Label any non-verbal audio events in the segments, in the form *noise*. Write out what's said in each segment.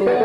Bye.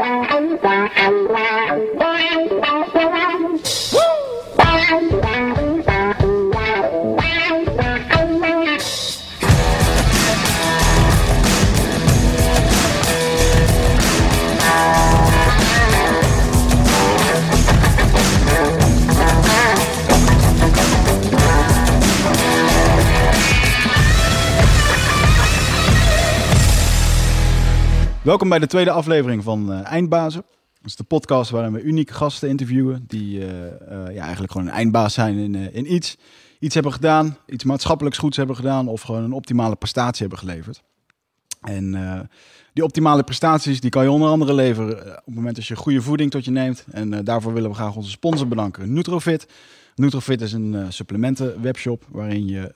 Welkom bij de tweede aflevering van uh, Eindbazen. Dat is de podcast waarin we unieke gasten interviewen die uh, uh, ja, eigenlijk gewoon een eindbaas zijn in, in iets. Iets hebben gedaan, iets maatschappelijks goeds hebben gedaan of gewoon een optimale prestatie hebben geleverd. En die optimale prestaties die kan je onder andere leveren op het moment dat je goede voeding tot je neemt. En daarvoor willen we graag onze sponsor bedanken, Nutrofit. Nutrofit is een supplementen webshop waarin je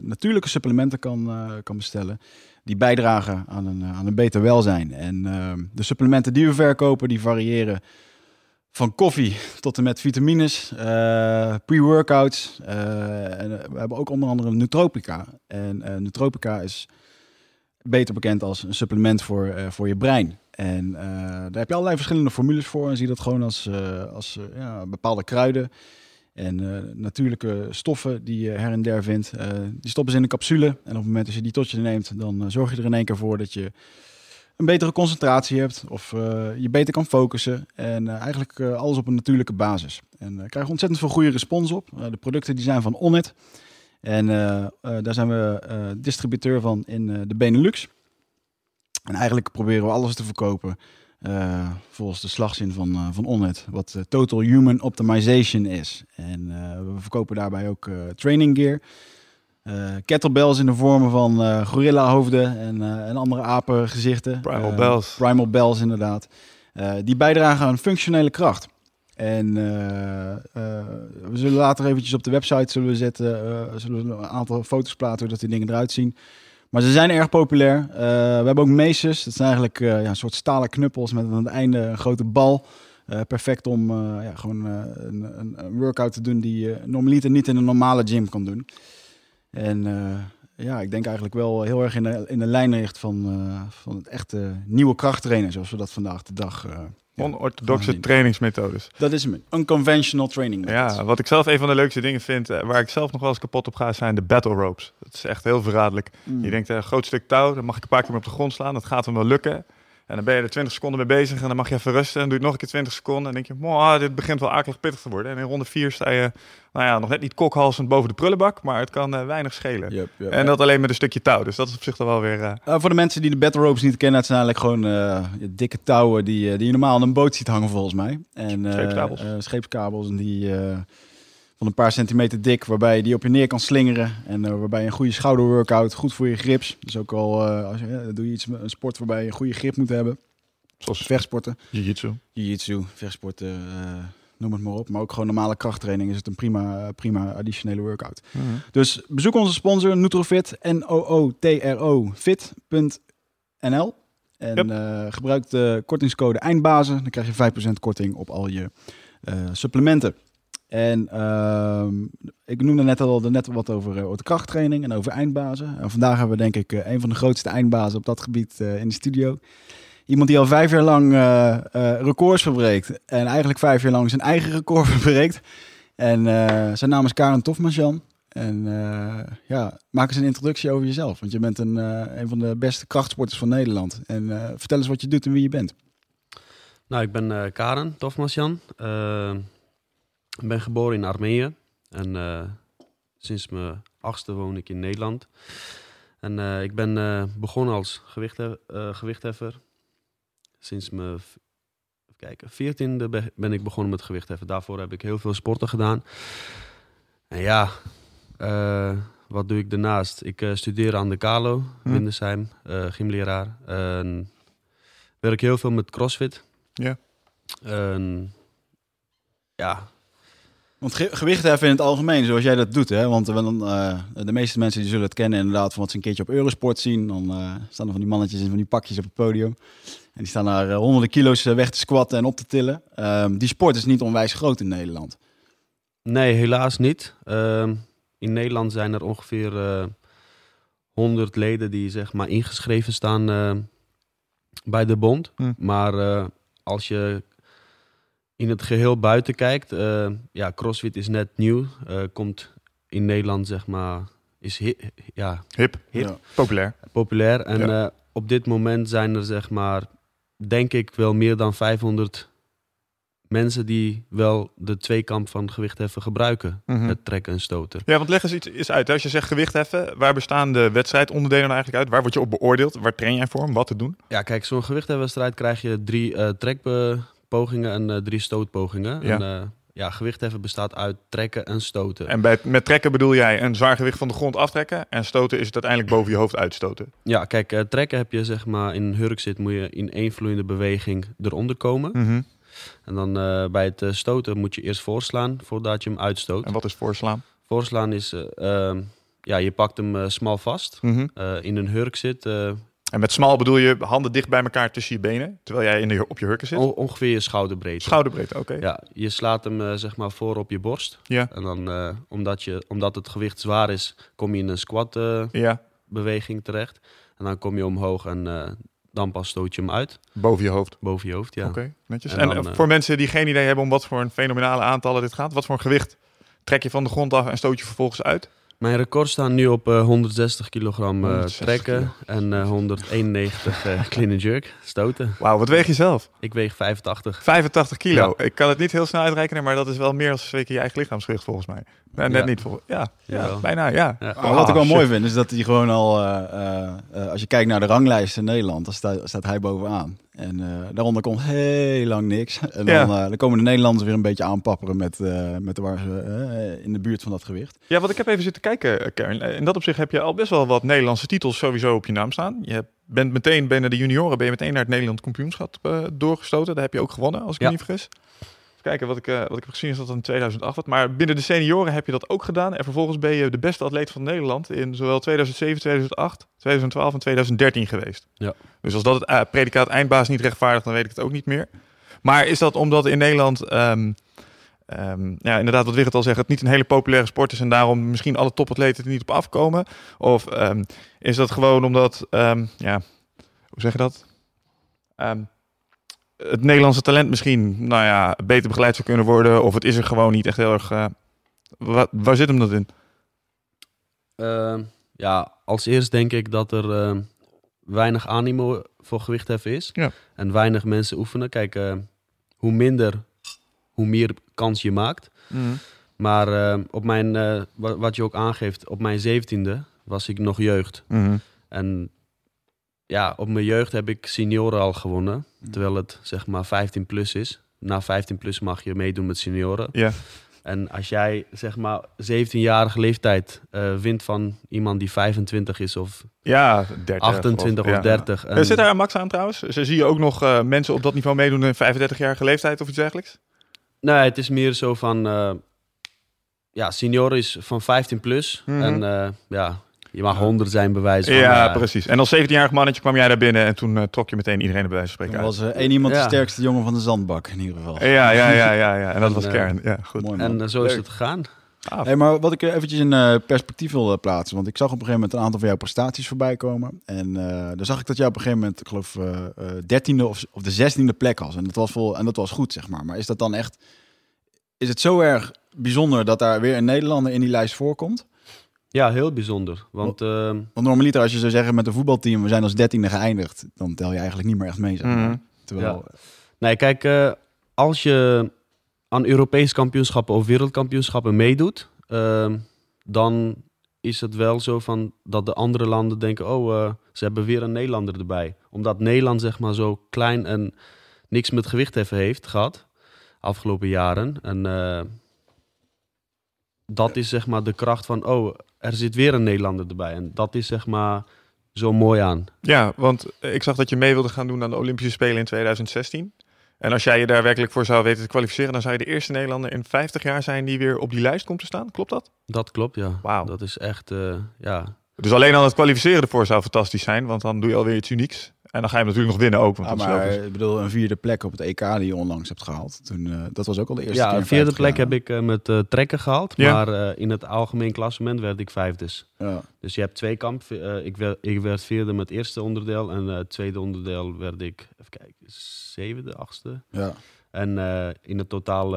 natuurlijke supplementen kan, kan bestellen die bijdragen aan een, aan een beter welzijn. En ehm, de supplementen die we verkopen, die variëren van koffie tot en met vitamines, uh, pre-workouts. Uh, en we hebben ook onder andere Nootropica. En Nootropica is beter bekend als een supplement voor, voor je brein. En daar heb je allerlei verschillende formules voor. En zie dat gewoon als, als ja, bepaalde kruiden en uh, natuurlijke stoffen die je her en der vindt, uh, die stoppen ze in een capsule. En op het moment dat je die tot je neemt, dan uh, zorg je er in één keer voor dat je een betere concentratie hebt. Of je beter kan focussen. En eigenlijk alles op een natuurlijke basis. En daar krijgen ontzettend veel goede respons op. de producten die zijn van Onnet. En daar zijn we distributeur van in de Benelux. En eigenlijk proberen we alles te verkopen uh, volgens de slagzin van, uh, van Onnet, wat uh, Total Human Optimization is. En we verkopen daarbij ook training gear. kettlebells in de vormen van gorilla hoofden en, en andere apengezichten. Primal bells. Primal bells inderdaad. die bijdragen aan functionele kracht. En we zullen later eventjes op de website zullen we zetten, zullen we een aantal foto's plaatsen hoe dat die dingen eruit zien. Maar ze zijn erg populair. Uh, we hebben ook meesters. Dat zijn eigenlijk uh, ja, een soort stalen knuppels met aan het einde een grote bal. Uh, perfect om ja, gewoon een, een, workout te doen die je normaliter niet in een normale gym kan doen. En ja, ik denk eigenlijk wel heel erg in de, in de lijn ligt van, van het echte nieuwe krachttrainen, zoals we dat vandaag de dag Onorthodoxe trainingsmethodes. Dat is een unconventional training. Ja, wat ik zelf een van de leukste dingen vind, eh, waar ik zelf nog wel eens kapot op ga, zijn de battle ropes. Dat is echt heel verraderlijk. Mm. Je denkt, eh, een groot stuk touw, dan mag ik een paar keer op de grond slaan. Dat gaat hem wel lukken. En dan ben je er 20 seconden mee bezig en dan mag je even rusten. En doe je het nog een keer 20 seconden. En denk je, dit begint wel akelig pittig te worden. En in ronde 4 sta je, nou ja, nog net niet kokhalsend boven de prullenbak. Maar het kan uh, weinig schelen. Yep, yep, en dat alleen met een stukje touw. Dus dat is op zich dan wel weer... Uh... Uh, voor de mensen die de battle ropes niet kennen, het zijn eigenlijk gewoon eh, dikke touwen die, die je normaal aan een boot ziet hangen volgens mij. En, scheepskabels. scheepskabels. En die van een paar centimeter dik, waarbij je die op je neer kan slingeren. En uh, waarbij je een goede schouderworkout, goed voor je grips. Dus ook al uh, als je, doe je iets, een sport waarbij je een goede grip moet hebben. Zoals vechtsporten. Jiu-jitsu. Jiu-jitsu, vechtsporten, uh, noem het maar op. Maar ook gewoon normale krachttraining is het een prima, prima additionele workout. Mhm. -huh. Dus bezoek onze sponsor Nutrofit, N-O-O-T-R-O, fit.nl. En yep. gebruik de kortingscode EINDBAZEN. Dan krijg je 5% korting op al je supplementen. En uh, ik noemde net al net wat over, de krachttraining en over eindbazen. En vandaag hebben we denk ik een van de grootste eindbazen op dat gebied in de studio. Iemand die al vijf jaar lang records verbreekt. En eigenlijk vijf jaar lang zijn eigen record *laughs* verbreekt. En zijn naam is Karen Tofmansjan. En ja, maak eens een introductie over jezelf. Want je bent een, een van de beste krachtsporters van Nederland. En vertel eens wat je doet en wie je bent. Nou, ik ben Karen Tofmansjan. Ik ben geboren in Armenië. En sinds mijn achtste woon ik in Nederland. En ik ben begonnen als gewichthef gewichtheffer sinds mijn kijken, 14e ben ik begonnen met gewichtheffen. Daarvoor heb ik heel veel sporten gedaan. En ja, wat doe ik daarnaast? Ik studeer aan de Kalo, hm. Windesheim, gymleraar. En werk heel veel met CrossFit. Ja. Ja, want ge gewicht heffen in het algemeen, zoals jij dat doet, hè? Want uh, de meeste mensen die zullen het kennen inderdaad van wat ze een keertje op Eurosport zien. Dan uh, staan er van die mannetjes in van die pakjes op het podium. En die staan daar uh, honderden kilo's weg te squatten en op te tillen. Ehm, die sport is niet onwijs groot in Nederland. Nee, helaas niet. Ehm, in Nederland zijn er ongeveer 100 leden die zeg maar ingeschreven staan bij de bond. Hm. Maar eh, als je in het geheel buiten kijkt, eh, ja, CrossFit is net nieuw. eh, komt in Nederland, zeg maar, is hi- ja, Hip, Ja. populair. populair. En Ja. eh, op dit moment zijn er, zeg maar, denk ik wel meer dan 500 mensen die wel de tweekamp van gewichtheffen gebruiken. Mhm. Het trekken en stoten. Ja, want leg eens iets eens uit. hè. Als je zegt gewicht heffen, waar bestaan de wedstrijdonderdelen nou eigenlijk uit? Waar word je op beoordeeld? Waar train jij voor om wat te doen? Ja, kijk, zo'n gewichthefwedstrijd krijg je drie eh trekpogingen en eh, drie stootpogingen. Ja. En, eh, ja, gewichtheffen bestaat uit trekken en stoten. En bij, met trekken bedoel jij een zwaar gewicht van de grond aftrekken. En stoten is het uiteindelijk boven je hoofd uitstoten. Ja, kijk, eh, trekken heb je zeg maar in een hurk zit, moet je in één vloeiende beweging eronder komen. Mhm. En dan bij het stoten moet je eerst voorslaan voordat je hem uitstoot. En wat is voorslaan? Voorslaan is, eh, ehm, ja, je pakt hem smal vast. Mhm. In een hurk zit, En met smal bedoel je handen dicht bij elkaar tussen je benen. Terwijl jij in de, op je hurken zit. on- ongeveer je schouderbreedte. Schouderbreedte, oké. Ja, je slaat hem eh, zeg maar voor op je borst. Ja. En dan, eh, omdat, je, omdat het gewicht zwaar is, kom je in een squat eh, Ja, beweging terecht. En dan kom je omhoog en dan pas stoot je hem uit, boven je hoofd. boven je hoofd. Ja. Oké, netjes. En En, dan, voor mensen die geen idee hebben om wat voor een fenomenale aantallen dit gaat. Wat voor een gewicht trek je van de grond af en stoot je vervolgens uit? Mijn record staan nu op eh, 160 kilogram eh, 160 trekken en eh, 191 eh, *laughs* clean and jerk stoten. Wauw, wat weeg je zelf? Ik weeg 85. 85 kilo. Ik kan het niet heel snel uitrekenen, maar dat is wel meer dan twee keer je eigen lichaamsgewicht volgens mij. Nee, net Ja. niet. Vol ja, ja, bijna, ja. Wat ik wel Ah, mooi vind, is dat hij gewoon al, eh, eh, eh, als je kijkt naar de ranglijst in Nederland, dan staat, staat hij bovenaan. En eh, daaronder komt heel lang niks. *laughs* En dan, Ja. eh, dan komen de Nederlanders weer een beetje aanpapperen met, eh, met waar ze in de buurt van dat gewicht. Ja, want ik heb even zitten kijken, Karen. Eh, In dat opzicht heb je al best wel wat Nederlandse titels sowieso op je naam staan. Je hebt- bent meteen binnen de junioren ben je meteen naar het Nederland kampioenschap eh, doorgestoten. Daar heb je ook gewonnen, als ik Ja. me niet vergis. Kijken, wat ik, eh, wat ik heb gezien is dat in 2008 was. Maar binnen de senioren heb je dat ook gedaan. En vervolgens ben je de beste atleet van Nederland in zowel 2007, 2008, 2012 en 2013 geweest. Ja. Dus als dat het eh, predicaat eindbaas niet rechtvaardigt, dan weet ik het ook niet meer. Maar is dat omdat in Nederland, ehm, ehm, ja, inderdaad, wat Wigert al zegt, het niet een hele populaire sport is en daarom misschien alle topatleten er niet op afkomen? Of ehm, is dat gewoon omdat, ja, hoe zeg je dat? Het Nederlandse talent misschien, nou ja, beter begeleid zou kunnen worden, of het is er gewoon niet echt heel erg. wa- waar zit hem dat in? Ehm, ja, als eerst denk ik dat er ehm, weinig animo voor gewichtheffen is. Ja. En weinig mensen oefenen. Kijk, ehm, hoe minder, hoe meer kans je maakt. Maar ehm, op mijn, eh, wa- wat je ook aangeeft, op mijn zeventiende was ik nog jeugd. Mhm. En ja, op mijn jeugd heb ik senioren al gewonnen. Mhm. Terwijl het zeg maar 15 plus is. Na 15 plus mag je meedoen met senioren. Ja, En als jij zeg maar 17-jarige leeftijd eh, wint van iemand die 25 is of ja 30 28 of, ja. 30. Er zit daar een max aan trouwens? Zie je ook nog eh, mensen op dat niveau meedoen in 35-jarige leeftijd of iets dergelijks? Nee, het is meer zo van... eh, ja, senior is van 15 plus. Mhm. En eh, ja, je mag 100 zijn bewijs van... ja, eh, precies. En als 17-jarig mannetje kwam jij daar binnen en toen eh, trok je meteen iedereen bij wijze van Er spreken uit. was eh, één iemand Ja. de sterkste jongen van de zandbak in ieder geval. Ja, ja, ja, ja, ja. En dat En, was kern. Ja, goed. Mooi. En zo is Leuk. het gegaan. Gaaf. Hey, maar wat ik eventjes in perspectief wil plaatsen. Want ik zag op een gegeven moment een aantal van jouw prestaties voorbij komen. En eh dan zag ik dat jij op een gegeven moment, ik geloof, dertiende of, of de zestiende plek was. En dat was, vol, en dat was goed, zeg maar. Maar is dat dan echt... Is het zo erg bijzonder dat daar weer een Nederlander in die lijst voorkomt? Ja, heel bijzonder. Want ehm, Want normaliter als je zou zeggen met een voetbalteam, we zijn als dertiende geëindigd. Dan tel je eigenlijk niet meer echt mee, zeg maar. Mhm. Terwijl, Nee, kijk, eh, als je aan Europees kampioenschappen of wereldkampioenschappen meedoet, ehm, dan is het wel zo van dat de andere landen denken, oh, eh, ze hebben weer een Nederlander erbij. Omdat Nederland zeg maar zo klein en niks met gewichtheffen heeft gehad, afgelopen jaren. En eh, dat is zeg maar de kracht van, oh, er zit weer een Nederlander erbij. En dat is zeg maar zo mooi aan. Ja, want ik zag dat je mee wilde gaan doen aan de Olympische Spelen in 2016. En als jij je daar werkelijk voor zou weten te kwalificeren, dan zou je de eerste Nederlander in 50 jaar zijn die weer op die lijst komt te staan. Klopt dat? Dat klopt, ja. Wauw. Dat is echt, eh, ja, Dus alleen al het kwalificeren ervoor zou fantastisch zijn, want dan doe je alweer iets unieks. En dan ga je hem natuurlijk nog winnen ook. Want Ah, is maar ik bedoel, een vierde plek op het EK die je onlangs hebt gehaald. Toen, eh, dat was ook al de eerste Ja, keer. een in vierde 50 plek heb ik eh, met eh, trekken gehaald. Ja. Maar eh, in het algemeen klassement werd ik vijfde. Ja. Dus je hebt twee kamp. eh, ik, werd, ik werd vierde met het eerste onderdeel. En eh, het tweede onderdeel werd ik, even kijken, zevende, achtste. Ja. En eh, in het totaal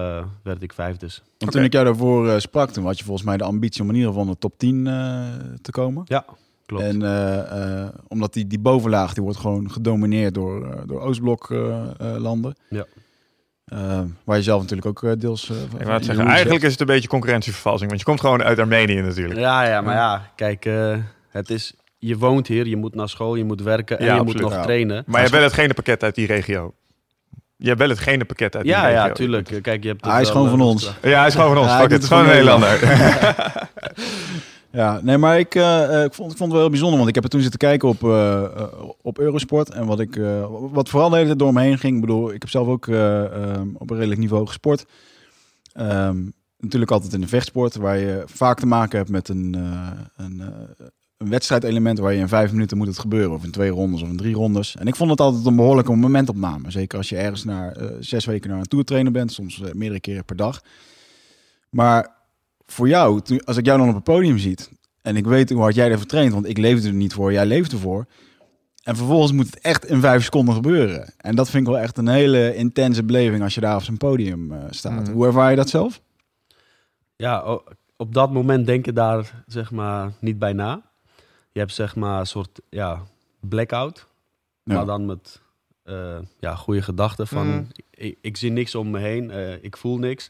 werd ik vijfde. Want toen ik jou daarvoor sprak, toen had je volgens mij de ambitie om in ieder geval in de top 10 eh, te komen. Ja, klopt. En eh, eh, omdat die, die bovenlaag die wordt gewoon gedomineerd door, eh, door Oostblok eh, eh, landen. Ja. Waar je zelf natuurlijk ook deels. eh, van- Ik het zeggen, eigenlijk is het een beetje concurrentievervalsing. Want je komt gewoon uit Armenië natuurlijk. Ja, ja, maar ja, kijk, eh, het is, je woont hier, je moet naar school, je moet werken en Ja, je absoluut. moet nog Ja. trainen. Maar je hebt wel het gene pakket uit die regio. Je hebt wel het gene pakket uit die Ja, regio. ja, tuurlijk. Kijk, je hebt Ah, hij is gewoon van ons. Ja, hij is gewoon van ons. Fuck ben Het is gewoon een Nederlander. *laughs* Ja, nee, maar ik, eh, eh, ik, vond, ik vond het wel heel bijzonder, want ik heb er toen zitten kijken op, eh, op Eurosport. En wat, ik, wat vooral de hele tijd door me heen ging, ik bedoel, ik heb zelf ook op een redelijk niveau gesport. Ehm, natuurlijk altijd in de vechtsport, waar je vaak te maken hebt met een, een, een wedstrijdelement waar je in vijf minuten moet het gebeuren. Of in twee rondes of in drie rondes. En ik vond het altijd een behoorlijke momentopname. Zeker als je ergens naar zes weken naar een tour trainer bent, soms meerdere keren per dag. Maar voor jou, toen- als ik jou dan op het podium ziet en ik weet hoe hard jij ervoor traint, want ik leefde er niet voor, jij leeft ervoor. En vervolgens moet het echt in vijf seconden gebeuren. En dat vind ik wel echt een hele intense beleving als je daar op zijn podium eh, staat. Mhm. Hoe ervaar je dat zelf? Ja, op dat moment denk je daar zeg maar niet bij na. Je hebt zeg maar een soort ja, blackout, Ja. maar dan met eh, ja, goede gedachten van Mhm. ik, ik zie niks om me heen, eh, ik voel niks.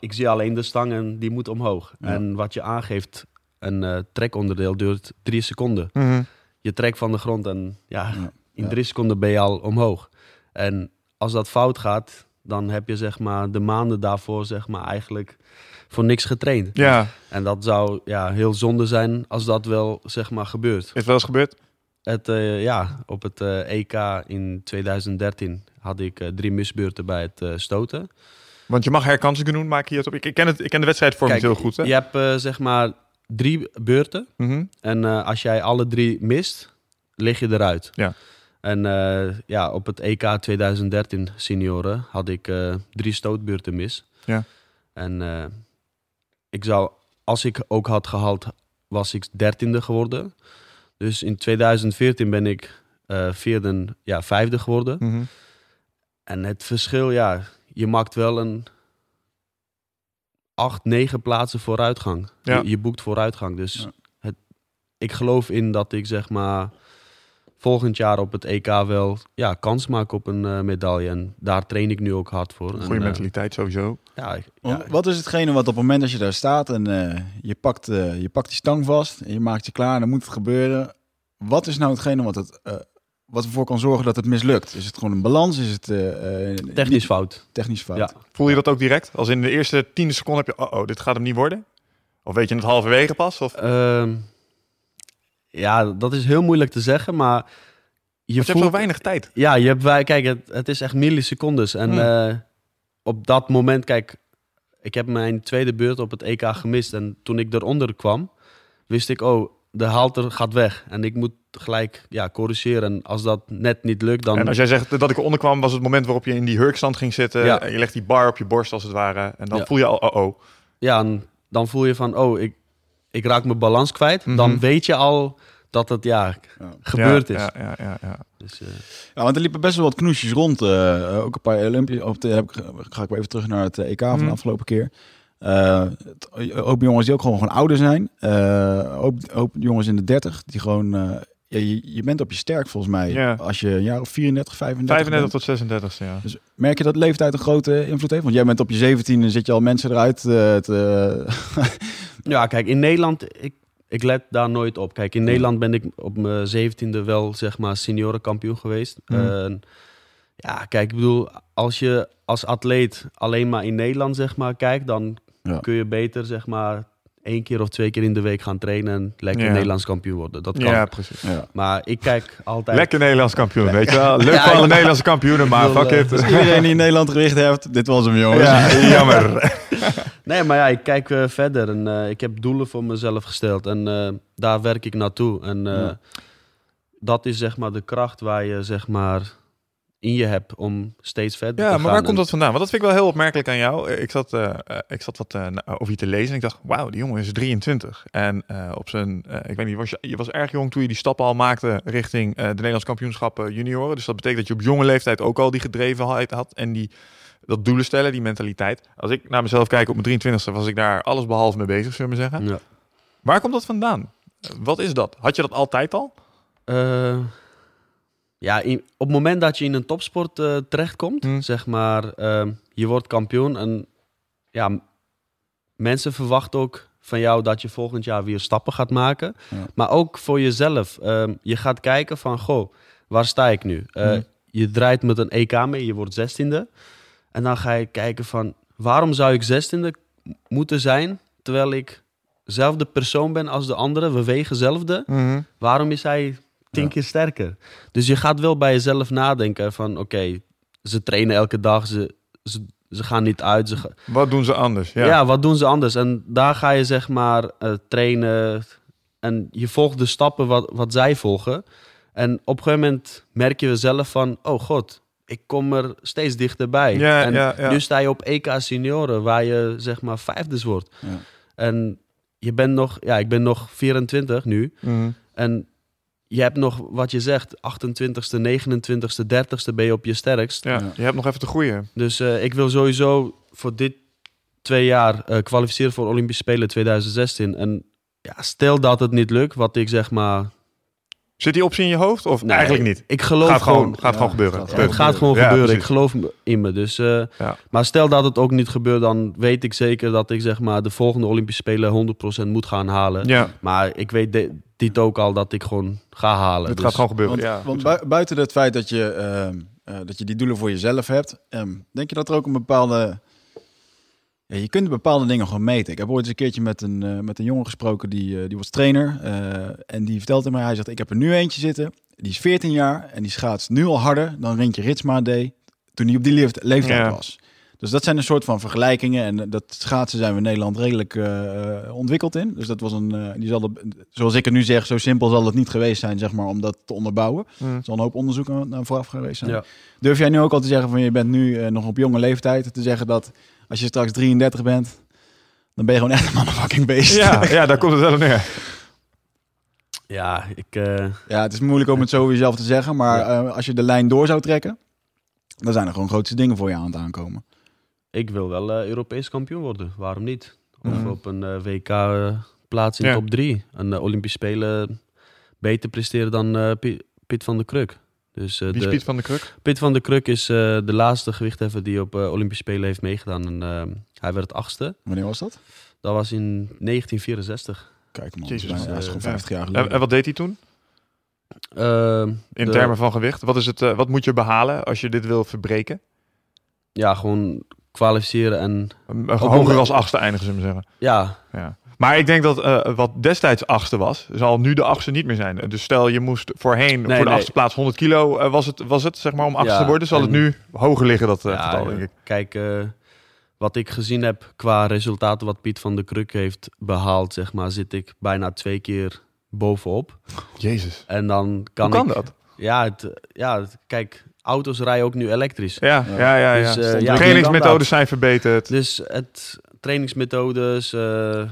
Ik zie alleen de stang en die moet omhoog. Ja. En wat je aangeeft, een eh, trekonderdeel duurt drie seconden. Mhm. Je trekt van de grond en ja, Ja, *laughs* in drie seconden ben je al omhoog. En als dat fout gaat, dan heb je zeg maar de maanden daarvoor zeg maar eigenlijk voor niks getraind. Ja, En dat zou ja, heel zonde zijn als dat wel zeg maar gebeurt. is het wel eens gebeurd? Het, eh, ja, op het eh, EK in 2013 had ik drie misbeurten bij het stoten. Want je mag herkansingen doen, maak je het op. Ik, ik ken, het, ik ken de wedstrijd voor Kijk, heel goed. Hè? Je hebt eh, zeg maar drie beurten. Mhm. En eh, als jij alle drie mist, lig je eruit. Ja. En eh, ja, op het EK 2013 senioren had ik drie stootbeurten mis. Ja. En ik zou, als ik ook had gehaald, was ik dertiende geworden. Dus in 2014 ben ik vierde, ja, vijfde geworden. Mhm. En het verschil, ja, je maakt wel een acht, negen plaatsen vooruitgang. Ja. Je, je boekt vooruitgang. Dus Ja. het, ik geloof in dat ik zeg maar volgend jaar op het EK wel ja, kans maak op een eh, medaille. En daar train ik nu ook hard voor. Goede eh, mentaliteit sowieso. ja, ik- Want ja, Wat is hetgene wat op het moment dat je daar staat en eh, je, pakt, je pakt die stang vast en je maakt je klaar en dan moet het gebeuren. Wat is nou hetgene wat, het, eh, wat ervoor kan zorgen dat het mislukt? Is het gewoon een balans? Is het eh, eh, technisch fout. technisch fout? Ja. Voel je dat ook direct? Als in de eerste tiende seconde heb je, oh, oh, dit gaat hem niet worden? Of weet je het halverwege pas? Of, Ehm, ja, dat is heel moeilijk te zeggen, maar je, hebt zo weinig tijd. Ja, je hebt wij, kijk, het, het is echt millisecondes. En Hmm. eh, op dat moment, kijk, ik heb mijn tweede beurt op het EK gemist. En toen ik eronder kwam, wist ik, oh, de halter gaat weg. En ik moet gelijk ja, corrigeren. En als dat net niet lukt, dan... En als jij zegt dat ik eronder kwam, was het moment waarop je in die hurkstand ging zitten. Ja. En je legt die bar op je borst als het ware. En dan Ja. voel je al, oh oh. Ja, en dan voel je van, oh, ik, ik raak mijn balans kwijt. Mhm. Dan weet je al dat het, ja, Ja. gebeurd Ja, is. Ja, ja, ja, ja. Dus, eh, Ja, want er liepen best wel wat knoesjes rond. eh, ook een paar Olympisch. Op de, heb ik, ga ik weer even terug naar het EK van Mhm. de afgelopen keer. Eh, het- een hoop jongens die ook gewoon, gewoon ouder zijn. Eh, hoop jongens in de 30 die gewoon. eh, ja, je, je bent op je sterk volgens mij. Ja. Als je een jaar of 34, 35. 35 bent. tot 36, ja. Dus merk je dat leeftijd een grote invloed heeft? Want jij bent op je 17 en zit je al mensen eruit eh, te. *laughs* Ja, kijk, in Nederland, ik, ik let daar nooit op. Kijk, in Nederland ben ik op mijn zeventiende wel, zeg maar, seniorenkampioen geweest. En ja, kijk, ik bedoel, als je als atleet alleen maar in Nederland, zeg maar, kijkt, dan Ja. kun je beter, zeg maar, één keer of twee keer in de week gaan trainen en lekker Ja. Nederlands kampioen worden. Dat kan. Ja, precies. ja. Maar ik kijk altijd... Lekker Nederlands kampioen, weet je wel. Leuk Ja, voor alle Nederlandse kampioenen, maar fuck eh, it. Dus iedereen die in Nederland gewicht heeft, dit was hem jongens. Ja, *laughs* jammer. *laughs* Nee, maar ja, ik kijk eh, verder en eh, ik heb doelen voor mezelf gesteld en eh, daar werk ik naartoe. En eh, Ja. dat is zeg maar de kracht waar je zeg maar in je hebt om steeds verder te Ja, gaan. maar waar komt dat vandaan? Want dat vind ik wel heel opmerkelijk aan jou. Ik zat, eh, ik zat wat na- over je te lezen en ik dacht, wauw, die jongen is 23. En eh, op zijn, ik weet niet, was je, je was erg jong toen je die stappen al maakte richting de Nederlands kampioenschappen junioren. Dus dat betekent dat je op jonge leeftijd ook al die gedrevenheid had en die dat doelen stellen, die mentaliteit. Als ik naar mezelf kijk op mijn 23e, was ik daar alles behalve mee bezig, zullen we zeggen. Ja. Waar komt dat vandaan? Wat is dat? Had je dat altijd al? Ja, in- op het moment dat je in een topsport eh, terechtkomt, Hmm. zeg maar, ehm, je wordt kampioen en ja, mensen verwachten ook van jou dat je volgend jaar weer stappen gaat maken. Ja. Maar ook voor jezelf. Ehm, je gaat kijken van, goh, waar sta ik nu? Eh, Hmm. Je draait met een EK mee, je wordt zestiende. En dan ga je kijken van, waarom zou ik zestiende moeten zijn, terwijl ik zelfde persoon ben als de anderen, we wegen hetzelfde. Waarom is hij tien keer sterker? Dus je gaat wel bij jezelf nadenken van... oké, ze trainen elke dag, ze, ze, ze gaan niet uit. Ze ga- Wat doen ze anders? ja. Ja. wat doen ze anders? En daar ga je zeg maar eh, trainen... en je volgt de stappen wat, wat zij volgen. En op een gegeven moment merk je zelf van... oh god, ik kom er steeds dichterbij. Ja, en ja, ja. nu sta je op EK senioren... waar je zeg maar vijfdes wordt. Ja. En je bent nog... ja, ik ben nog 24 nu... Mhm. En je hebt nog, wat je zegt, 28ste, 29ste, 30ste ben je op je sterkst. Ja, Ja. je hebt nog even te groeien. Dus eh, ik wil sowieso voor dit twee jaar eh, kwalificeren voor Olympische Spelen 2016. En ja, stel dat het niet lukt, wat ik zeg maar... Zit die optie in je hoofd of Nee, eigenlijk niet? Ik geloof Gaat gewoon, gewoon... gaat Ja, gewoon gebeuren. het Ja, gaat het gaat gewoon Ja, gebeuren. Ik geloof in me. Dus, eh, Ja. Maar stel dat het ook niet gebeurt, dan weet ik zeker dat ik zeg maar, de volgende Olympische Spelen 100% moet gaan halen. Ja, Maar ik weet de- dit ook al dat ik gewoon ga halen. het Dus- gaat gewoon gebeuren. Want, ja, want buiten het feit dat je, ehm, eh, dat je die doelen voor jezelf hebt, ehm, denk je dat er ook een bepaalde. Je kunt bepaalde dingen gewoon meten. Ik heb ooit eens een keertje met een, eh, met een jongen gesproken die, eh, die was trainer. eh, en die vertelde mij, hij zegt, ik heb er nu eentje zitten. Die is 14 jaar en die schaatst nu al harder dan Rintje Ritsma deed toen hij op die leeft- leeftijd Ja. was. Dus dat zijn een soort van vergelijkingen. En dat schaatsen zijn we in Nederland redelijk ontwikkeld in. Dus dat was een, die zal zoals ik het nu zeg, zo simpel zal het niet geweest zijn, zeg maar, om dat te onderbouwen. Mm. Er zal een hoop onderzoek aan aan vooraf geweest zijn. Ja. Durf jij nu ook al te zeggen van je bent nu nog op jonge leeftijd, te zeggen dat als je straks 33 bent, dan ben je gewoon echt een motherfucking beest. Ja, *laughs* ja, daar komt het wel op neer. Ja, ik... eh, Ja, het is moeilijk om het zo weer zelf te zeggen, maar eh, als je de lijn door zou trekken, dan zijn er gewoon grootste dingen voor je aan het aankomen. Ik wil wel eh, Europees kampioen worden. Waarom niet? Of op een eh, WK plaats in Ja. top 3. Een uh, Olympische Spelen beter presteren dan eh, Pi- Piet van der Kruk. Dus eh, Wie de, is Piet van de Kruk? Piet van der Kruk is eh, de laatste gewichtheffer die op eh, Olympische Spelen heeft meegedaan. En, eh, hij werd achtste. Wanneer was dat? Dat was in 1964. Kijk man, Jezus, dat is bijna- dat is eh, gewoon 50 jaar En, geleden. en wat deed hij toen? Eh, In De- termen van gewicht? Wat, is het, wat moet je behalen als je dit wil verbreken? ja, gewoon kwalificeren en hoger als achtste eindigen, zullen we zeggen. ja, Ja. Maar ik denk dat eh, wat destijds achtste was, zal nu de achtste niet meer zijn. Dus stel je moest voorheen Nee, voor de nee. achtste plaats 100 kilo was, het, was het, zeg maar, om achtste Ja, te worden. Zal het nu hoger liggen, dat eh, Ja, getal, eh, denk ik. Kijk, eh, wat ik gezien heb qua resultaten wat Piet van der Kruk heeft behaald, zeg maar, zit ik bijna twee keer bovenop. Jezus. En dan kan, Hoe kan ik. dat? Ja, het, ja, het- kijk, auto's rijden ook nu elektrisch. Ja, Ja. ja, ja. ja. Dus, eh, ja, Trainingsmethodes zijn verbeterd. Dus het trainingsmethodes, eh,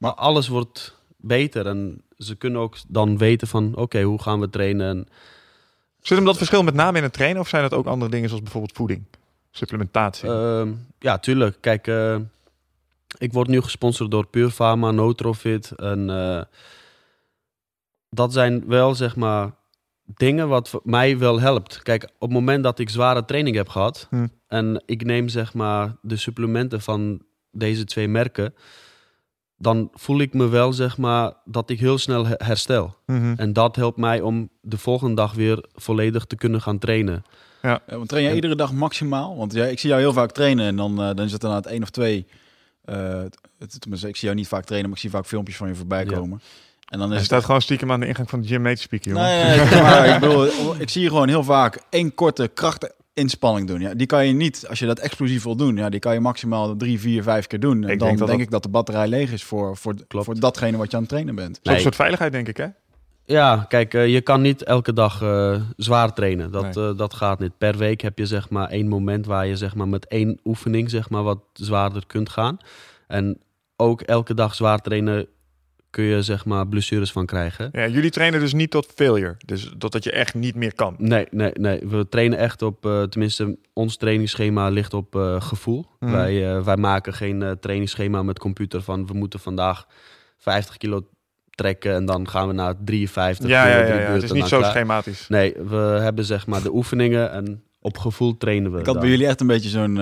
maar alles wordt beter. En ze kunnen ook dan weten van, oké, hoe gaan we trainen? En Zit hem dat verschil met name in het trainen of zijn het ook andere dingen zoals bijvoorbeeld voeding? Supplementatie? Ehm, ja, tuurlijk. Kijk, eh, ik word nu gesponsord door Pure Pharma, Notrofit. En eh, dat zijn wel, zeg maar, dingen wat mij wel helpt. Kijk, op het moment dat ik zware training heb gehad... Hm. en ik neem, zeg maar, de supplementen van deze twee merken... dan voel ik me wel, zeg maar, dat ik heel snel he- herstel. Mhm. En dat helpt mij om de volgende dag weer volledig te kunnen gaan trainen. Ja, want train jij iedere dag maximaal? Want ja, ik zie jou heel vaak trainen en dan, eh, dan is het het één of twee. eh, het, tenminste, ik zie jou niet vaak trainen, maar ik zie vaak filmpjes van je voorbij Ja. komen. En dan is Hij het staat gewoon stiekem aan de ingang van de gym mee te spieken, jongen. Nee, *laughs* maar ik, bedoel, ik zie je gewoon heel vaak één korte krachtinspanning doen. Ja, die kan je niet, als je dat explosief wil doen, ja, die kan je maximaal drie, vier, vijf keer doen. En Ik dan denk dat denk dat- ik dat de batterij leeg is voor, voor, Klopt. voor datgene wat je aan het trainen bent. Zo'n Nee. soort veiligheid, denk ik, hè? Ja, kijk, eh, je kan niet elke dag eh, zwaar trainen. Dat, Nee. eh, dat gaat niet. Per week heb je zeg maar één moment waar je zeg maar met één oefening zeg maar wat zwaarder kunt gaan. En ook elke dag zwaar trainen kun je zeg maar blessures van krijgen. Ja, jullie trainen dus niet tot failure. Dus totdat je echt niet meer kan. Nee, nee, nee. We trainen echt op, eh, tenminste, ons trainingsschema ligt op eh, gevoel. Mhm. Wij, eh, wij maken geen eh, trainingsschema met computer van we moeten vandaag 50 kilo trekken en dan gaan we naar 53 Ja, kilo, ja, ja, ja. Het is niet zo klaar. schematisch. Nee, we hebben zeg maar de oefeningen en op gevoel trainen we. Ik had dan. bij jullie echt een beetje zo'n...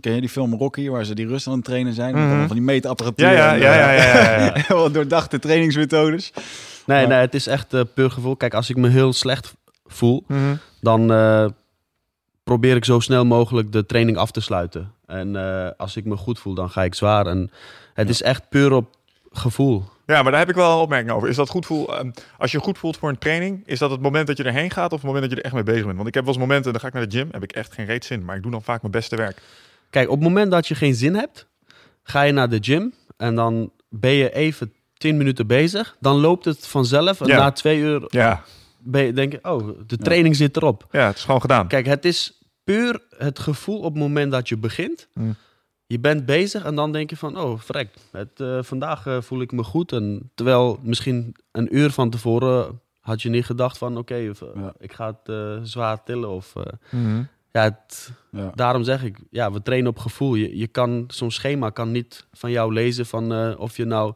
ken je die film Rocky, waar ze die rust aan het trainen zijn? Allemaal van die meetapparatuur. Ja, ja, en, ja, eh, ja, ja, ja, ja. *laughs* Doordachte trainingsmethodes. Nee, Maar- nee, het is echt eh, puur gevoel. Kijk, als ik me heel slecht voel, Mhm. dan eh, probeer ik zo snel mogelijk de training af te sluiten. En eh, als ik me goed voel, dan ga ik zwaar. En het Ja. is echt puur op gevoel. Ja, maar daar heb ik wel een opmerking over. Is dat goed voel? ehm, als je goed voelt voor een training, is dat het moment dat je erheen gaat of het moment dat je er echt mee bezig bent? Want ik heb wel eens momenten, dan ga ik naar de gym, heb ik echt geen reet zin, maar ik doe dan vaak mijn beste werk. Kijk, op het moment dat je geen zin hebt, ga je naar de gym en dan ben je even 10 minuten bezig. Dan loopt het vanzelf en Ja. na twee uur Ja, ben je, denk je, oh, de training zit erop. ja het is gewoon gedaan. Kijk, het is puur het gevoel op het moment dat je begint. Hmm. Je bent bezig en dan denk je van, oh, vrek, het, eh, vandaag eh, voel ik me goed. En terwijl misschien een uur van tevoren had je niet gedacht van, oké, eh, ik ga het zwaar tillen. Of, Mhm. Ja, het, Ja. daarom zeg ik, ja, we trainen op gevoel. Je, je kan, zo'n schema kan niet van jou lezen van eh, of je nou...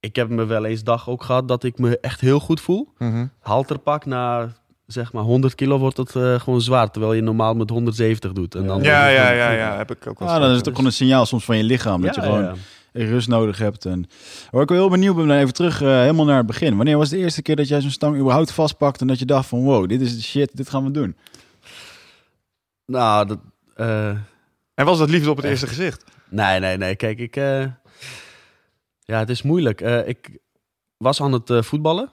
Ik heb me wel eens dag ook gehad dat ik me echt heel goed voel Mhm. halterpak na zeg maar 100 kilo wordt het eh, gewoon zwaar, terwijl je normaal met 170 doet. En dan Ja, ja, ja, ja, heb ik ook wel Ah, dan is het ook gewoon een signaal soms van je lichaam. Dat Ja, je gewoon ja. rust nodig hebt. En waar ik wel heel benieuwd ben, even terug eh, helemaal naar het begin. Wanneer was de eerste keer dat jij zo'n stang überhaupt vastpakt en dat je dacht van wow, dit is de shit, dit gaan we doen? Nou, dat, eh, En was dat liefde op het Echt. eerste gezicht? nee, nee, nee. Kijk, ik, eh, ja, het is moeilijk. Eh, ik was aan het eh, voetballen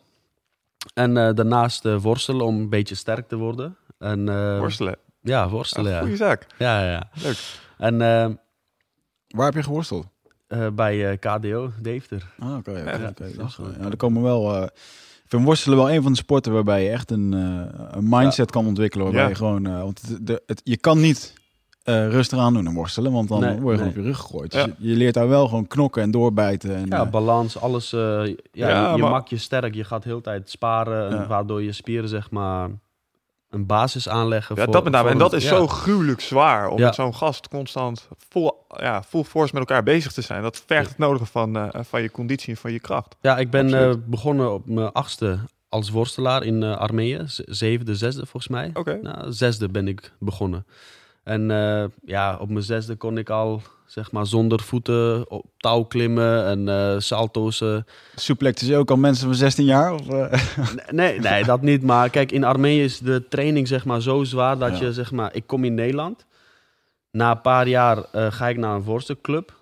en eh, daarnaast eh, worstelen om een beetje sterk te worden. En, eh, Worstelen. Ja, worstelen. Ah, ja. Goeie zaak. Ja, ja, ja. Leuk. En eh, Waar heb je geworsteld? eh, bij eh, KDO, Deventer. Ah, oké. oké, dat is wel- goed. ja, er komen wel. eh, vind worstelen wel een van de sporten waarbij je echt een, eh, een mindset kan ontwikkelen. Waarbij Ja. je gewoon, eh, want het, de, het, je kan niet eh rustig aan doen en worstelen, want dan Nee, word je gewoon nee. op je rug gegooid. Dus je, je leert daar wel gewoon knokken en doorbijten. En, Ja, balans, alles. eh, ja, Ja, je, je maar- maakt je sterk. Je gaat de hele tijd sparen. En. Waardoor je spieren, zeg maar, een basis aanleggen. Ja, voor, dat met name. En dat is ja. zo gruwelijk zwaar om Ja. met zo'n gast constant vol, ja, full force met elkaar bezig te zijn. Dat vergt het nodige van, eh, van je conditie en van je kracht. Ja, ik ben eh, begonnen op mijn achtste als worstelaar in uh, Armenië. Z- Zevende, zesde volgens mij. Oké. Nou, zesde ben ik begonnen. En eh, ja, op mijn zesde kon ik al, zeg maar, zonder voeten op touw klimmen en eh salto's. eh, Suplex is ook al mensen van 16 jaar? Of, eh? Nee, nee, *laughs* dat niet. Maar kijk, in Armenië is de training zeg maar zo zwaar dat Ja. je zeg maar, ik kom in Nederland. Na een paar jaar eh, ga ik naar een worstelclub.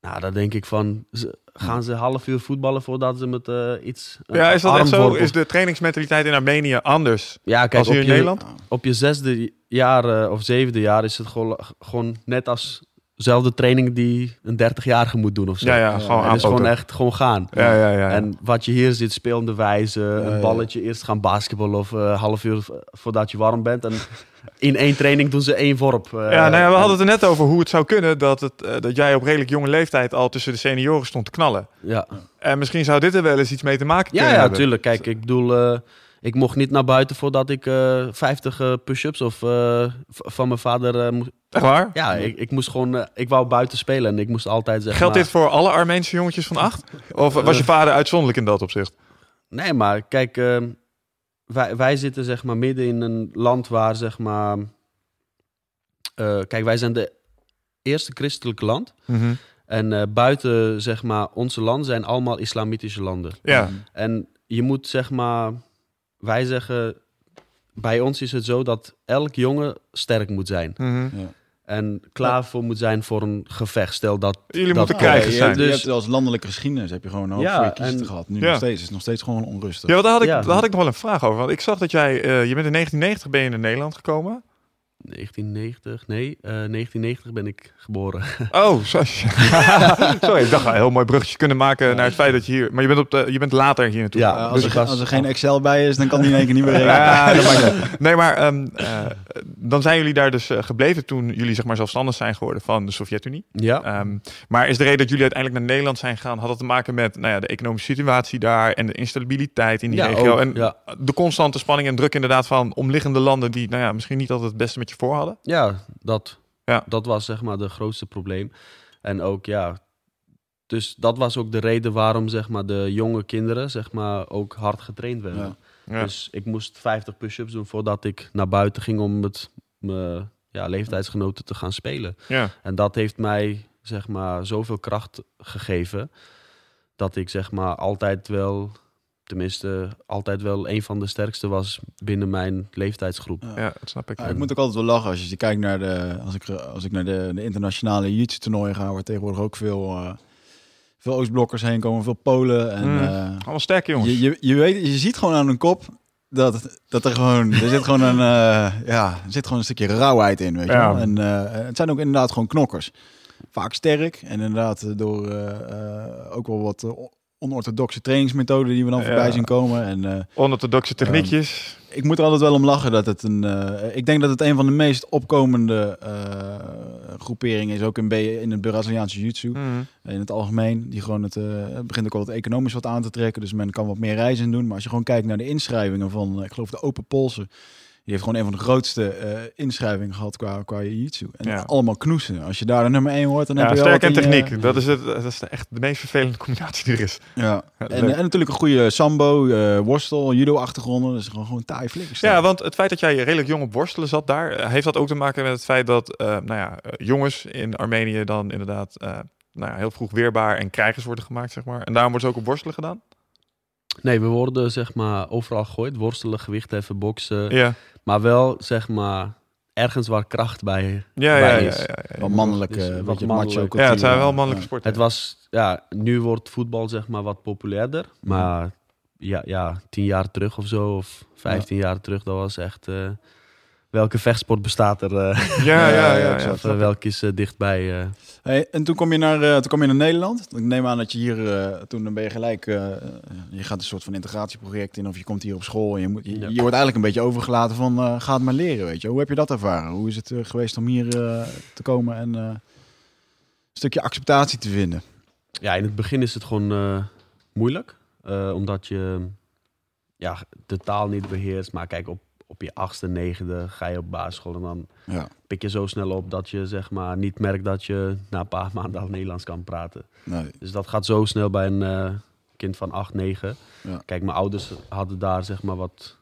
Nou, dan denk ik van, ze- gaan ze half uur voetballen voordat ze met eh, iets. Ja, is dat echt zo? Is de trainingsmentaliteit in Armenië anders Ja, kijk, als op hier in je, Nederland? op je zesde jaar of zevende jaar is het gewoon, gewoon net als dezelfde training die een 30-jarige moet doen of zo. Ja, ja, Ja, gewoon Het is gewoon echt gewoon gaan. Ja, ja, ja. En wat je hier ziet, spelende wijze, ja. een balletje, eerst gaan basketballen of een half uur voordat je warm bent. En *laughs* in één training doen ze één worp. eh, ja, nou ja, we en- hadden het er net over hoe het zou kunnen dat, het, eh, dat jij op redelijk jonge leeftijd al tussen de senioren stond te knallen. Ja, En misschien zou dit er wel eens iets mee te maken ja, kunnen ja hebben. tuurlijk. Kijk, ik bedoel, eh, ik mocht niet naar buiten voordat ik eh 50 eh, push-ups of eh, van mijn vader eh, moest. Echt waar? Ja, ik, ik moest gewoon, eh, ik wou buiten spelen en ik moest altijd zeggen. Geldt dit voor alle Armeense jongetjes van acht? Of was je vader uitzonderlijk in dat opzicht? Nee, maar kijk, eh, wij, wij zitten zeg maar midden in een land waar zeg maar. eh, kijk, wij zijn de eerste christelijke land. En eh, buiten zeg maar onze landen zijn allemaal islamitische landen. Ja, En je moet zeg maar, wij zeggen, bij ons is het zo dat elk jongen sterk moet zijn. Mhm. Ja. En klaar voor moet zijn voor een gevecht. Stel dat. Jullie dat- moeten je, zijn. je Dus- hebt als landelijke geschiedenis heb je gewoon ook Ja, voor je kiezen en- gehad. Nu Ja. nog steeds. Het is nog steeds gewoon onrustig. Ja, want daar had, ik, Ja. daar had ik nog wel een vraag over. Want ik zag dat jij, eh, je bent in 1990 ben je naar Nederland gekomen. 1990, nee, eh, 1990 ben ik geboren. *laughs* Oh, sorry. *laughs* sorry, ik dacht een heel mooi bruggetje kunnen maken naar het feit dat je hier... Maar je bent, op de, je bent later hier naartoe Ja. Eh, als, dus er, als er geen Excel bij is, dan kan die in één keer niet meer rekenen. Ja, dat maakt niet uit. Nee, maar ehm, eh, dan zijn jullie daar dus eh, gebleven toen jullie zeg maar zelfstandig zijn geworden van de Sovjet-Unie. ja, Ehm, maar is de reden dat jullie uiteindelijk naar Nederland zijn gegaan, had dat te maken met nou ja, de economische situatie daar en de instabiliteit in die Ja, regio ook, en ja. de constante spanning en druk inderdaad van omliggende landen die nou ja, misschien niet altijd het beste met je voor hadden? ja, dat, Ja. dat was zeg maar de grootste probleem. En ook, ja, dus dat was ook de reden waarom zeg maar de jonge kinderen zeg maar ook hard getraind werden. Ja. Ja. Dus ik moest 50 push-ups doen voordat ik naar buiten ging om met mijn ja, leeftijdsgenoten te gaan spelen. Ja. En dat heeft mij zeg maar zoveel kracht gegeven dat ik zeg maar altijd wel, tenminste altijd wel een van de sterkste was binnen mijn leeftijdsgroep. Ja. dat snap ik. Ja, ik moet ook altijd wel lachen als je kijkt naar de, als ik, als ik naar de, de internationale jiu toernooien ga, waar tegenwoordig ook veel, eh, veel Oostblokkers heen komen, veel Polen. En, Mm. eh, Allemaal sterke jongens. je, je, je, weet, je ziet gewoon aan hun kop dat, dat er gewoon, er zit gewoon een, eh, ja, er zit gewoon een stukje rauwheid in, weet je Ja. wel. En eh, het zijn ook inderdaad gewoon knokkers. Vaak sterk en inderdaad door eh, eh, ook wel wat onorthodoxe trainingsmethoden die we dan voorbij zien komen. En eh, Onorthodoxe techniekjes. ik moet er altijd wel om lachen dat het een. eh, ik denk dat het een van de meest opkomende eh, groeperingen is, ook in, B- in het Braziliaanse jiu-jitsu. Mhm. In het algemeen. Die gewoon het, het begint ook al wat economisch wat aan te trekken. Dus men kan wat meer reizen doen. Maar als je gewoon kijkt naar de inschrijvingen van, ik geloof de Open Polsen. Die heeft gewoon een van de grootste eh, inschrijvingen gehad qua, qua jiu-jitsu. En Ja. allemaal knoesen. Als je daar de nummer 1 hoort, dan Ja, heb je wel sterk en wat in je- techniek. Dat is, het, dat is de- echt de meest vervelende combinatie die er is. Ja. En, en natuurlijk een goede sambo, eh, worstel, judo-achtergronden. Dus gewoon, gewoon taai flikkers. Ja, want het feit dat jij redelijk jong op worstelen zat daar, eh, heeft dat ook te maken met het feit dat eh, nou ja, eh, jongens in Armenië dan inderdaad eh, nou ja, heel vroeg weerbaar en krijgers worden gemaakt, zeg maar. En daarom wordt ze ook op worstelen gedaan? Nee, we worden zeg maar overal gegooid. Worstelen, gewichtheffen, boksen. Ja, Maar wel zeg maar ergens waar kracht bij, ja, ja. bij ja, is. ja, ja. Wat mannelijk, Dus wat weet je, mannelijk. macho Ja, cultuur. Ja, het zijn wel Ja. mannelijke sporten. Het was, ja, nu wordt voetbal zeg maar wat populairder. Maar ja, ja, tien jaar terug of zo, of vijftien jaar terug, dat was echt... eh, welke vechtsport bestaat er? eh, *laughs* Ja, ja, ja. Ja, ja, exact. of eh, welke is eh, dichtbij? eh? Hey, en toen kom, je naar, eh, toen kom je naar Nederland. Ik neem aan dat je hier, eh, toen dan ben je gelijk, eh, je gaat een soort van integratieproject in of je komt hier op school. En je, moet, je, Ja. je wordt eigenlijk een beetje overgelaten van eh, ga het maar leren, weet je. Hoe heb je dat ervaren? Hoe is het geweest om hier eh, te komen en eh, een stukje acceptatie te vinden? Ja, in het begin is het gewoon eh, moeilijk. eh, omdat je ja, de taal niet beheerst. Maar kijk, op, op je achtste, negende ga je op basisschool en dan Ja, pik je zo snel op dat je zeg maar niet merkt dat je na een paar *laughs* maanden al Nederlands kan praten. nee. Dus dat gaat zo snel bij een eh, kind van 8, 9. Ja. Kijk, mijn ouders hadden daar zeg maar wat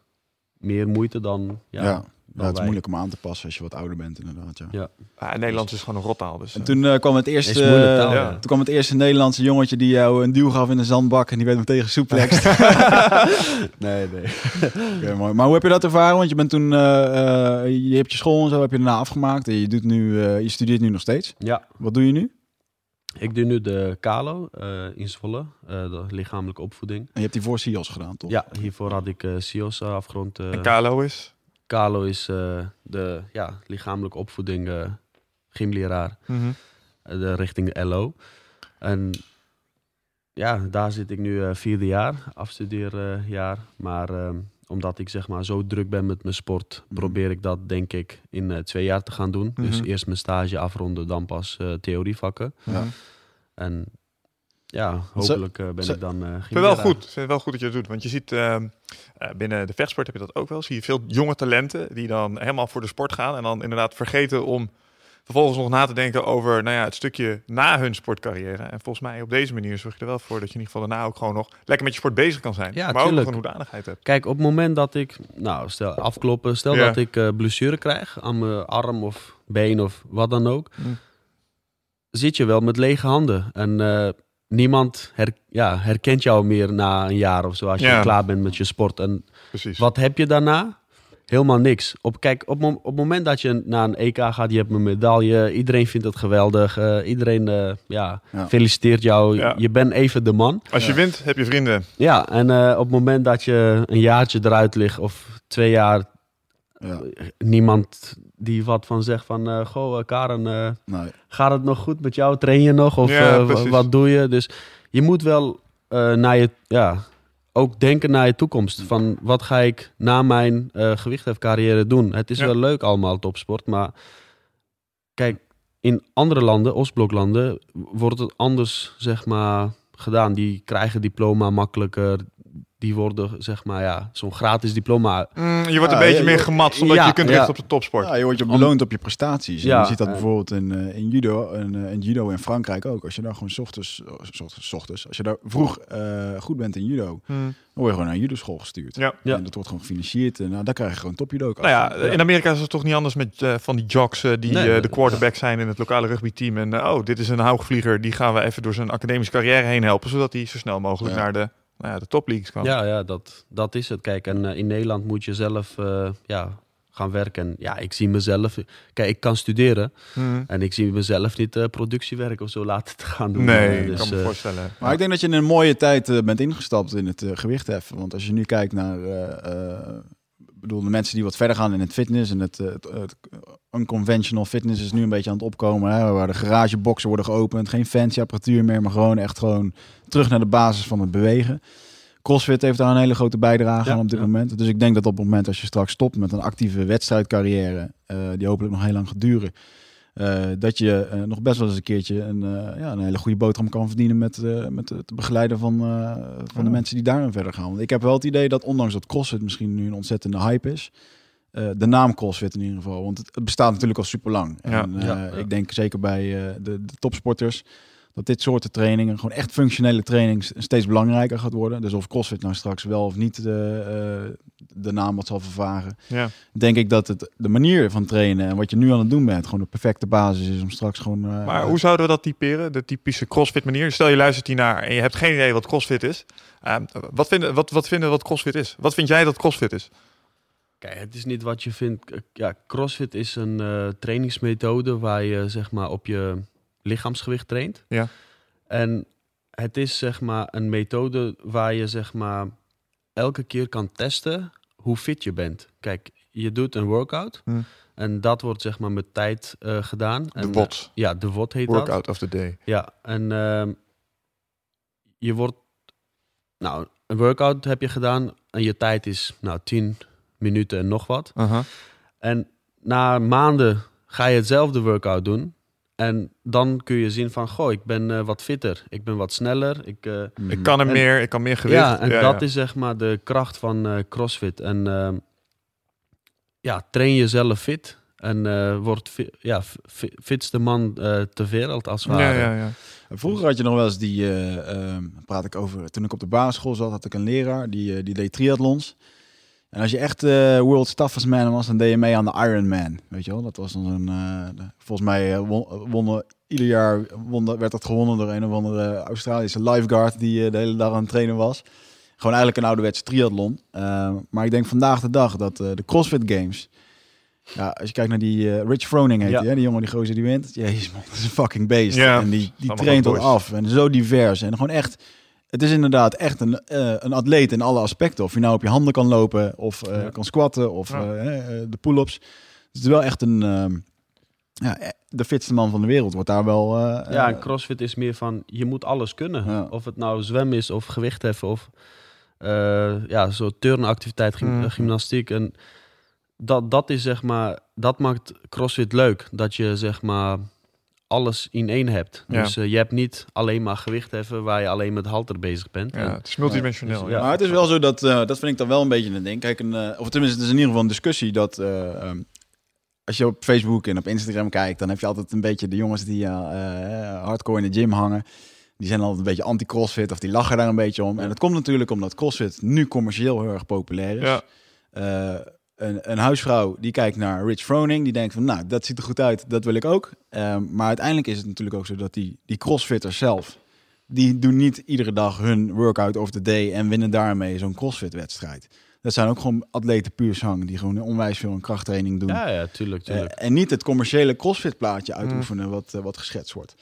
meer moeite dan. Ja, Ja, ja. het is wij. moeilijk om aan te passen als je wat ouder bent inderdaad. Ja. Ja. Ja, Nederlands is gewoon een rottaal. Dus, En eh, toen eh, kwam het eerste, taal, eh, ja. toen kwam het eerste Nederlandse jongetje die jou een duw gaf in de zandbak en die werd meteen gesoeplext. *laughs* *laughs* Nee, nee. Mooi. Maar hoe heb je dat ervaren? Want je bent toen, eh, eh, je hebt je school en zo heb je daarna afgemaakt en je doet nu, eh, je studeert nu nog steeds. Ja, Wat doe je nu? ik doe nu de Kalo eh, in Zwolle, eh, de lichamelijke opvoeding. En je hebt die voor SIOS gedaan, toch? Ja, hiervoor had ik eh CIO's afgerond. eh. en Kalo is? Kalo is eh, de ja, lichamelijke opvoeding eh gymleraar Mhm. eh, de, richting de LO. En ja, daar zit ik nu vierde jaar, afstudeerjaar. maar ehm, omdat ik zeg maar zo druk ben met mijn sport, Mhm. probeer ik dat denk ik in twee jaar te gaan doen. Dus Mhm. eerst mijn stage afronden, dan pas theorievakken. Ja. En ja, hopelijk eh, ben zo- ik dan Ik vind het wel goed. Vind het wel goed dat je dat doet. Want je ziet ehm, eh, binnen de vechtsport heb je dat ook wel. Zie je veel jonge talenten die dan helemaal voor de sport gaan. En dan inderdaad vergeten om vervolgens nog na te denken over nou ja, het stukje na hun sportcarrière. En volgens mij op deze manier zorg je er wel voor dat je in ieder geval daarna ook gewoon nog lekker met je sport bezig kan zijn. Ja, maar ook nog tuurlijk. een hoedanigheid hebt. Kijk, op het moment dat ik, nou, stel afkloppen, stel Ja. dat ik blessure krijg aan mijn arm of been of wat dan ook, Mm. zit je wel met lege handen. En niemand her- ja, herkent jou meer na een jaar of zo als je Ja. klaar bent met je sport. En Precies. wat heb je daarna? Helemaal niks. Op, kijk, op, mom- op het moment dat je naar een EK gaat, je hebt een medaille, iedereen vindt het geweldig, eh, iedereen eh, ja, Ja. feliciteert jou, Ja. je bent even de man. Als je Ja. wint, heb je vrienden. Ja, en eh, op het moment dat je een jaartje eruit ligt of twee jaar, Ja. niemand die wat van zegt van, eh, goh, eh, Karen, eh, Nee. gaat het nog goed met jou? Train je nog? Of Ja, wat doe je? Dus je moet wel eh, naar je, ja, ook denken naar je toekomst. Van wat ga ik na mijn eh gewichthefcarrière doen? Het is Ja. wel leuk allemaal topsport, maar kijk, in andere landen, Oostbloklanden, wordt het anders, zeg maar, gedaan. Die krijgen diploma makkelijker. Die worden, zeg maar, ja, zo'n gratis diploma. Mm, je wordt een beetje je- meer gematst omdat Ja, je kunt ja. richten op de topsport. Ja, je wordt je beloond op je prestaties. En je ziet dat bijvoorbeeld in, eh, in judo en eh, in judo in Frankrijk ook. Als je daar gewoon 's ochtends, 's ochtends, als je daar vroeg eh, goed bent in judo, Mm. dan word je gewoon naar een judoschool gestuurd. Ja. Ja. En dat wordt gewoon gefinancierd. En nou, daar krijg je gewoon topjudo. Nou ja, in Amerika is het toch niet anders met eh, van die jocks eh, die Nee, eh, de quarterback zijn in het lokale rugbyteam. En eh, oh, dit is een hoogvlieger, die gaan we even door zijn academische carrière heen helpen, zodat hij zo snel mogelijk Ja. naar de, nou ja, de topleagues kan. Ja, ja dat, dat is het. Kijk, en eh, in Nederland moet je zelf eh, ja, gaan werken. En ja, ik zie mezelf... Kijk, ik kan studeren. Mm. En ik zie mezelf niet eh, productiewerk of zo laten te *laughs* gaan doen. Nee, Eh, ik dus, kan me voorstellen. Maar ik denk dat je in een mooie tijd bent ingestapt in het gewichtheffen. Want als je nu kijkt naar eh, eh, bedoel, de mensen die wat verder gaan in het fitness en het, eh, het, het unconventional fitness is nu een beetje aan het opkomen. Hè, waar de garageboxen worden geopend, geen fancy apparatuur meer, maar gewoon echt gewoon terug naar de basis van het bewegen. CrossFit heeft daar een hele grote bijdrage Ja, aan op dit ja. moment. Dus ik denk dat op het moment als je straks stopt met een actieve wedstrijdcarrière, eh, die hopelijk nog heel lang gaat duren, eh, dat je eh, nog best wel eens een keertje een, eh, ja, een hele goede boterham kan verdienen met, eh, met het begeleiden van, eh, van de Oh. mensen die daarin verder gaan. Want ik heb wel het idee dat ondanks dat CrossFit misschien nu een ontzettende hype is, eh, de naam CrossFit in ieder geval, want het, het bestaat natuurlijk al super lang. Ja. En, eh, Ja, ja. ik denk zeker bij eh, de, de topsporters dat dit soort trainingen, gewoon echt functionele training, steeds belangrijker gaat worden. Dus of CrossFit nou straks wel of niet eh, eh, de naam wat zal vervagen Ja. denk ik dat het de manier van trainen en wat je nu aan het doen bent, gewoon de perfecte basis is om straks gewoon. eh, Maar hoe zouden we dat typeren? De typische CrossFit manier. Stel je luistert hiernaar en je hebt geen idee wat CrossFit is. Ehm, wat, vinden, wat, wat vinden wat CrossFit is? Wat vind jij dat CrossFit is? Kijk, het is niet wat je vindt. Ja, CrossFit is een eh, trainingsmethode waar je zeg maar op je lichaamsgewicht traint. Ja. En het is zeg maar een methode waar je zeg maar elke keer kan testen hoe fit je bent. Kijk, je doet een workout Hm. en dat wordt zeg maar met tijd eh, gedaan. De En, WOT. eh, ja, de WOT heet dat. Workout of the day. Ja, en ehm, je wordt... Nou, een workout heb je gedaan en je tijd is nou 10 minuten en nog wat. En na maanden ga je hetzelfde workout doen. En dan kun je zien van, goh, ik ben eh, wat fitter. Ik ben wat sneller. Ik, eh, mhm. Ik kan er En- meer, ik kan meer gewicht. ja, en dat ja. is zeg maar de kracht van eh, CrossFit. En ehm, ja, train jezelf fit. En eh word fi- ja, fi- fitste man eh ter wereld als het Ja, ware. ja, ja. Vroeger had je nog wel eens die, eh, ehm, praat ik over, toen ik op de basisschool zat, had ik een leraar die, die deed triathlons. En als je echt eh World Toughest Man was, dan deed je mee aan de Ironman. Weet je wel, dat was dan een, eh, volgens mij eh, won, wonnen, ieder jaar won, werd dat gewonnen door een of andere Australische lifeguard die de hele dag aan het trainen was. Gewoon eigenlijk een ouderwetse triathlon. Maar ik denk vandaag de dag dat de CrossFit Games, ja, als je kijkt naar die Rich Froning heet Ja. die, hè, die jongen die gozer die wint. Jezus man, dat is een fucking beest. Ja, en die, die traint tot af en zo divers en gewoon echt... Het is inderdaad echt een, eh, een atleet in alle aspecten. Of je nou op je handen kan lopen, of eh, Ja. kan squatten, of Ja. eh, de pull-ups. Het is wel echt een... ehm, ja, de fitste man van de wereld wordt daar wel... Ja, en CrossFit is meer van, je moet alles kunnen. Ja. Of het nou zwemmen is, of gewicht heffen, of ja, zo turnactiviteit, gym- Mhm. gymnastiek. En dat, dat is zeg maar, dat maakt CrossFit leuk. Dat je zeg maar alles in één hebt. Ja. Dus eh, je hebt niet alleen maar gewicht heffen waar je alleen met halter bezig bent. Ja, En- het is multidimensioneel. Dus, ja. Maar het is wel zo dat, eh, dat vind ik dan wel een beetje een ding. Kijk, een, eh, of tenminste, het is in ieder geval een discussie dat eh, ehm, als je op Facebook en op Instagram kijkt, dan heb je altijd een beetje de jongens die hardcore in de gym hangen. Die zijn altijd een beetje anti-crossfit of die lachen daar een beetje om. En dat komt natuurlijk omdat crossfit nu commercieel heel erg populair is. Ja. Een, een huisvrouw die kijkt naar Rich Froning, die denkt van, nou, dat ziet er goed uit, dat wil ik ook. Ehm, maar uiteindelijk is het natuurlijk ook zo dat die, die crossfitters zelf, die doen niet iedere dag hun workout of the day en winnen daarmee zo'n crossfit-wedstrijd. Dat zijn ook gewoon atleten puur zang, die gewoon onwijs veel een krachttraining doen. ja, ja, tuurlijk, tuurlijk. Eh, en niet het commerciële crossfit-plaatje uitoefenen wat, eh, wat geschetst wordt.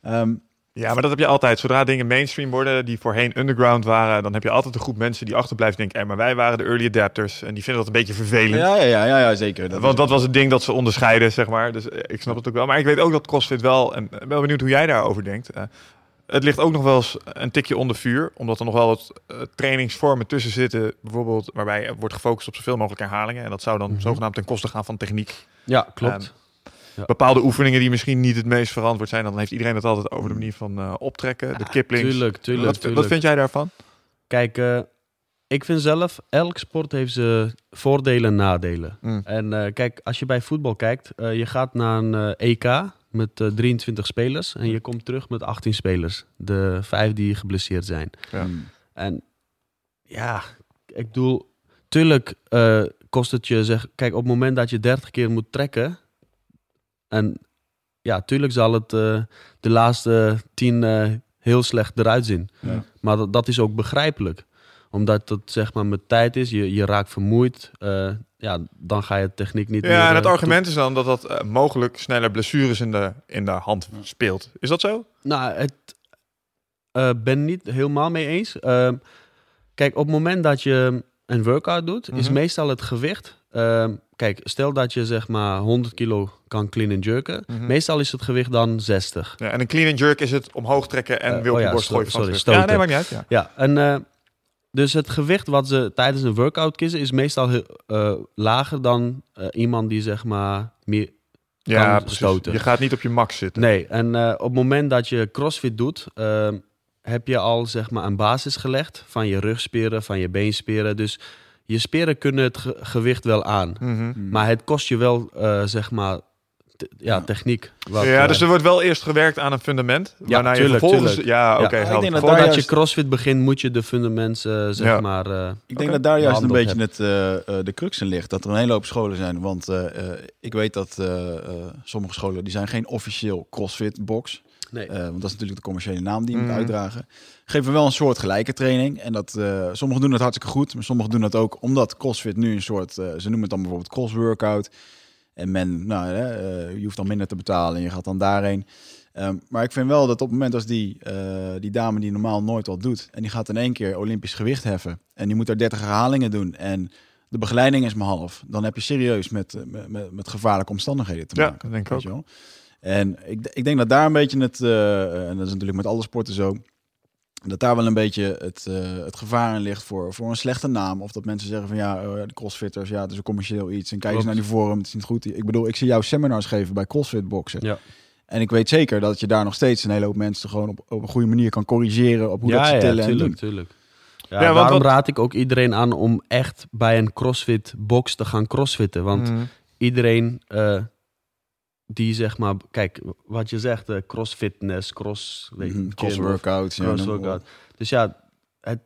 Ehm, Ja, maar dat heb je altijd. Zodra dingen mainstream worden die voorheen underground waren, dan heb je altijd een groep mensen die achterblijven denken, eh, maar wij waren de early adapters en die vinden dat een beetje vervelend. Ja, ja, ja, ja, ja zeker. Dat Want dat was het ding dat ze onderscheiden, zeg maar. Dus eh, ik snap het ook wel. Maar ik weet ook dat CrossFit wel, en ben wel benieuwd hoe jij daarover denkt. Eh, het ligt ook nog wel eens een tikje onder vuur, omdat er nog wel wat eh, trainingsvormen tussen zitten, bijvoorbeeld waarbij er wordt gefocust op zoveel mogelijk herhalingen. En dat zou dan Mhm. zogenaamd ten koste gaan van techniek. Ja, klopt. Bepaalde oefeningen die misschien niet het meest verantwoord zijn, dan heeft iedereen het altijd over de manier van eh, optrekken, de kiplings. tuurlijk, tuurlijk, wat, tuurlijk. wat vind jij daarvan? Kijk, eh, ik vind zelf, elk sport heeft zijn voordelen en nadelen. Mm. En eh, kijk, als je bij voetbal kijkt, je gaat naar een EK met eh, 23 spelers en je komt terug met 18 spelers. De vijf die geblesseerd zijn. Ja. Mm. En ja, ik bedoel, tuurlijk eh, kost het je, zeg, kijk, op het moment dat je 30 keer moet trekken, en ja, tuurlijk zal het eh, de laatste 10 eh, heel slecht eruit zien. Ja. Maar dat, dat is ook begrijpelijk. Omdat het zeg maar met tijd is, je, je raakt vermoeid. eh, ja, dan ga je techniek niet meer... Ja, en het argument is dan dat dat mogelijk sneller blessures in de, in de hand speelt. Is dat zo? Nou, het eh, ben niet helemaal mee eens. Ehm, kijk, op het moment dat je een workout doet, is Mhm. meestal het gewicht. ehm, kijk, stel dat je zeg maar 100 kilo kan clean en jerken. Mhm. Meestal is het gewicht dan 60. Ja, en een clean and jerk is het omhoog trekken en Eh, weer op oh je ja, borst gooien van sorry. Ja, nee, maakt niet uit. Ja. Ja, en eh, dus het gewicht wat ze tijdens een workout kiezen is meestal eh, lager dan eh, iemand die zeg maar meer. Ja, precies. stoten. Je gaat niet op je max zitten. Nee, en eh, op het moment dat je CrossFit doet, eh, heb je al zeg maar een basis gelegd van je rugspieren, van je beenspieren. Dus je spieren kunnen het ge- gewicht wel aan, Mhm. Maar het kost je wel eh, zeg maar te- ja, techniek. Wat, ja, eh, dus er wordt wel eerst gewerkt aan een fundament. Ja, waarna je vervolgens... tuurlijk. Ja, oké. Ja. dat Voordat je CrossFit begint, moet je de fundaments eh, zeg Ja. maar. eh, Ik denk dat daar juist een beetje het, de crux in ligt. Dat er een hele hoop scholen zijn. Want eh, eh, ik weet dat eh, eh, sommige scholen die zijn geen officieel CrossFit box. Nee. Eh, want dat is natuurlijk de commerciële naam die je Mhm. moet uitdragen. Geven wel een soort gelijke training. En dat, eh, sommigen doen dat hartstikke goed. Maar sommigen doen dat ook omdat CrossFit nu een soort... eh, ze noemen het dan bijvoorbeeld cross-workout. En men, nou, hè, je hoeft dan minder te betalen en je gaat dan daarheen. Ehm, maar ik vind wel dat op het moment als die, eh, die dame die normaal nooit wat doet... en die gaat in één keer Olympisch gewicht heffen... en die moet er 30 herhalingen doen... en de begeleiding is maar half... dan heb je serieus met, met, met, met gevaarlijke omstandigheden te Ja, maken. dat denk ik ook. wel. En ik, ik denk dat daar een beetje het... eh, en dat is natuurlijk met alle sporten zo... dat daar wel een beetje het, eh, het gevaar in ligt voor, voor een slechte naam. Of dat mensen zeggen van ja, eh, de crossfitters, ja, het is een commercieel iets. En kijk eens naar die forum, het is niet goed. Ik bedoel, ik zie jou seminars geven bij crossfit boksen. Ja. En ik weet zeker dat je daar nog steeds een hele hoop mensen gewoon op, op een goede manier kan corrigeren op hoe dat ze tillen en tuurlijk, doen. tuurlijk. Ja, Ja, daarom wat- raad ik ook iedereen aan om echt bij een CrossFit box te gaan crossfitten. Want Mhm. iedereen eh, die zeg maar, kijk, wat je zegt, eh, crossfitness, cross, gym Cross workouts. cross workout. Dus ja, het,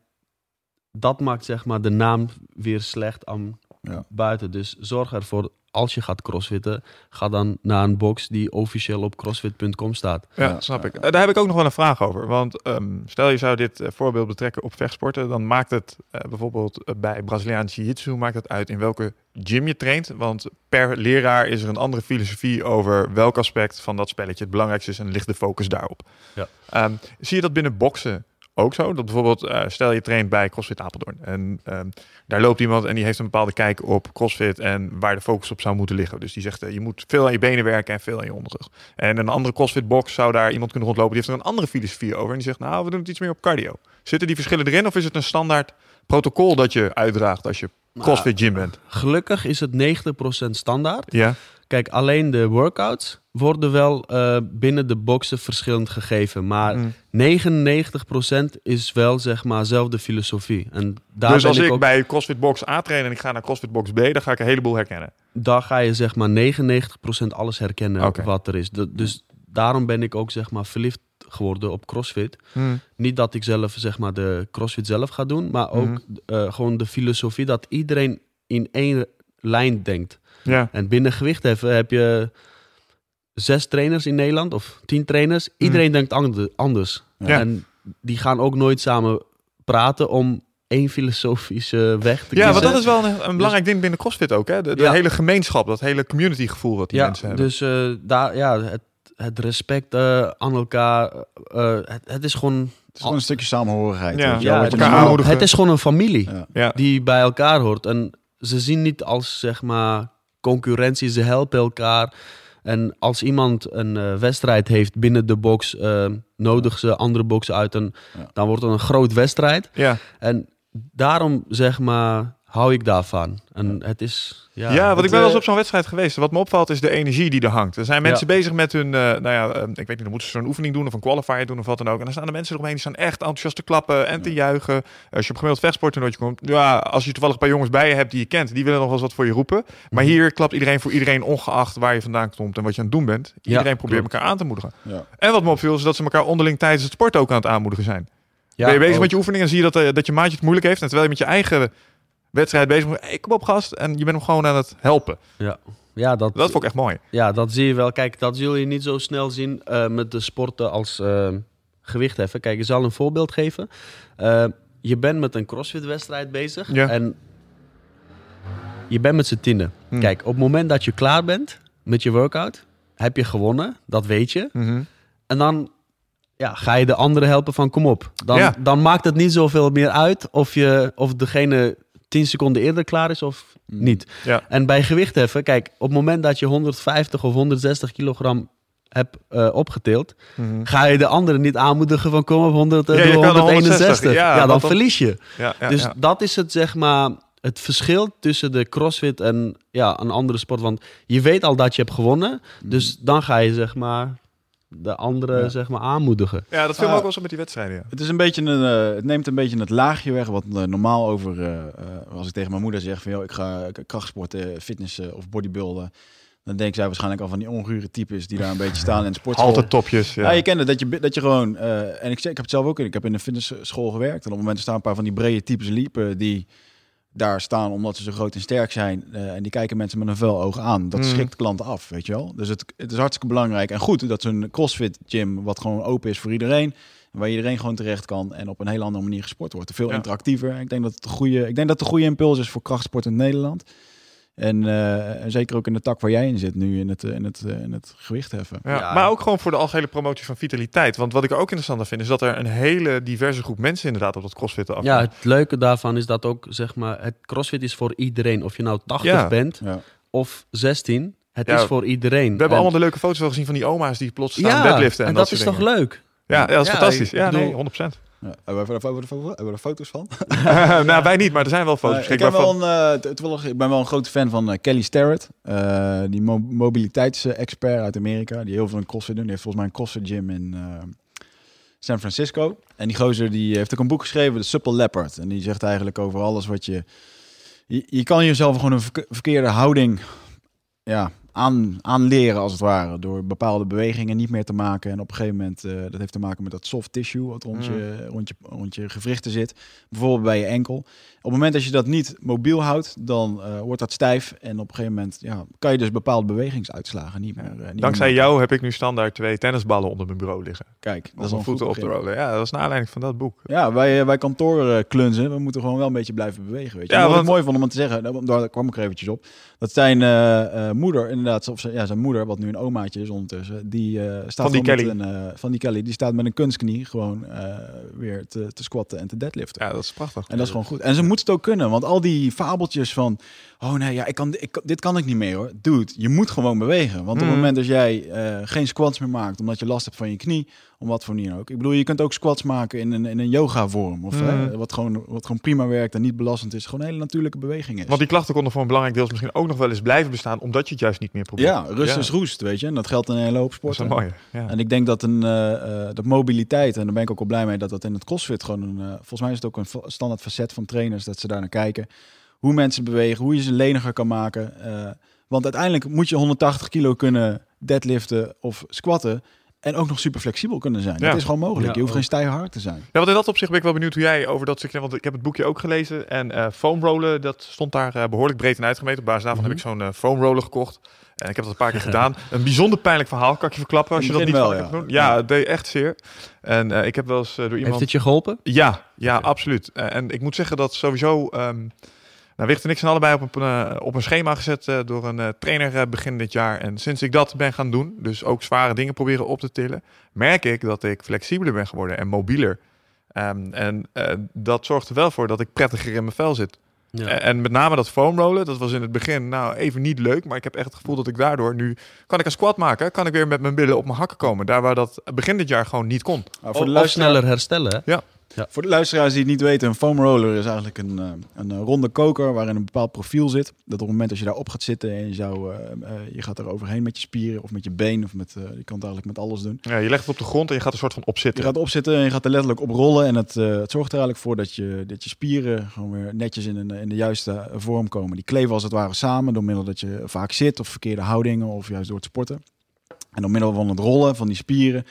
dat maakt zeg maar de naam weer slecht aan Ja. buiten. Dus zorg ervoor, als je gaat crossfitten, ga dan naar een box die officieel op crossfit.com staat. Ja, Ja, snap ik. Eh, daar heb ik ook nog wel een vraag over. Want ehm, stel je zou dit eh, voorbeeld betrekken op vechtsporten, dan maakt het eh, bijvoorbeeld bij Braziliaans Jiu-Jitsu maakt het uit in welke gym je traint. Want per leraar is er een andere filosofie over welk aspect van dat spelletje het belangrijkste is en ligt de focus daarop. Ja. Ehm, zie je dat binnen boksen ook zo? Dat bijvoorbeeld, eh, stel je traint bij CrossFit Apeldoorn en ehm, daar loopt iemand en die heeft een bepaalde kijk op CrossFit en waar de focus op zou moeten liggen. Dus die zegt, eh, je moet veel aan je benen werken en veel aan je onderrug. En een andere CrossFit box zou daar iemand kunnen rondlopen. Die heeft er een andere filosofie over. En die zegt, nou, we doen het iets meer op cardio. Zitten die verschillen erin of is het een standaard protocol dat je uitdraagt als je CrossFit gym bent? Gelukkig is het 90% standaard. Ja, Kijk, alleen de workouts worden wel eh, binnen de boxen verschillend gegeven. Maar Mm. 99% is wel, zeg maar, zelfde filosofie. En daar, dus als ik, ook, bij CrossFit Box A train en ik ga naar CrossFit Box B, dan ga ik een heleboel herkennen. daar ga je, zeg maar, 99% alles herkennen wat er is. Dus daarom ben ik ook, zeg maar, verliefd geworden op CrossFit. Niet dat ik zelf, zeg maar, de CrossFit zelf ga doen, maar ook Mhm. eh, gewoon de filosofie dat iedereen in één lijn denkt. Ja, En binnen gewichtheffen heb je zes trainers in Nederland of tien trainers. Iedereen denkt ande- anders. Ja. En die gaan ook nooit samen praten om één filosofische weg te ja kiezen. want dat is wel een, een belangrijk ding binnen CrossFit ook. Hè? De, de Ja. hele gemeenschap, dat hele community gevoel wat die ja, mensen hebben. dus eh, daar, ja, het, het respect eh, aan elkaar. eh, het, het is gewoon. Het is gewoon een stukje samenhorigheid. Ja. weet je wel, Ja, het, is elkaar gewoon- het is gewoon een familie die bij elkaar hoort. En ze zien niet als zeg maar concurrentie, ze helpen elkaar. En als iemand een eh, wedstrijd heeft binnen de box, eh nodig ze andere boxen uit. En Ja. dan wordt het een groot wedstrijd. Ja. En daarom zeg maar hou ik daarvan. En het is. Ja, Ja, want het, ik ben wel eens eh, op zo'n wedstrijd geweest. Wat me opvalt is de energie die er hangt. Er zijn mensen Ja. bezig met hun, eh, nou ja, eh, ik weet niet, dan moeten ze zo'n oefening doen of een qualifier doen of wat dan ook. En dan staan de mensen eromheen die staan echt enthousiast te klappen en te juichen. Als je op gemiddeld vechtsporttoernooitje komt, ja, als je toevallig een paar jongens bij je hebt die je kent, die willen nog wel eens wat voor je roepen. Maar Mhm. hier klapt iedereen voor iedereen, ongeacht waar je vandaan komt en wat je aan het doen bent. Iedereen probeert klopt. elkaar aan te moedigen. Ja. En wat me opviel is dat ze elkaar onderling tijdens het sport ook aan het aanmoedigen zijn. Ja, ben je bezig ook. met je oefening en zie je dat, eh, dat je maatje het moeilijk heeft. En terwijl je met je eigen wedstrijd bezig bent, hey, kom op gast. En je bent hem gewoon aan het helpen. Ja, dat, Dat vond ik echt mooi. Ja, dat zie je wel. Kijk, dat zul je niet zo snel zien eh, met de sporten als eh, gewichtheffen. Kijk, ik zal een voorbeeld geven. Eh, je bent met een crossfit-wedstrijd bezig Ja. en je bent met z'n tienen. Hmm. Kijk, op het moment dat je klaar bent met je workout, heb je gewonnen. Dat weet je. Mhm. En dan ja, ga je de anderen helpen van kom op. Dan, Ja. dan maakt het niet zoveel meer uit of, je, of degene 10 seconden eerder klaar is of Mm. niet. Ja. En bij gewichtheffen, kijk, op het moment dat je 150 of 160 kilogram hebt eh, opgetild, Mhm. ga je de anderen niet aanmoedigen van kom op 100, eh, Ja, je doe kan de 161. 160, ja, Ja, dan verlies je. Ja, ja, dus ja. dat is het, zeg maar, het verschil tussen de crossfit en ja, een andere sport. Want je weet al dat je hebt gewonnen, dus dan ga je zeg maar de anderen Ja. zeg maar aanmoedigen. ja, dat viel me Ah. ook wel zo met die wedstrijden. Ja. Het, is een beetje een, eh, het neemt een beetje het laagje weg wat eh, normaal over... eh, eh, als ik tegen mijn moeder zeg van... Joh, ik ga krachtsporten, fitnessen of bodybuilden... Dan denkt zij waarschijnlijk al van die ongure types die daar een beetje staan in de sportschool. Altijd topjes. Ja. Ja, je kent het, dat je, dat je gewoon... eh, en ik, zeg- ik heb het zelf ook, ik heb in een fitnessschool gewerkt. En op het moment staan een paar van die brede types liepen die daar staan omdat ze zo groot en sterk zijn. eh, en die kijken mensen met een vuil oog aan. Dat Mm. schrikt klanten af, weet je wel. Dus het, het is hartstikke belangrijk en goed dat zo'n crossfit gym wat gewoon open is voor iedereen. Waar iedereen gewoon terecht kan en op een hele andere manier gesport wordt. Veel Ja. interactiever. Ik denk dat het een goede, ik denk dat een goede impuls is voor krachtsport in Nederland. En, eh, en zeker ook in de tak waar jij in zit nu, in het, eh, in het, eh, in het gewicht heffen. Ja, Ja. maar ook gewoon voor de algehele promotie van vitaliteit. Want wat ik ook interessant vind, is dat er een hele diverse groep mensen inderdaad op dat crossfitten af. Ja, het leuke daarvan is dat ook, zeg maar, het crossfit is voor iedereen. Of je nou 80 Ja. bent Ja. of 16, het Ja, is voor iedereen. We hebben En- allemaal de leuke foto's wel gezien van die oma's die plots staan ja, deadliften. En, en dat, is toch leuk? Ja, ja, dat is Ja, fantastisch. Ja, bedoel- nee, 100%. Ja, hebben, we, hebben, we, hebben, we, hebben we er foto's van? *laughs* nou, wij niet, maar er zijn wel foto's Eh, ik, van. wel een, eh, ik ben wel een grote fan van eh, Kelly Starrett. eh, die mo mobiliteitsexpert uit Amerika. Die heel veel in CrossFit doen. Die heeft volgens mij een CrossFit gym in eh, San Francisco. En die gozer die heeft ook een boek geschreven, The Supple Leopard. En die zegt eigenlijk over alles wat je... Je, je kan jezelf gewoon een verke- verkeerde houding ja, aan, aanleren, als het ware. Door bepaalde bewegingen niet meer te maken. En op een gegeven moment, eh, dat heeft te maken met dat soft tissue... wat rond je, rond je, rond je gewrichten zit. Bijvoorbeeld bij je enkel. Op het moment dat je dat niet mobiel houdt, dan eh, wordt dat stijf. En op een gegeven moment ja, kan je dus bepaalde bewegingsuitslagen niet meer. eh, niet Dankzij jou heb ik nu standaard twee tennisballen onder mijn bureau liggen. Kijk, dat is een voeten op te rollen. Ja, dat was naar aanleiding van dat boek. Ja, wij, wij kantoren klunzen, we moeten gewoon wel een beetje blijven bewegen. Weet je. Ja, wat want- ik mooi vond om het te zeggen, daar- daar kwam ik er eventjes op. Dat zijn eh, eh, moeder, inderdaad, of zijn, ja, zijn moeder, wat nu een omaatje is ondertussen, die eh, staat Van die Kelly. Een, van die Kelly, die staat met een kunstknie gewoon weer te, te squatten en te deadliften. Ja, dat is prachtig. En dat is gewoon goed. En ze moet het ook kunnen. Want al die fabeltjes van... Oh nee, ja, ik kan, ik, dit kan ik niet meer hoor. Dude, je moet gewoon bewegen. Want op het moment dat jij geen squats meer maakt... omdat je last hebt van je knie... om wat voor manier ook. Ik bedoel, je kunt ook squats maken in een, in een yoga vorm. Of, hè, wat, gewoon, wat gewoon prima werkt en niet belastend is. Gewoon een hele natuurlijke beweging is. Want die klachten konden voor een belangrijk deel misschien ook nog wel eens blijven bestaan, omdat je het juist niet meer probeert. ja, rust Ja, is roest, weet je. En dat geldt in een hele hoop Dat is sporten. een mooie. Ja. En ik denk dat een eh, dat mobiliteit, en daar ben ik ook al blij mee dat dat in het CrossFit gewoon een, eh, volgens mij is het ook een standaard facet van trainers dat ze daar naar kijken. Hoe mensen bewegen, hoe je ze leniger kan maken. Want uiteindelijk moet je 180 kilo kunnen deadliften of squatten en ook nog super flexibel kunnen zijn. Ja. Dat is gewoon mogelijk. Ja, je hoeft ook. geen stijve hard te zijn. Ja, want in dat opzicht ben ik wel benieuwd hoe jij over dat stukje... Want ik heb het boekje ook gelezen. En eh foamrollen, dat stond daar eh, behoorlijk breed in uitgemeten. Op basis daarvan Mhm. heb ik zo'n eh foamroller gekocht. En ik heb dat een paar keer *laughs* gedaan. Een bijzonder pijnlijk verhaal, kan ik je verklappen. Als je dat niet wel, hebt doen. ja. Ja, Ja. het deed echt zeer. En eh, ik heb wel eens door iemand... Heeft het je geholpen? Ja, ja, absoluut. En ik moet zeggen dat sowieso... ehm, Nou, Wicht en ik zijn allebei op een, eh, op een schema gezet eh, door een eh, trainer eh, begin dit jaar. En sinds ik dat ben gaan doen, dus ook zware dingen proberen op te tillen, merk ik dat ik flexibeler ben geworden en mobieler. Ehm, en eh, dat zorgt er wel voor dat ik prettiger in mijn vel zit. Ja. En, met name dat foamrollen, dat was in het begin nou even niet leuk. Maar ik heb echt het gevoel dat ik daardoor nu... Kan ik een squat maken, kan ik weer met mijn billen op mijn hakken komen. Daar waar dat begin dit jaar gewoon niet kon. Of, voor, de of luisteraar, sneller herstellen. hè? Voor de luisteraars die het niet weten, een foam roller is eigenlijk een, eh, een eh, ronde koker waarin een bepaald profiel zit. Dat op het moment dat je daarop gaat zitten en je, zou, eh, je gaat er overheen met je spieren of met je been of met, je kan het eigenlijk met alles doen. Ja, je legt het op de grond en je gaat er soort van op Je gaat opzitten en je gaat er letterlijk op rollen. En het, het zorgt er eigenlijk voor dat je, dat je spieren gewoon weer netjes in, een, in de juiste vorm komen. Die kleven als het ware samen door middel dat je vaak zit of verkeerde houdingen of juist door het sporten. En door middel van het rollen van die spieren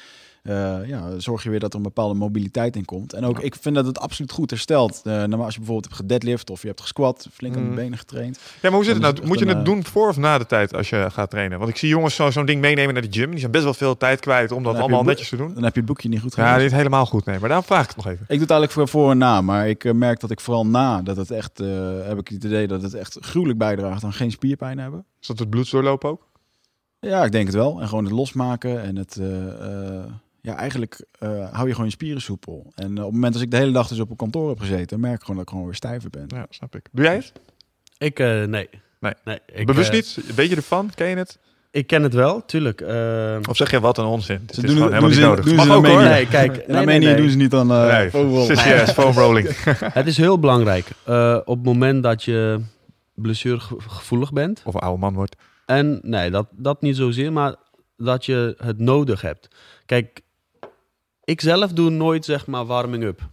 eh, ja, zorg je weer dat er een bepaalde mobiliteit in komt. En ook, Ja. ik vind dat het absoluut goed herstelt. Nou, maar als je bijvoorbeeld hebt gedeadlift of je hebt gesquat, flink aan de Mm. benen getraind. Ja, maar hoe zit het nou? Moet je het doen voor of na de tijd als je gaat trainen? Want ik zie jongens zo- zo'n ding meenemen naar de gym. Die zijn best wel veel tijd kwijt om dat allemaal netjes te doen. Dan heb je het boekje niet goed Ja, gelezen. niet helemaal goed, nee. Maar daarom vraag ik het nog even. Ik doe het eigenlijk voor, voor en na, maar ik eh, merk dat ik vooral na, dat het echt, heb ik het idee dat het echt gruwelijk bijdraagt aan geen spierpijn hebben. Is dat het bloedsdoorloop ook? Ja, ik denk het wel. En gewoon het losmaken en het, ja, eigenlijk eh, hou je gewoon je spieren soepel. En eh, op het moment dat ik de hele dag dus op een kantoor heb gezeten, merk ik gewoon dat ik gewoon weer stijver ben. Ja, snap ik. Doe jij het? Ik, eh, nee. Nee. ik, Bewust niet? Weet je ervan? Ken je het? Ik ken het wel, tuurlijk. Of zeg je wat een onzin? Het Ze is doen gewoon helemaal doen niet ze- nodig. doen Mag ze ook hoor. Nee, kijk. In nee, nee, Armenië nee. doen ze niet aan uh, Nee, foam *laughs* rolling. Het is heel belangrijk. eh, op het moment dat je blessuregevoelig bent. Of een oude man wordt. En nee, dat, dat niet zozeer, maar dat je het nodig hebt. Kijk, ik zelf doe nooit zeg maar warming up.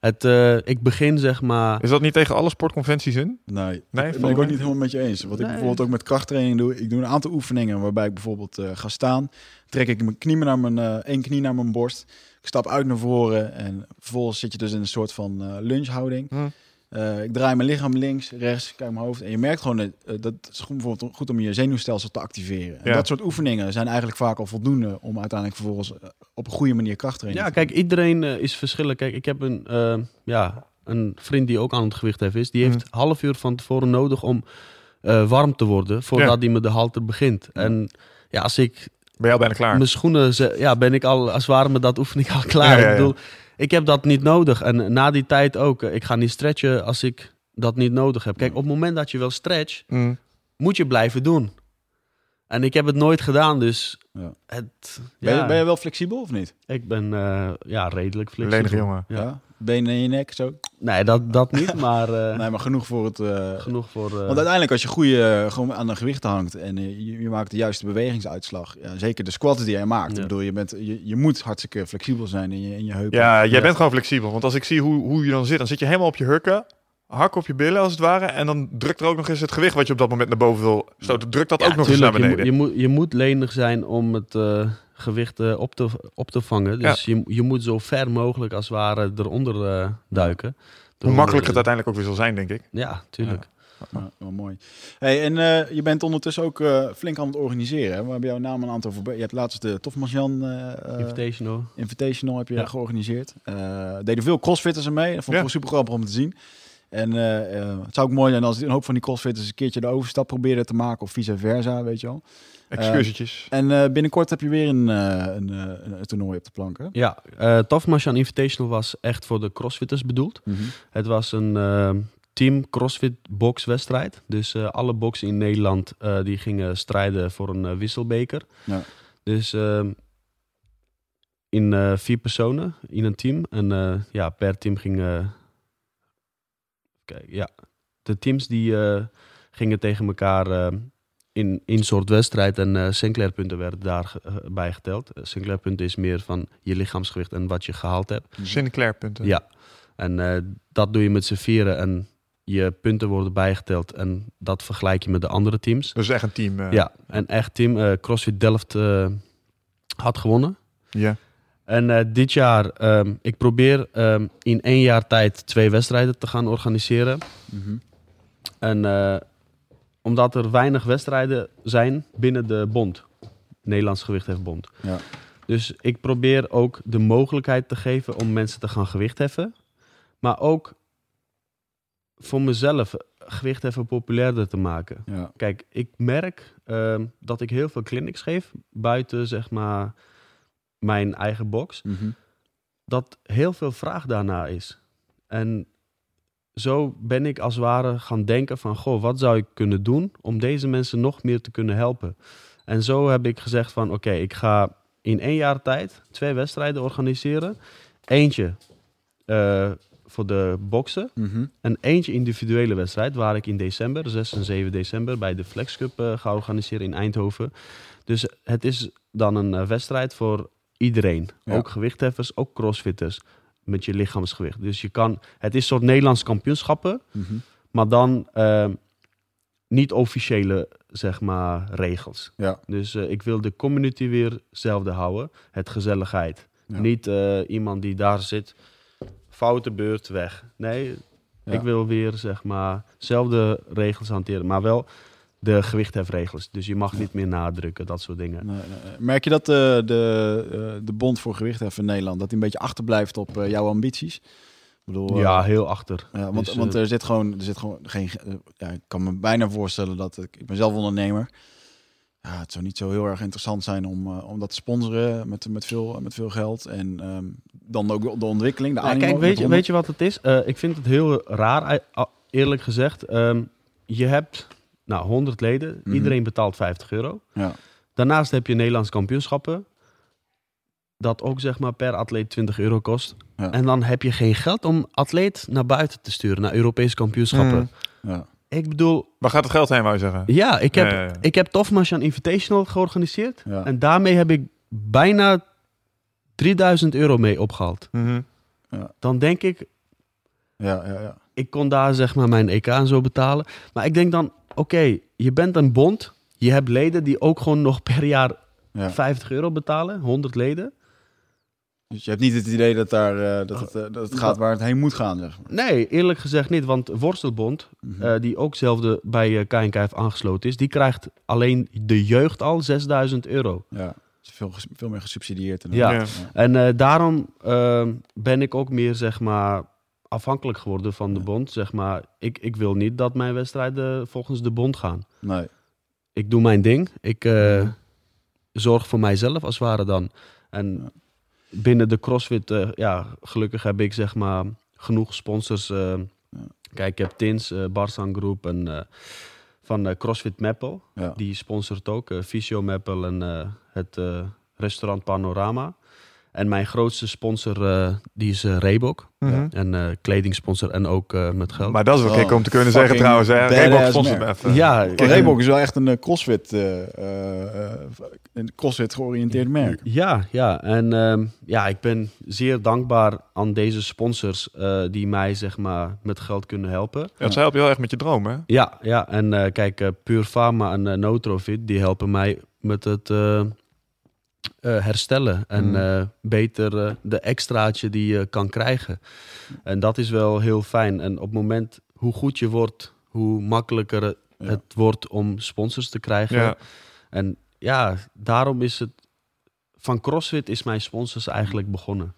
Het, eh, ik begin zeg maar. Is dat niet tegen alle sportconventies in? Nee, Nee, dat ben ik ook niet helemaal met je eens. Wat ik bijvoorbeeld ook met krachttraining doe, ik doe een aantal oefeningen waarbij ik bijvoorbeeld eh, ga staan, trek ik mijn knie naar mijn, eh, één knie naar mijn borst, ik stap uit naar voren en vervolgens zit je dus in een soort van eh lungehouding. Hm. Eh, ik draai mijn lichaam links, rechts, kijk mijn hoofd. En je merkt gewoon, dat eh, dat is gewoon bijvoorbeeld goed om je zenuwstelsel te activeren. En Ja. dat soort oefeningen zijn eigenlijk vaak al voldoende om uiteindelijk vervolgens eh, op een goede manier Ja, te doen. kijk, iedereen eh, is verschillend. Kijk, ik heb een, eh, ja, een vriend die ook aan het gewicht heeft is. Die heeft Mhm. half uur van tevoren nodig om eh, warm te worden voordat hij met de halter begint. En ja, als ik Ben je al bijna klaar? mijn schoenen, ze- ja, ben ik al, als het ware met dat oefening al *laughs* klaar. Ja, ja, ja. Ik bedoel, ik heb dat niet nodig. En na die tijd ook. eh, Ik ga niet stretchen als ik dat niet nodig heb. Kijk, op het moment dat je wel stretch, Hm. moet je blijven doen. En ik heb het nooit gedaan, dus Ja. het, Ben, je, ja, ben je wel flexibel of niet? ik ben eh, ja, redelijk flexibel. Jongen. Ja. Benen in je nek, zo? Nee, dat, dat niet, *laughs* maar eh, Nee, maar genoeg voor het... eh, genoeg voor... eh, Want uiteindelijk als je goede eh, gewoon aan de gewichten hangt en je, je maakt de juiste bewegingsuitslag, ja, zeker de squats die jij maakt. Ja. Ik bedoel, je, bent, je, je moet hartstikke flexibel zijn in je, in je heupen. Ja, jij Ja. bent gewoon flexibel. Want als ik zie hoe, hoe je dan zit, dan zit je helemaal op je hurken. Hak op je billen als het ware. En dan drukt er ook nog eens het gewicht wat je op dat moment naar boven wil stoten. Drukt dat ja, ook nog eens naar beneden. moet- je, moet, je moet lenig zijn om het eh, gewicht eh, op, te, op te vangen. Dus je, je moet zo ver mogelijk als het ware eronder eh, duiken. Hoe makkelijk het uiteindelijk ook weer zal zijn, denk ik. Ja, tuurlijk. Ja, wel mooi. Hey, en eh, je bent ondertussen ook eh, flink aan het organiseren. Hè? We hebben jouw naam een aantal voorbij. Je hebt laatst de Tofmasjan Invitational. Invitational heb je Ja. georganiseerd. Eh deden veel crossfitters er mee. Dat vond ik super grappig om te zien. En het zou ook mooi zijn als een hoop van die crossfitters een keertje de overstap proberen te maken. Of vice versa, weet je wel. Excursietjes. En eh, binnenkort heb je weer een, eh, een, eh, een, een toernooi op de plank, hè? Ja, uh, Invitational was echt voor de crossfitters bedoeld. Het was een eh, team crossfit boxwedstrijd. Dus alle boxen in Nederland die gingen strijden voor een wisselbeker. Ja. Dus ehm, in vier personen in een team. En ja, per team ging... Kijk, ja. De teams die gingen tegen elkaar eh, in een soort wedstrijd. En eh Sinclair-punten werden daarbij geteld. Uh, Sinclair-punten is meer van je lichaamsgewicht en wat je gehaald hebt. Sinclair punten. Ja, en eh, dat doe je met z'n vieren en je punten worden bijgeteld en dat vergelijk je met de andere teams. Dus echt een team. eh, Ja, en echt team eh, CrossFit Delft eh, had gewonnen. ja. En eh, dit jaar, ehm, ik probeer ehm, in één jaar tijd twee wedstrijden te gaan organiseren. Mhm. En eh, omdat er weinig wedstrijden zijn binnen de bond, Nederlands Gewichthefbond. Ja. Dus ik probeer ook de mogelijkheid te geven om mensen te gaan gewicht heffen. Maar ook voor mezelf gewichtheffen populairder te maken. Ja. Kijk, ik merk ehm, dat ik heel veel clinics geef buiten zeg maar mijn eigen box. Mhm. Dat heel veel vraag daarna is. En zo ben ik als het ware gaan denken van... Goh, wat zou ik kunnen doen om deze mensen nog meer te kunnen helpen? En zo heb ik gezegd van... Oké, ik ga in één jaar tijd twee wedstrijden organiseren. Eentje eh, voor de boksen. Mhm. En eentje individuele wedstrijd, waar ik in december, 6 en 7 december, bij de Flex Cup eh, ga organiseren in Eindhoven. Dus het is dan een eh, wedstrijd voor iedereen. Ja. Ook gewichtheffers, ook crossfitters. Met je lichaamsgewicht. Dus je kan, het is een soort Nederlands kampioenschappen, Mhm. maar dan eh, niet officiële, zeg maar, regels. Ja. Dus eh, ik wil de community weer hetzelfde houden. Het gezelligheid. Ja. Niet eh, iemand die daar zit, foute beurt weg. Nee, Ja. ik wil weer zeg maar zelfde regels hanteren, maar wel de gewichthefregels. Dus je mag niet meer nadrukken, dat soort dingen. Nee, nee. Merk je dat eh, de, eh, de Bond voor Gewichtheffen in Nederland... dat die een beetje achterblijft op eh, jouw ambities? Ik bedoel, Ja, heel achter. Ja, want, Dus, want er zit gewoon, er zit gewoon geen. Ja, ik kan me bijna voorstellen dat ik, ik ben zelf ondernemer. Ja, het zou niet zo heel erg interessant zijn om, om dat te sponsoren met, met, veel, met veel geld. En ehm, dan ook de ontwikkeling, de animo kijk, weet je, weet je wat het is? Ik vind het heel raar, eerlijk gezegd. Ehm, je hebt nou, 100 leden, Mhm. iedereen betaalt 50 euro. Ja, Daarnaast heb je Nederlands kampioenschappen. Dat ook zeg maar per atleet 20 euro kost. Ja. En dan heb je geen geld om atleet naar buiten te sturen, naar Europese kampioenschappen. Mm. ja. Ik bedoel, Waar gaat het geld heen, wou je zeggen? ja, ik heb, Ja, ja, ja. ik heb Tofmasjan Invitational georganiseerd. Ja. En daarmee heb ik bijna 3000 euro mee opgehaald. Mhm. Dan denk ik, ja, ja, ja. ik kon daar zeg maar mijn EK en zo betalen. Maar ik denk dan, oké, je bent een bond. Je hebt leden die ook gewoon nog per jaar ja. 50 euro betalen. 100 leden. Dus je hebt niet het idee dat, daar, eh, dat, het, eh, dat het gaat waar het heen moet gaan, zeg maar. Nee, eerlijk gezegd niet. Want Worstelbond, Mhm. eh, die ook zelfde bij KNK heeft aangesloten is... die krijgt alleen de jeugd al 6000 euro. ja, is veel, veel meer gesubsidieerd. En Ja. Ja. En eh, daarom ehm, ben ik ook meer, zeg maar, afhankelijk geworden van de bond. Zeg maar, ik, ik wil niet dat mijn wedstrijden volgens de bond gaan. Nee. Ik doe mijn ding. Ik eh, zorg voor mijzelf als het ware dan. En binnen de CrossFit, eh, ja, gelukkig heb ik zeg maar genoeg sponsors. eh. Kijk, ik heb Tins, Barsan Groep en van CrossFit Meppel. Ja. Die sponsort ook, Visio Meppel en het restaurant Panorama. En mijn grootste sponsor, eh, die is eh, Reebok. Mhm. En eh kledingsponsor en ook eh, met geld. Maar dat is wel Oh, gek om te kunnen zeggen trouwens. Hè? Reebok sponsort me merk. even. ja, Reebok is wel echt een crossfit, eh, eh, eh, een crossfit georiënteerd merk. Ja, ja. En ehm, ja, ik ben zeer dankbaar aan deze sponsors eh, die mij zeg maar met geld kunnen helpen. Ja, ze helpen je heel erg met je droom, hè? Ja, ja. En eh, kijk, Pure Pharma en Notrofit, die helpen mij met het eh, herstellen. En Mm. eh, beter eh, de extraatje die je kan krijgen. En dat is wel heel fijn. En op het moment hoe goed je wordt, hoe makkelijker het Ja. wordt om sponsors te krijgen. Ja. En ja, daarom is het... Van CrossFit is mijn sponsors eigenlijk begonnen.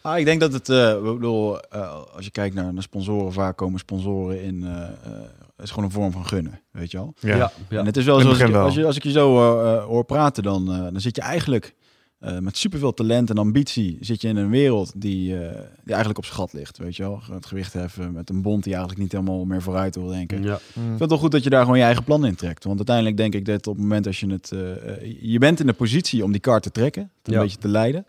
Ah, ik denk dat het, bedoel, als je kijkt naar, naar sponsoren, vaak komen sponsoren in, het is gewoon een vorm van gunnen, weet je wel. Ja. ja. En het is wel zo, als ik, als, je, als ik je zo eh, eh, hoor praten, dan, eh, dan zit je eigenlijk eh, met superveel talent en ambitie, zit je in een wereld die, eh, die eigenlijk op zijn gat ligt, weet je wel. Het gewicht heffen met een bond die eigenlijk niet helemaal meer vooruit wil denken. ja. Ik vind het wel goed dat je daar gewoon je eigen plan in trekt. Want uiteindelijk denk ik dat op het moment als je het... je bent in de positie om die kaart te trekken. Het een Ja. beetje te leiden.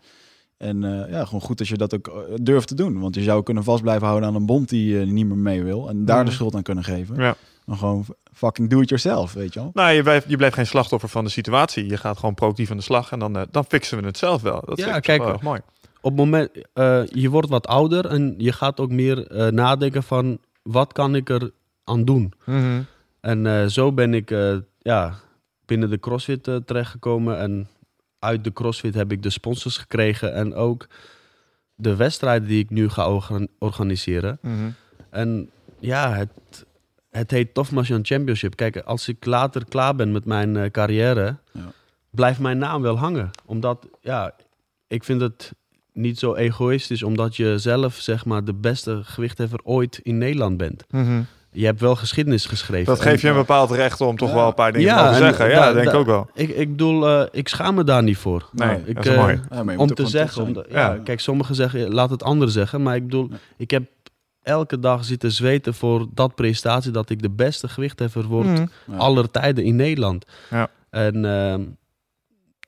En eh, ja, gewoon goed dat je dat ook eh, durft te doen. Want je zou kunnen vast blijven houden aan een bond die eh, niet meer mee wil. En daar de Mhm. schuld aan kunnen geven. Ja. Dan gewoon fucking do it yourself, weet je wel. Nou, je blijft, je blijft geen slachtoffer van de situatie. Je gaat gewoon proactief aan de slag en dan, dan fixen we het zelf wel. Dat Ja, kijk, wel erg mooi. Op het moment, eh, je wordt wat ouder en je gaat ook meer eh, nadenken van... wat kan ik er aan doen? En eh, zo ben ik eh, ja, binnen de CrossFit terechtgekomen. En uit de CrossFit heb ik de sponsors gekregen. En ook de wedstrijden die ik nu ga organ- organiseren. En ja, het, het heet Tofmasian Championship. Kijk, als ik later klaar ben met mijn eh, carrière, Ja. blijft mijn naam wel hangen. Omdat, ja, ik vind het niet zo egoïstisch, omdat je zelf, zeg maar, de beste gewichtheffer ooit in Nederland bent. Je hebt wel geschiedenis geschreven. Dat En- geeft je een bepaald recht om toch Ja. wel een paar dingen Ja, te zeggen. Ja, daar- denk ik ook wel. Ik, ik bedoel, eh, ik schaam me daar niet voor. Nee, Nee, ik, dat is eh, mooi. Ja, moet om te zeggen, om de- ja, Ja. kijk, sommigen zeggen, laat het anderen zeggen. Maar ik bedoel, ik heb elke dag zitten zweten voor dat prestatie dat ik de beste gewichtheffer word. Ja. aller tijden in Nederland. Ja. En ehm,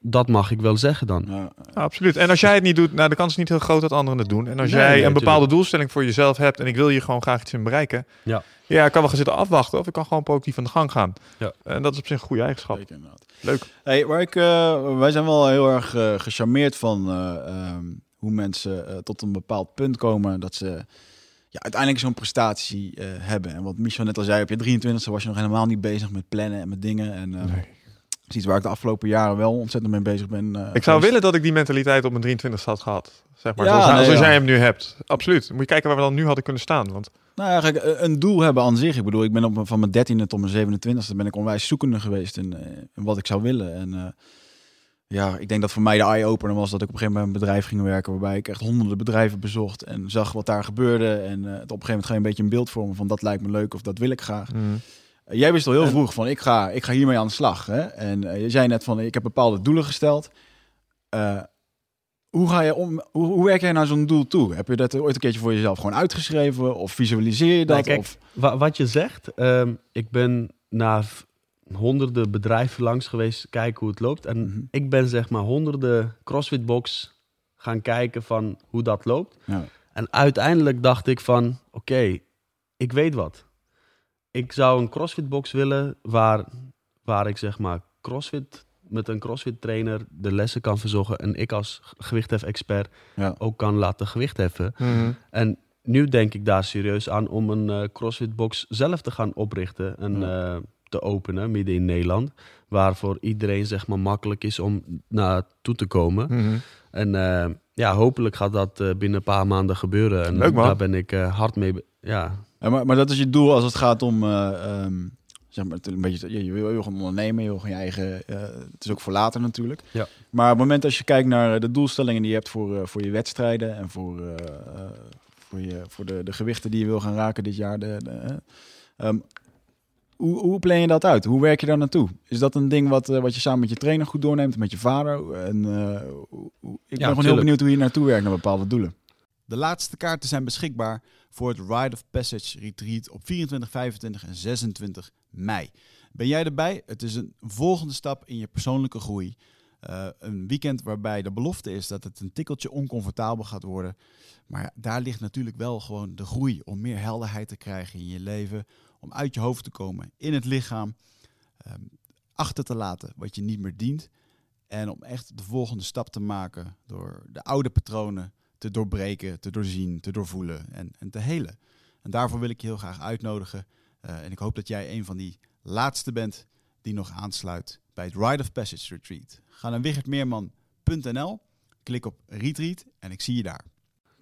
dat mag ik wel zeggen dan. Ja, absoluut. En als jij het niet doet, nou, de kans is niet heel groot dat anderen het doen. En als Nee, jij nee, een bepaalde tuurlijk. doelstelling voor jezelf hebt en ik wil hier gewoon graag iets in bereiken. Ja. Ja, ik kan wel gaan zitten afwachten of ik kan gewoon positief aan de gang gaan. Ja. En dat is op zich een goede eigenschap. inderdaad. Leuk. Hey, waar ik, eh, wij zijn wel heel erg eh, gecharmeerd van eh, ehm, hoe mensen eh, tot een bepaald punt komen dat ze ja, uiteindelijk zo'n prestatie eh, hebben. En wat Michel net al zei, op je 23e was je nog helemaal niet bezig met plannen en met dingen. En eh, Nee. Iets waar ik de afgelopen jaren wel ontzettend mee bezig ben. eh, Ik zou willen dat ik die mentaliteit op mijn 23 had gehad. Zeg maar, Ja, zoals, nee, zoals ja. jij hem nu hebt. Absoluut. Moet je kijken waar we dan nu hadden kunnen staan. Want Nou, eigenlijk eh, een doel hebben aan zich. Ik bedoel, ik ben op, van mijn 13e tot mijn 27e ben ik onwijs zoekende geweest in, eh, in wat ik zou willen. En ja, ik denk dat voor mij de eye-opener was dat ik op een gegeven moment bij een bedrijf ging werken waarbij ik echt honderden bedrijven bezocht en zag wat daar gebeurde. En het op een gegeven moment ga je een beetje een beeld vormen van dat lijkt me leuk of dat wil ik graag. Eh, jij wist al heel En- vroeg van ik ga, ik ga hiermee aan de slag. Hè? En eh, je zei net van ik heb bepaalde doelen gesteld. Eh, hoe, ga je om, hoe, hoe werk jij naar zo'n doel toe? Heb je dat ooit een keertje voor jezelf gewoon uitgeschreven? Of visualiseer je dat? Nee, kijk, of, Wa- wat je zegt, ehm, ik ben naar v- honderden bedrijven langs geweest kijken hoe het loopt. En Mhm. ik ben zeg maar honderden CrossFit box gaan kijken van hoe dat loopt. ja. En uiteindelijk dacht ik van, oké, ik weet wat. Ik zou een CrossFit box willen waar, waar ik zeg maar CrossFit met een CrossFit trainer de lessen kan verzorgen en ik als gewichthef-expert Ja. ook kan laten gewichtheffen. En nu denk ik daar serieus aan om een eh, CrossFit box zelf te gaan oprichten en Ja. eh, te openen midden in Nederland, waar voor iedereen zeg maar makkelijk is om naartoe te komen. Mhm. En eh, ja, hopelijk gaat dat eh, binnen een paar maanden gebeuren. En Leuk, man. daar ben ik eh, hard mee. Ja, Ja, maar, maar dat is je doel als het gaat om, eh, ehm, zeg maar, een beetje, je, je wil, je wil gewoon ondernemen, je wil gewoon je eigen, eh, het is ook voor later natuurlijk. Ja. Maar op het moment als je kijkt naar de doelstellingen die je hebt voor, eh, voor je wedstrijden en voor, eh, eh, voor, je, voor de, de gewichten die je wil gaan raken dit jaar, de, de, eh, ehm, hoe, hoe plan je dat uit? Hoe werk je daar naartoe? Is dat een ding wat, eh, wat je samen met je trainer goed doorneemt, met je vader? En, eh, hoe- hoe- ik ben gewoon heel benieuwd hoe je naartoe werkt naar bepaalde doelen. De laatste kaarten zijn beschikbaar voor het Ride of Passage Retreat op 24, 25 en 26 mei. Ben jij erbij? Het is een volgende stap in je persoonlijke groei. Eh, een weekend waarbij de belofte is dat het een tikkeltje oncomfortabel gaat worden. Maar daar ligt natuurlijk wel gewoon de groei om meer helderheid te krijgen in je leven. Om uit je hoofd te komen, in het lichaam. ehm, achter te laten wat je niet meer dient. En om echt de volgende stap te maken door de oude patronen te doorbreken, te doorzien, te doorvoelen en, en te helen. En daarvoor wil ik je heel graag uitnodigen. Eh, en ik hoop dat jij een van die laatste bent die nog aansluit bij het Ride of Passage Retreat. Ga naar wichertmeerman.nl, klik op Retreat en ik zie je daar.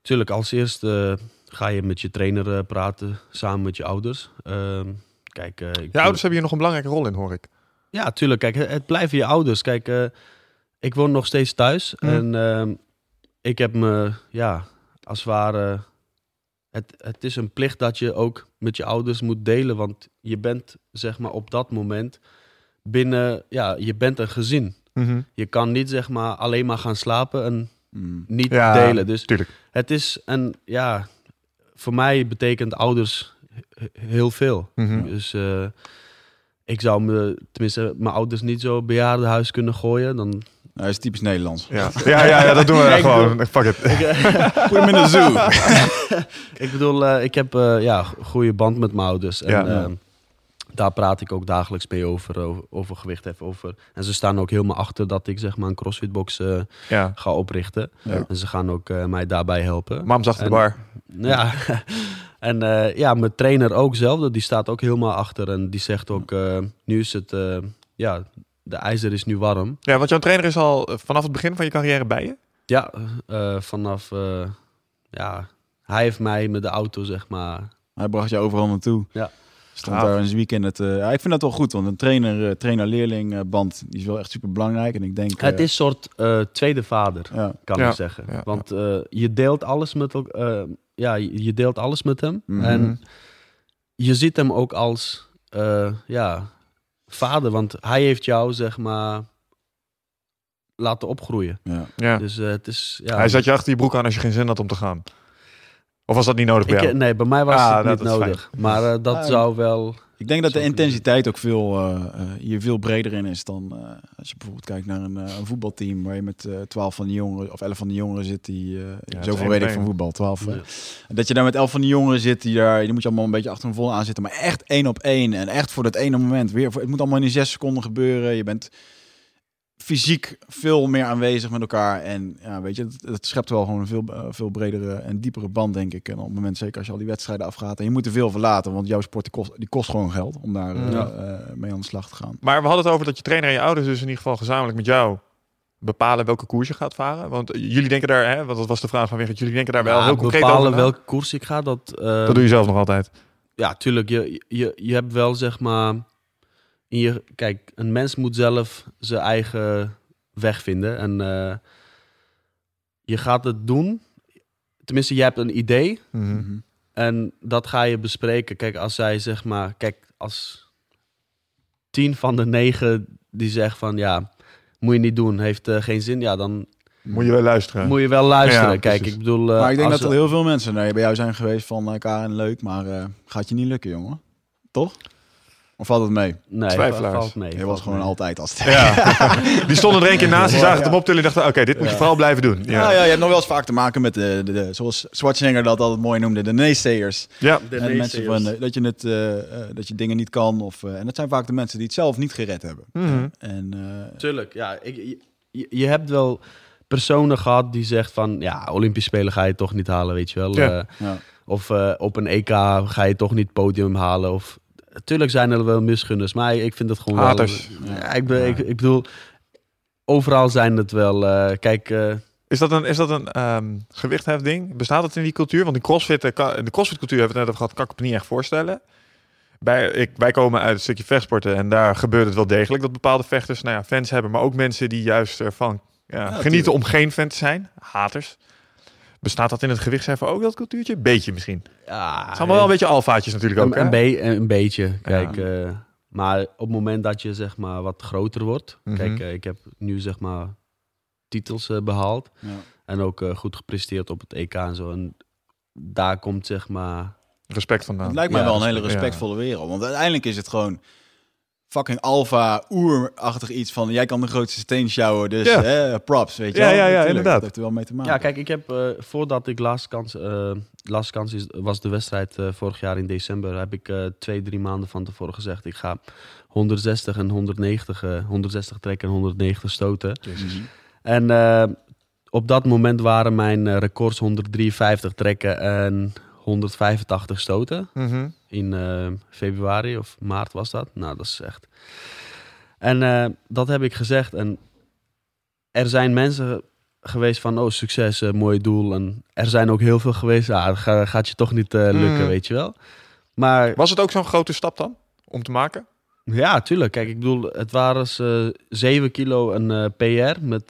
Tuurlijk, als eerste eh, ga je met je trainer eh, praten, samen met je ouders. Ehm, kijk, eh, ik Je ouders hebben hier nog een belangrijke rol in, hoor ik. Ja, tuurlijk. Kijk, het, blijven je ouders. Kijk, eh, ik woon nog steeds thuis. Mhm. En ehm, ik heb me, ja, als het ware... Het, het is een plicht dat je ook met je ouders moet delen. Want je bent, zeg maar, op dat moment binnen... Ja, je bent een gezin. Je kan niet, zeg maar, alleen maar gaan slapen en Mm. niet Ja, delen. Dus Tuurlijk. het is een, ja... Voor mij betekent ouders he- heel veel. Mhm. Dus eh, ik zou me, tenminste, mijn ouders niet zo bejaardenhuis kunnen gooien. Dan, Nou, dat is typisch Nederlands. Ja. Ja, ja, ja, dat doen we *laughs* gewoon. Fuck it. *laughs* Gooi hem in de zoo. *laughs* ik bedoel, eh, ik heb eh ja, een goede band met mijn ouders. En Ja. eh, daar praat ik ook dagelijks mee over, over, over gewicht heffen. Over. En ze staan ook helemaal achter dat ik zeg maar een crossfitbox eh Ja. ga oprichten. Ja. En ze gaan ook eh, mij daarbij helpen. Mam achter de En- bar. Ja, en eh, ja, mijn trainer ook zelf, die staat ook helemaal achter. En die zegt ook, eh, nu is het, eh, ja, de ijzer is nu warm. Ja, want jouw trainer is al eh, vanaf het begin van je carrière bij je. Ja, eh, vanaf, eh, ja, hij heeft mij met de auto, zeg maar. Hij bracht je overal naartoe. Ja. Stond daar in zijn weekend. Het, eh, ja, ik vind dat wel goed, want een trainer, trainer-leerling band die is wel echt super belangrijk. En ik denk. Het is een soort eh, tweede vader, Ja. kan Ja, ik zeggen. ja, Want eh, je deelt alles met ja, je deelt alles met hem. Mhm. En je ziet hem ook als eh, ja, vader, want hij heeft jou zeg maar laten opgroeien. Ja. Ja. Dus eh, het is ja. Hij zat je achter je broek aan als je geen zin had om te gaan. Of was dat niet nodig bij ik, jou? nee, bij mij was Ah, het dat niet nodig. Maar eh, dat Ah, zou wel. Ik denk dat de intensiteit ook veel, eh, hier veel breder in is dan eh, als je bijvoorbeeld kijkt naar een, een voetbalteam waar je met 12 van die jongeren of 11 van die jongeren zit die is zoveel weet ik van voetbal, 12. hè. Ja. En Dat je daar met 11 van die jongeren zit die daar, die moet je allemaal een beetje achter een vol aan zitten, maar echt één op één en echt voor dat ene moment weer. voor- Het moet allemaal in zes seconden gebeuren. Je bent fysiek veel meer aanwezig met elkaar en ja, weet je, het, het schept wel gewoon een veel, eh, veel bredere en diepere band, denk ik. En op het moment, zeker als je al die wedstrijden afgaat en je moet er veel verlaten, want jouw sport die kost, die kost gewoon geld om daar eh, Ja. eh, mee aan de slag te gaan. Maar we hadden het over dat je trainer en je ouders dus in ieder geval gezamenlijk met jou bepalen welke koers je gaat varen. Want jullie denken daar, hè, want dat was de vraag van Wigert, jullie denken daar wel Ja, heel concreet bepalen over na? welke koers ik ga. Dat, eh, Dat doe je zelf nog altijd. Ja, tuurlijk. Je, je, je hebt wel zeg maar. In je, kijk, een mens moet zelf zijn eigen weg vinden. En eh, je gaat het doen. Tenminste, je hebt een idee. Mhm. Mhm. En dat ga je bespreken. Kijk, als zij zeg maar. Kijk, als tien van de negen die zegt van ja. Moet je niet doen, heeft eh, geen zin. Ja, dan Moet je wel luisteren. moet je wel luisteren. Ja, Kijk, precies. ik bedoel. eh, maar ik denk dat er heel veel mensen naar bij jou zijn geweest van elkaar en leuk, maar eh, gaat je niet lukken, jongen. Toch? Of valt het mee? Nee, Twijfelaars. valt mee. Je valt was gewoon mee. altijd als het. Ja. *laughs* die stonden er één keer naast, die zagen het hem optillen en dachten, oké, dit moet je vooral blijven doen. Ja. Ja, ja, je hebt nog wel eens vaak te maken met de, de, de- zoals Schwarzenegger dat altijd mooi noemde, de naysayers. ja. De en mensen naysayers. van, eh, dat, je het, eh, eh, dat je dingen niet kan. Of, eh, en dat zijn vaak de mensen die het zelf niet gered hebben. Mhm. En eh, Tuurlijk, ja. Ik, je- je, hebt wel personen gehad die zegt van... Ja, Olympische Spelen ga je toch niet halen, weet je wel. Ja. Eh, ja. of eh, op een EK ga je toch niet het podium halen. Of, tuurlijk zijn er wel misgunners, maar ik vind het gewoon Haters. wel... Ja, ik, ben, ik, ik bedoel, overal zijn het wel... eh, kijk, eh, Is dat een, is dat een ehm gewichthefding? Bestaat het in die cultuur? Want die crossfit, eh, de crossfit cultuur hebben we het net over gehad, kan ik me niet echt voorstellen. Bij, ik, wij komen uit een stukje vechtsporten en daar gebeurt het wel degelijk dat bepaalde vechters nou ja, fans hebben, maar ook mensen die juist ervan ja, genieten tuurlijk. om geen fan te zijn. Haters. Bestaat dat in het gewichtsheffen ook, dat cultuurtje? Beetje misschien. ja, Het zijn wel een beetje alfaatjes natuurlijk ook. een, een, be- een beetje, kijk. eh, maar op het moment dat je zeg maar wat groter wordt... Mhm. Kijk, eh, ik heb nu zeg maar titels eh, behaald. Ja. En ook eh, goed gepresteerd op het EK en zo. En daar komt zeg maar... Respect vandaan. Het lijkt mij Ja, wel een hele respect, respectvolle wereld. Want uiteindelijk is het gewoon fucking alfa oerachtig iets van jij kan de grootste steen sjouwen, dus Ja. hè, props, weet je Ja, wel. ja, ja, Natuurlijk, inderdaad. Dat heeft er wel mee te maken. Ja, kijk, ik heb eh, voordat ik laatste kans... eh laatste kans is, was de wedstrijd eh, vorig jaar in december. Heb ik eh, twee, drie maanden van tevoren gezegd... Ik ga 160 en 190, eh, 160 trekken en 190 stoten. Mhm. En eh, op dat moment waren mijn records 153 trekken en 185 stoten. Mhm. in eh, februari of maart was dat. Nou, dat is echt. En eh, dat heb ik gezegd. En er zijn mensen geweest van, oh, succes, eh, mooi doel. En er zijn ook heel veel geweest, ja, ga, gaat je toch niet eh, lukken, Mm. weet je wel. Maar Was het ook zo'n grote stap dan, om te maken? ja, tuurlijk. Kijk, ik bedoel, het waren ze 7 kilo een PR met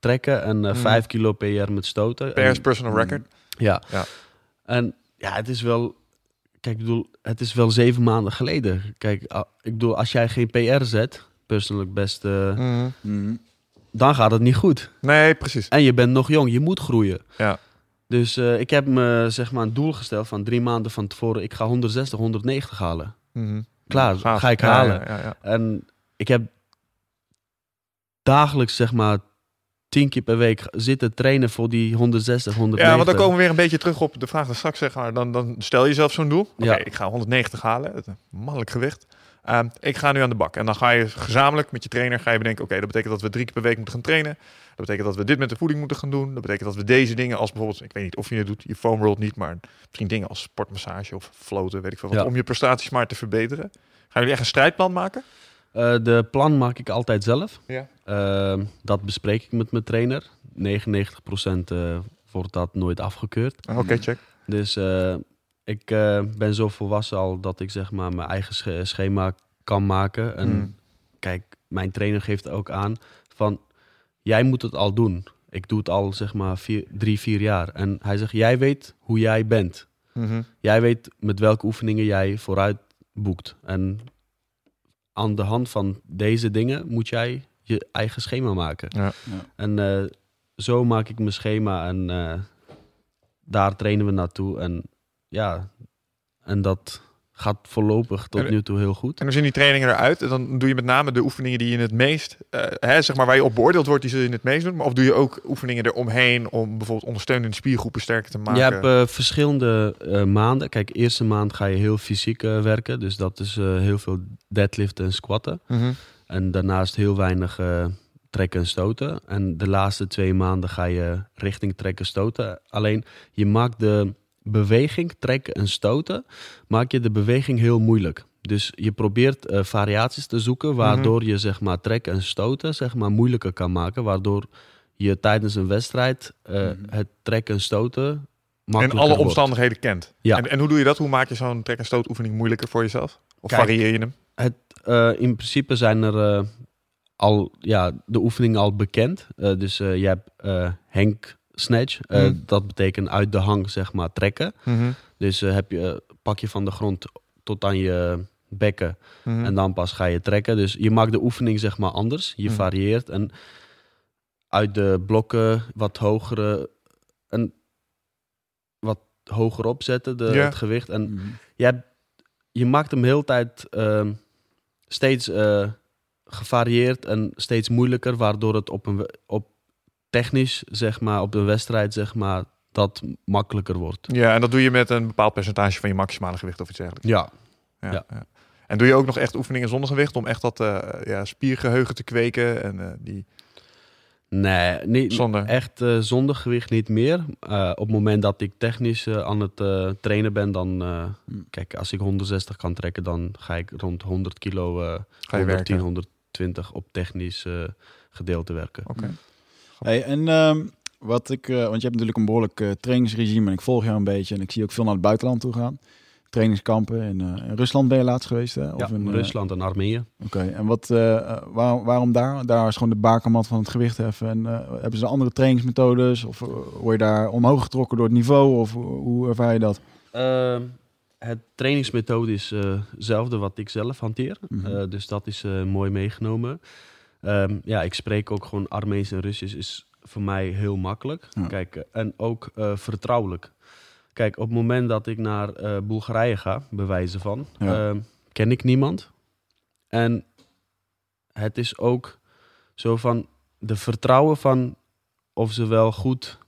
trekken en eh Mm. 5 kilo PR met stoten. Per En- personal record. Ja. Ja. En ja, het is wel. Kijk, ik bedoel, het is wel zeven maanden geleden. Kijk, ik bedoel, als jij geen PR zet, persoonlijk best, eh, Mhm. Mhm. dan gaat het niet goed. Nee, precies. En je bent nog jong, je moet groeien. Ja. Dus eh, ik heb me zeg maar een doel gesteld van drie maanden van tevoren. Ik ga 160, 190 halen. Mhm. Klaar, Gaaf. ga ik halen. ja, ja, ja. En ik heb dagelijks zeg maar tien keer per week zitten trainen voor die 160, 190. Ja, want dan komen we weer een beetje terug op de vraag van straks. Zeg maar, dan, dan stel je zelf zo'n doel. Oké, Ja. ik ga 190 halen. Is een mannelijk gewicht. Ehm, ik ga nu aan de bak. En dan ga je gezamenlijk met je trainer ga je bedenken... oké, dat betekent dat we drie keer per week moeten gaan trainen. Dat betekent dat we dit met de voeding moeten gaan doen. Dat betekent dat we deze dingen als bijvoorbeeld... ik weet niet of je het doet, je foam roll niet... maar misschien dingen als sportmassage of floten, weet ik veel wat... Ja. om je prestaties maar te verbeteren. Gaan jullie echt een strijdplan maken? Eh, de plan maak ik altijd zelf. Ja. Ehm, dat bespreek ik met mijn trainer. 99% eh wordt dat nooit afgekeurd. Oké, check. Dus eh, ik ben zo volwassen al dat ik zeg maar mijn eigen sch- schema kan maken. En Hmm. kijk, mijn trainer geeft ook aan van jij moet het al doen. Ik doe het al zeg maar vier, drie, vier jaar. En hij zegt, jij weet hoe jij bent. Mhm. Jij weet met welke oefeningen jij vooruit boekt. En aan de hand van deze dingen moet jij je eigen schema maken. Ja. Ja. En eh, zo maak ik mijn schema en eh, daar trainen we naartoe. En ja, en dat gaat voorlopig tot En- nu toe heel goed. En hoe zien die trainingen eruit? Dan doe je met name de oefeningen die je het meest, eh, hè, zeg maar waar je op beoordeeld wordt, die zul je het meest doen. Maar of doe je ook oefeningen eromheen om bijvoorbeeld ondersteunende spiergroepen sterker te maken? Je hebt eh, verschillende eh, maanden. Kijk, eerste maand ga je heel fysiek werken. Dus dat is heel veel deadliften en squatten. Mhm. En daarnaast heel weinig trekken en stoten. En de laatste twee maanden ga je richting trekken stoten. Alleen je maakt de beweging trekken en stoten, maak je de beweging heel moeilijk. Dus je probeert eh, variaties te zoeken waardoor je zeg maar trekken en stoten zeg maar moeilijker kan maken, waardoor je tijdens een wedstrijd eh, Mhm. het trekken en stoten En alle wordt. omstandigheden kent. Ja. En, en hoe doe je dat? Hoe maak je zo'n trek- en stootoefening moeilijker voor jezelf? Of Kijk. varieer je hem? Eh, in principe zijn er al ja, de oefeningen al bekend. Dus je hebt Henk Snatch. Eh, Mhm. Dat betekent uit de hang zeg maar trekken. Dus eh, heb je, eh, pak je van de grond tot aan je bekken Mhm. en dan pas ga je trekken. Dus je maakt de oefening zeg maar anders. Je Mhm. varieert en uit de blokken wat hogere en wat hoger opzetten de, het gewicht. En Mhm. je, maakt hem heel tijd ehm, steeds gevarieerd en steeds moeilijker, waardoor het op een op technisch zeg maar op de wedstrijd zeg maar dat makkelijker wordt. Ja, en dat doe je met een bepaald percentage van je maximale gewicht of iets dergelijks. Ja, Ja, Ja. ja. En doe je ook nog echt oefeningen zonder gewicht om echt dat eh, ja, spiergeheugen te kweken en eh, die nee, niet zonder? echt eh, zonder gewicht niet meer. Eh, op het moment dat ik technisch aan het trainen ben, dan eh, Hmm. kijk als ik 160 kan trekken, dan ga ik rond 100 kilo, eh Ga je 110, werken? 120 op technisch eh, gedeelte werken. Oké. Hey, en ehm, wat ik, eh, want je hebt natuurlijk een behoorlijk eh, trainingsregime en ik volg jou een beetje en ik zie ook veel naar het buitenland toe gaan. Trainingskampen in, eh, in Rusland ben je laatst geweest, hè? Of Ja, in, Rusland en Armenië. Oké, en wat, waar, waarom daar? Daar is gewoon de bakermat van het gewicht heffen. En hebben ze andere trainingsmethodes? Of word je daar omhoog getrokken door het niveau? Of hoe- ervaar je dat? Ehm, het trainingsmethode is eh, hetzelfde wat ik zelf hanteer. Mhm. Dus dat is mooi meegenomen. Ehm, ja, ik spreek ook gewoon Armeens en Russisch. Is voor mij heel makkelijk. Ja. Kijk, eh, en ook eh, vertrouwelijk. Kijk, op het moment dat ik naar eh, Bulgarije ga, bij wijze van, Ja. ehm, ken ik niemand. En het is ook zo van de vertrouwen van of ze wel goed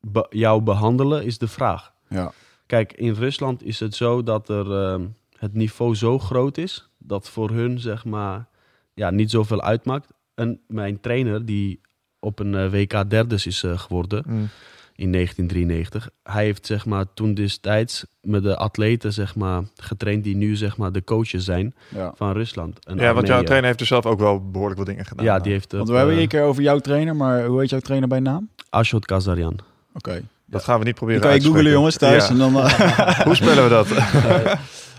be- jou behandelen, is de vraag. Ja, Kijk, in Rusland is het zo dat er, ehm, het niveau zo groot is dat voor hun zeg maar ja, niet zoveel uitmaakt. En mijn trainer, die op een eh, WK derdes is eh, geworden Mm. in 1993, hij heeft zeg maar toen destijds met de atleten zeg maar getraind die nu zeg maar de coaches zijn ja. van Rusland. En Ja, want jouw trainer heeft dus zelf ook wel behoorlijk wat dingen gedaan. Ja, die heeft het. Want we hebben eh, hier een keer over jouw trainer, maar hoe heet jouw trainer bij naam? Ashot Kazarian. Oké. Dat gaan we niet proberen Dan kan je googlen jongens thuis. Ja. En dan, eh, *laughs* Hoe spellen we dat? *laughs* *laughs*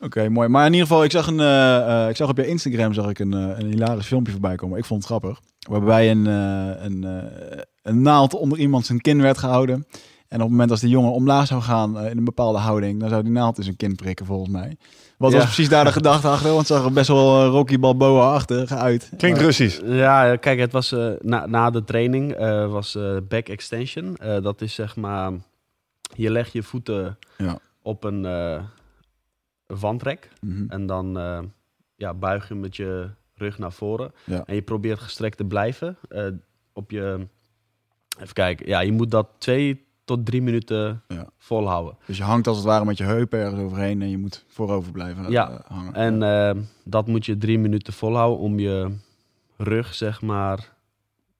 Oké, mooi. Maar in ieder geval, ik zag, een, eh, eh, ik zag op je Instagram zag ik een, eh, een hilarisch filmpje voorbij komen. Ik vond het grappig. Waarbij een, eh, een, eh, een naald onder iemand zijn kin werd gehouden. En op het moment als die jongen omlaag zou gaan in een bepaalde houding, dan zou die naald in zijn kin prikken volgens mij. Wat Ja. was precies daar de gedachte achter? Want het zag er best wel Rocky Balboa-achtig uit. Klinkt Maar- Russisch. Ja, kijk, het was eh, na, na de training eh, was eh, back extension. Eh, dat is zeg maar, je legt je voeten Ja. op een eh, wandrek Mhm. en dan eh, ja, buig je met je rug naar voren. Ja. En je probeert gestrekt te blijven. eh, op je, even kijken, ja, je moet dat twee tot drie minuten Ja. volhouden. Dus je hangt als het ware met je heupen ergens overheen en je moet voorover blijven eh, Ja. hangen. En eh, dat moet je drie minuten volhouden om je rug, zeg maar,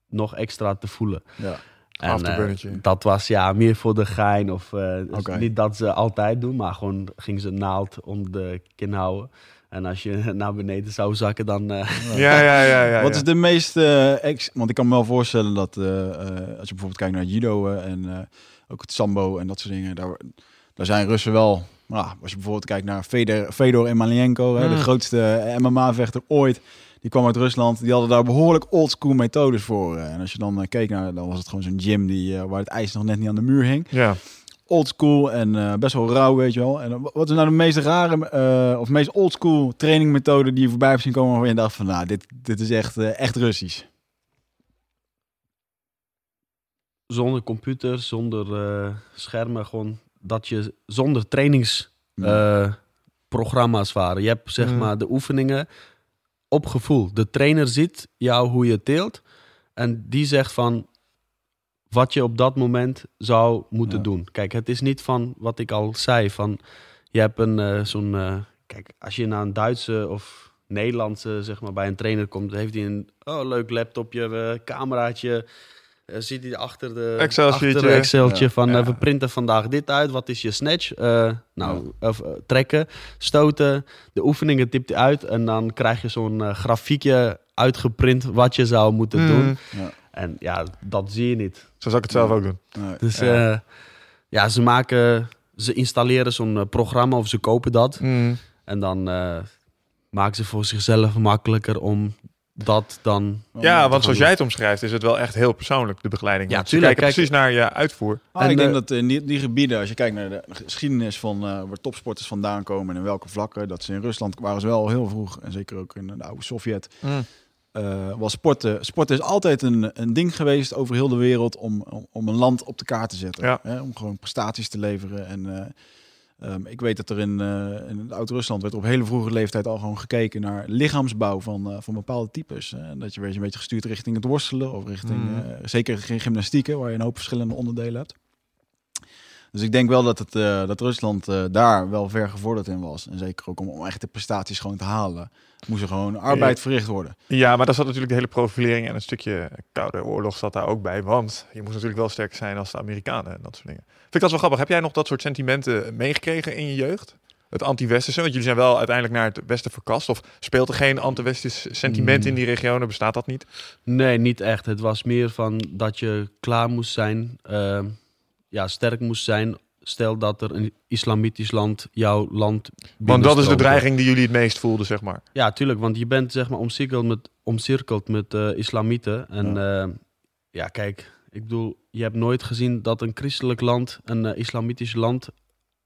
nog extra te voelen. ja. En, eh, dat was ja meer voor de gein. Of, dus Oké. Niet dat ze altijd doen, maar gewoon ging ze naald onder de kin houden. En als je *laughs* naar beneden zou zakken, dan... eh, Ja, ja, ja. ja, Wat ja. is de meest eh, ex... Want ik kan me wel voorstellen dat eh, eh, als je bijvoorbeeld kijkt naar judo en eh, ook het sambo en dat soort dingen, daar, daar zijn Russen wel. Nou, als je bijvoorbeeld kijkt naar Fedor, Fedor Emelianenko, hè, de Mm. grootste MMA-vechter ooit. Die kwam uit Rusland. Die hadden daar behoorlijk oldschool methodes voor. eh. En als je dan eh, keek naar, dan was het gewoon zo'n gym die, eh, waar het ijs nog net niet aan de muur hing. Ja. old school en eh, best wel rauw, weet je wel. En wat is nou de meest rare eh, of meest old school trainingmethode die je voorbij hebt zien komen waar je dacht van, nou, dit, dit is echt, echt Russisch. Zonder computer, zonder eh, schermen, gewoon dat je zonder trainingsprogramma's waren. Je hebt zeg Mm. maar de oefeningen op gevoel. De trainer ziet jou hoe je teelt en die zegt van wat je op dat moment zou moeten Ja. doen. Kijk, het is niet van wat ik al zei van je hebt een eh, zo'n eh, kijk als je naar een Duitse of Nederlandse zeg maar bij een trainer komt, heeft hij een oh, leuk laptopje, eh, cameraatje. Eh, ziet hij achter de Excel-sheetje. achter de Exceltje Ja. van eh, Ja. we printen vandaag dit uit. Wat is je snatch? Eh, nou, of, trekken, stoten. De oefeningen typt hij uit en dan krijg je zo'n grafiekje uitgeprint wat je zou moeten Mm. doen. Ja. En ja, dat zie je niet. Zo zou ik het zelf ook doen. Nee. Dus Ja. ja, ja ze maken, ze installeren zo'n programma of ze kopen dat. Mm. En dan eh, maken ze voor zichzelf makkelijker om dat dan... Ja, want zoals jij het omschrijft, is het wel echt heel persoonlijk, de begeleiding. Ja, tuurlijk, kijk- precies naar je uitvoer. Ah, En, ik denk eh, dat in die, die gebieden, als je kijkt naar de geschiedenis van eh, waar topsporters vandaan komen en in welke vlakken, dat ze in Rusland waren ze wel heel vroeg, en zeker ook in de oude Sovjet, eh, was sporten. Sporten is altijd een, een ding geweest over heel de wereld om, om, om een land op de kaart te zetten. Ja. Hè, om gewoon prestaties te leveren. En eh, ehm, ik weet dat er in, eh, in Oud-Rusland werd er op hele vroege leeftijd al gewoon gekeken naar lichaamsbouw van, eh, van bepaalde types. En dat je werd een beetje gestuurd richting het worstelen of richting, eh, zeker geen gymnastieken, waar je een hoop verschillende onderdelen hebt. Dus ik denk wel dat, het, eh, dat Rusland eh, daar wel ver gevorderd in was. En zeker ook om, om echt de prestaties gewoon te halen. Moest er gewoon arbeid verricht worden. Ja, maar daar zat natuurlijk de hele profilering en een stukje koude oorlog zat daar ook bij. Want je moest natuurlijk wel sterk zijn als de Amerikanen en dat soort dingen. Vind ik dat wel grappig. Heb jij nog dat soort sentimenten meegekregen in je jeugd? Het anti-westerse, want jullie zijn wel uiteindelijk naar het westen verkast. Of speelt er geen anti-westisch sentiment in die regionen? Bestaat dat niet? Nee, niet echt. Het was meer van dat je klaar moest zijn, ehm, ja, sterk moest zijn. Stel dat er een islamitisch land jouw land. Want dat is de dreiging die jullie het meest voelden, zeg maar. Ja, tuurlijk, want je bent zeg maar omcirkeld met, omcirkeld met eh, islamieten. En ja. ja, kijk, ik bedoel, je hebt nooit gezien dat een christelijk land een eh, islamitisch land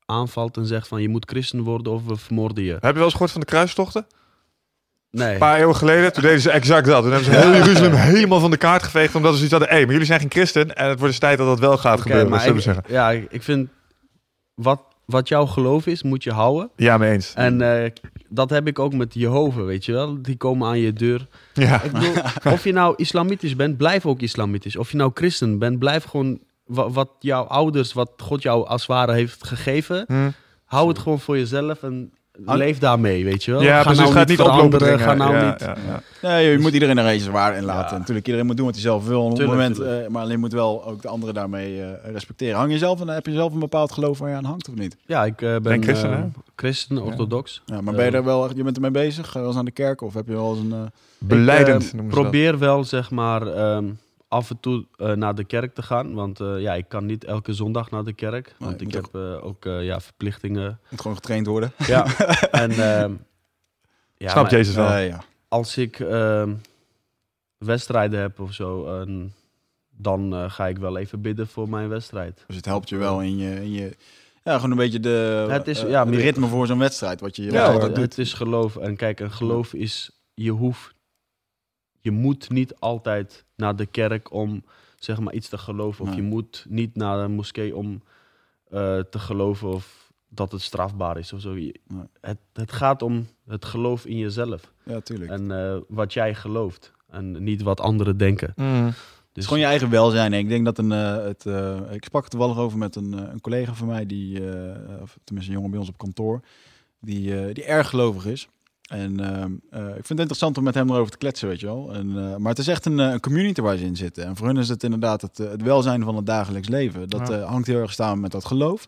aanvalt en zegt van je moet christen worden of we vermoorden je. Heb je wel eens gehoord van de kruistochten? Nee. Een paar eeuwen geleden, toen deden ze exact dat. Toen hebben ze heel Jeruzalem helemaal van de kaart geveegd, omdat ze zoiets hadden, hé, maar jullie zijn geen christen en het wordt eens tijd dat dat wel gaat gebeuren, maar zullen we ik, zeggen. ja, ik vind wat, wat jouw geloof is, moet je houden. Ja, mee eens. En eh, dat heb ik ook met Jehovah, weet je wel. Die komen aan je deur. ja. Ik bedoel, *laughs* of je nou islamitisch bent, blijf ook islamitisch. Of je nou christen bent, blijf gewoon wa- wat jouw ouders, wat God jou als ware heeft gegeven. Hm. Hou het gewoon voor jezelf en. Leef daarmee, weet je wel. Ja, ga precies. nou gaat niet oplopen. Ga nou ja, niet... ja, ja. Nee, je moet iedereen er eens waar in laten. Ja. Natuurlijk, iedereen moet doen wat hij zelf wil op het Tuurlijk, moment. tuurlijk. eh, maar alleen moet wel ook de anderen daarmee eh, respecteren. Hang je zelf, en heb je zelf een bepaald geloof waar je aan hangt of niet? Ja, ik eh, ben Ben christen, eh, christen, orthodox. Ja, maar ben je er wel, je bent ermee bezig? Ga je wel eens aan de kerk of heb je wel eens een... Beleidend Ik, noemen ze dat. probeer wel, zeg maar, ehm, af en toe eh, naar de kerk te gaan. Want eh, ja, ik kan niet elke zondag naar de kerk. Nee, Want ik heb eh, ook eh, ja, verplichtingen. moet gewoon getraind worden? Ja, *laughs* en... ehm, ja, Snap maar Jezus wel. Ja. Als ik ehm, wedstrijden heb of zo, dan eh, ga ik wel even bidden voor mijn wedstrijd. Dus het helpt je wel in je... In je ja, gewoon een beetje de, Het is, ja, de ritme voor zo'n wedstrijd. Wat je, Ja, hoor, doet. het is geloof. En kijk, een geloof is, je hoeft, je moet niet altijd naar de kerk om zeg maar iets te geloven. Of Nee. je moet niet naar de moskee om eh, te geloven of dat het strafbaar is of zo. Je- Nee. Het, het gaat om het geloof in jezelf Ja, tuurlijk. en eh, wat jij gelooft. En niet wat anderen denken. Mm. Het Dus is gewoon je eigen welzijn. Ik denk dat een. eh, het, eh, ik sprak er toevallig over met een, een collega van mij, die, eh, of tenminste een jongen bij ons op kantoor, die, eh, die erg gelovig is. En ehm, eh, ik vind het interessant om met hem erover te kletsen, weet je wel. En, eh, maar het is echt een, eh, een community waar ze in zitten. En voor hun is het inderdaad het, het welzijn van het dagelijks leven. Dat Ja. hangt heel erg samen met dat geloof.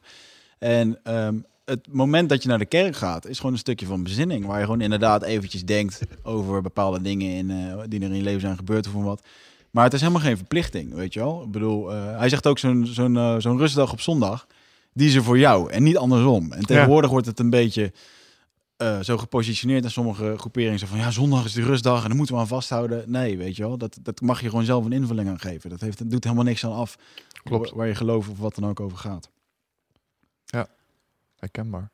En ehm, het moment dat je naar de kerk gaat, is gewoon een stukje van bezinning. Waar je gewoon inderdaad eventjes denkt over bepaalde dingen in, die er in je leven zijn gebeurd of wat. Maar het is helemaal geen verplichting, weet je wel. Ik bedoel, hij zegt ook zo'n zo'n zo'n rustdag op zondag, die is er voor jou en niet andersom. En tegenwoordig wordt het een beetje eh, zo gepositioneerd in sommige groeperingen. Zo van, ja, zondag is de rustdag en daar moeten we aan vasthouden. Nee, weet je wel, dat, dat mag je gewoon zelf een invulling aan geven. Dat heeft, dat doet helemaal niks aan af Klopt. waar je geloof of wat dan ook over gaat. Herkenbaar.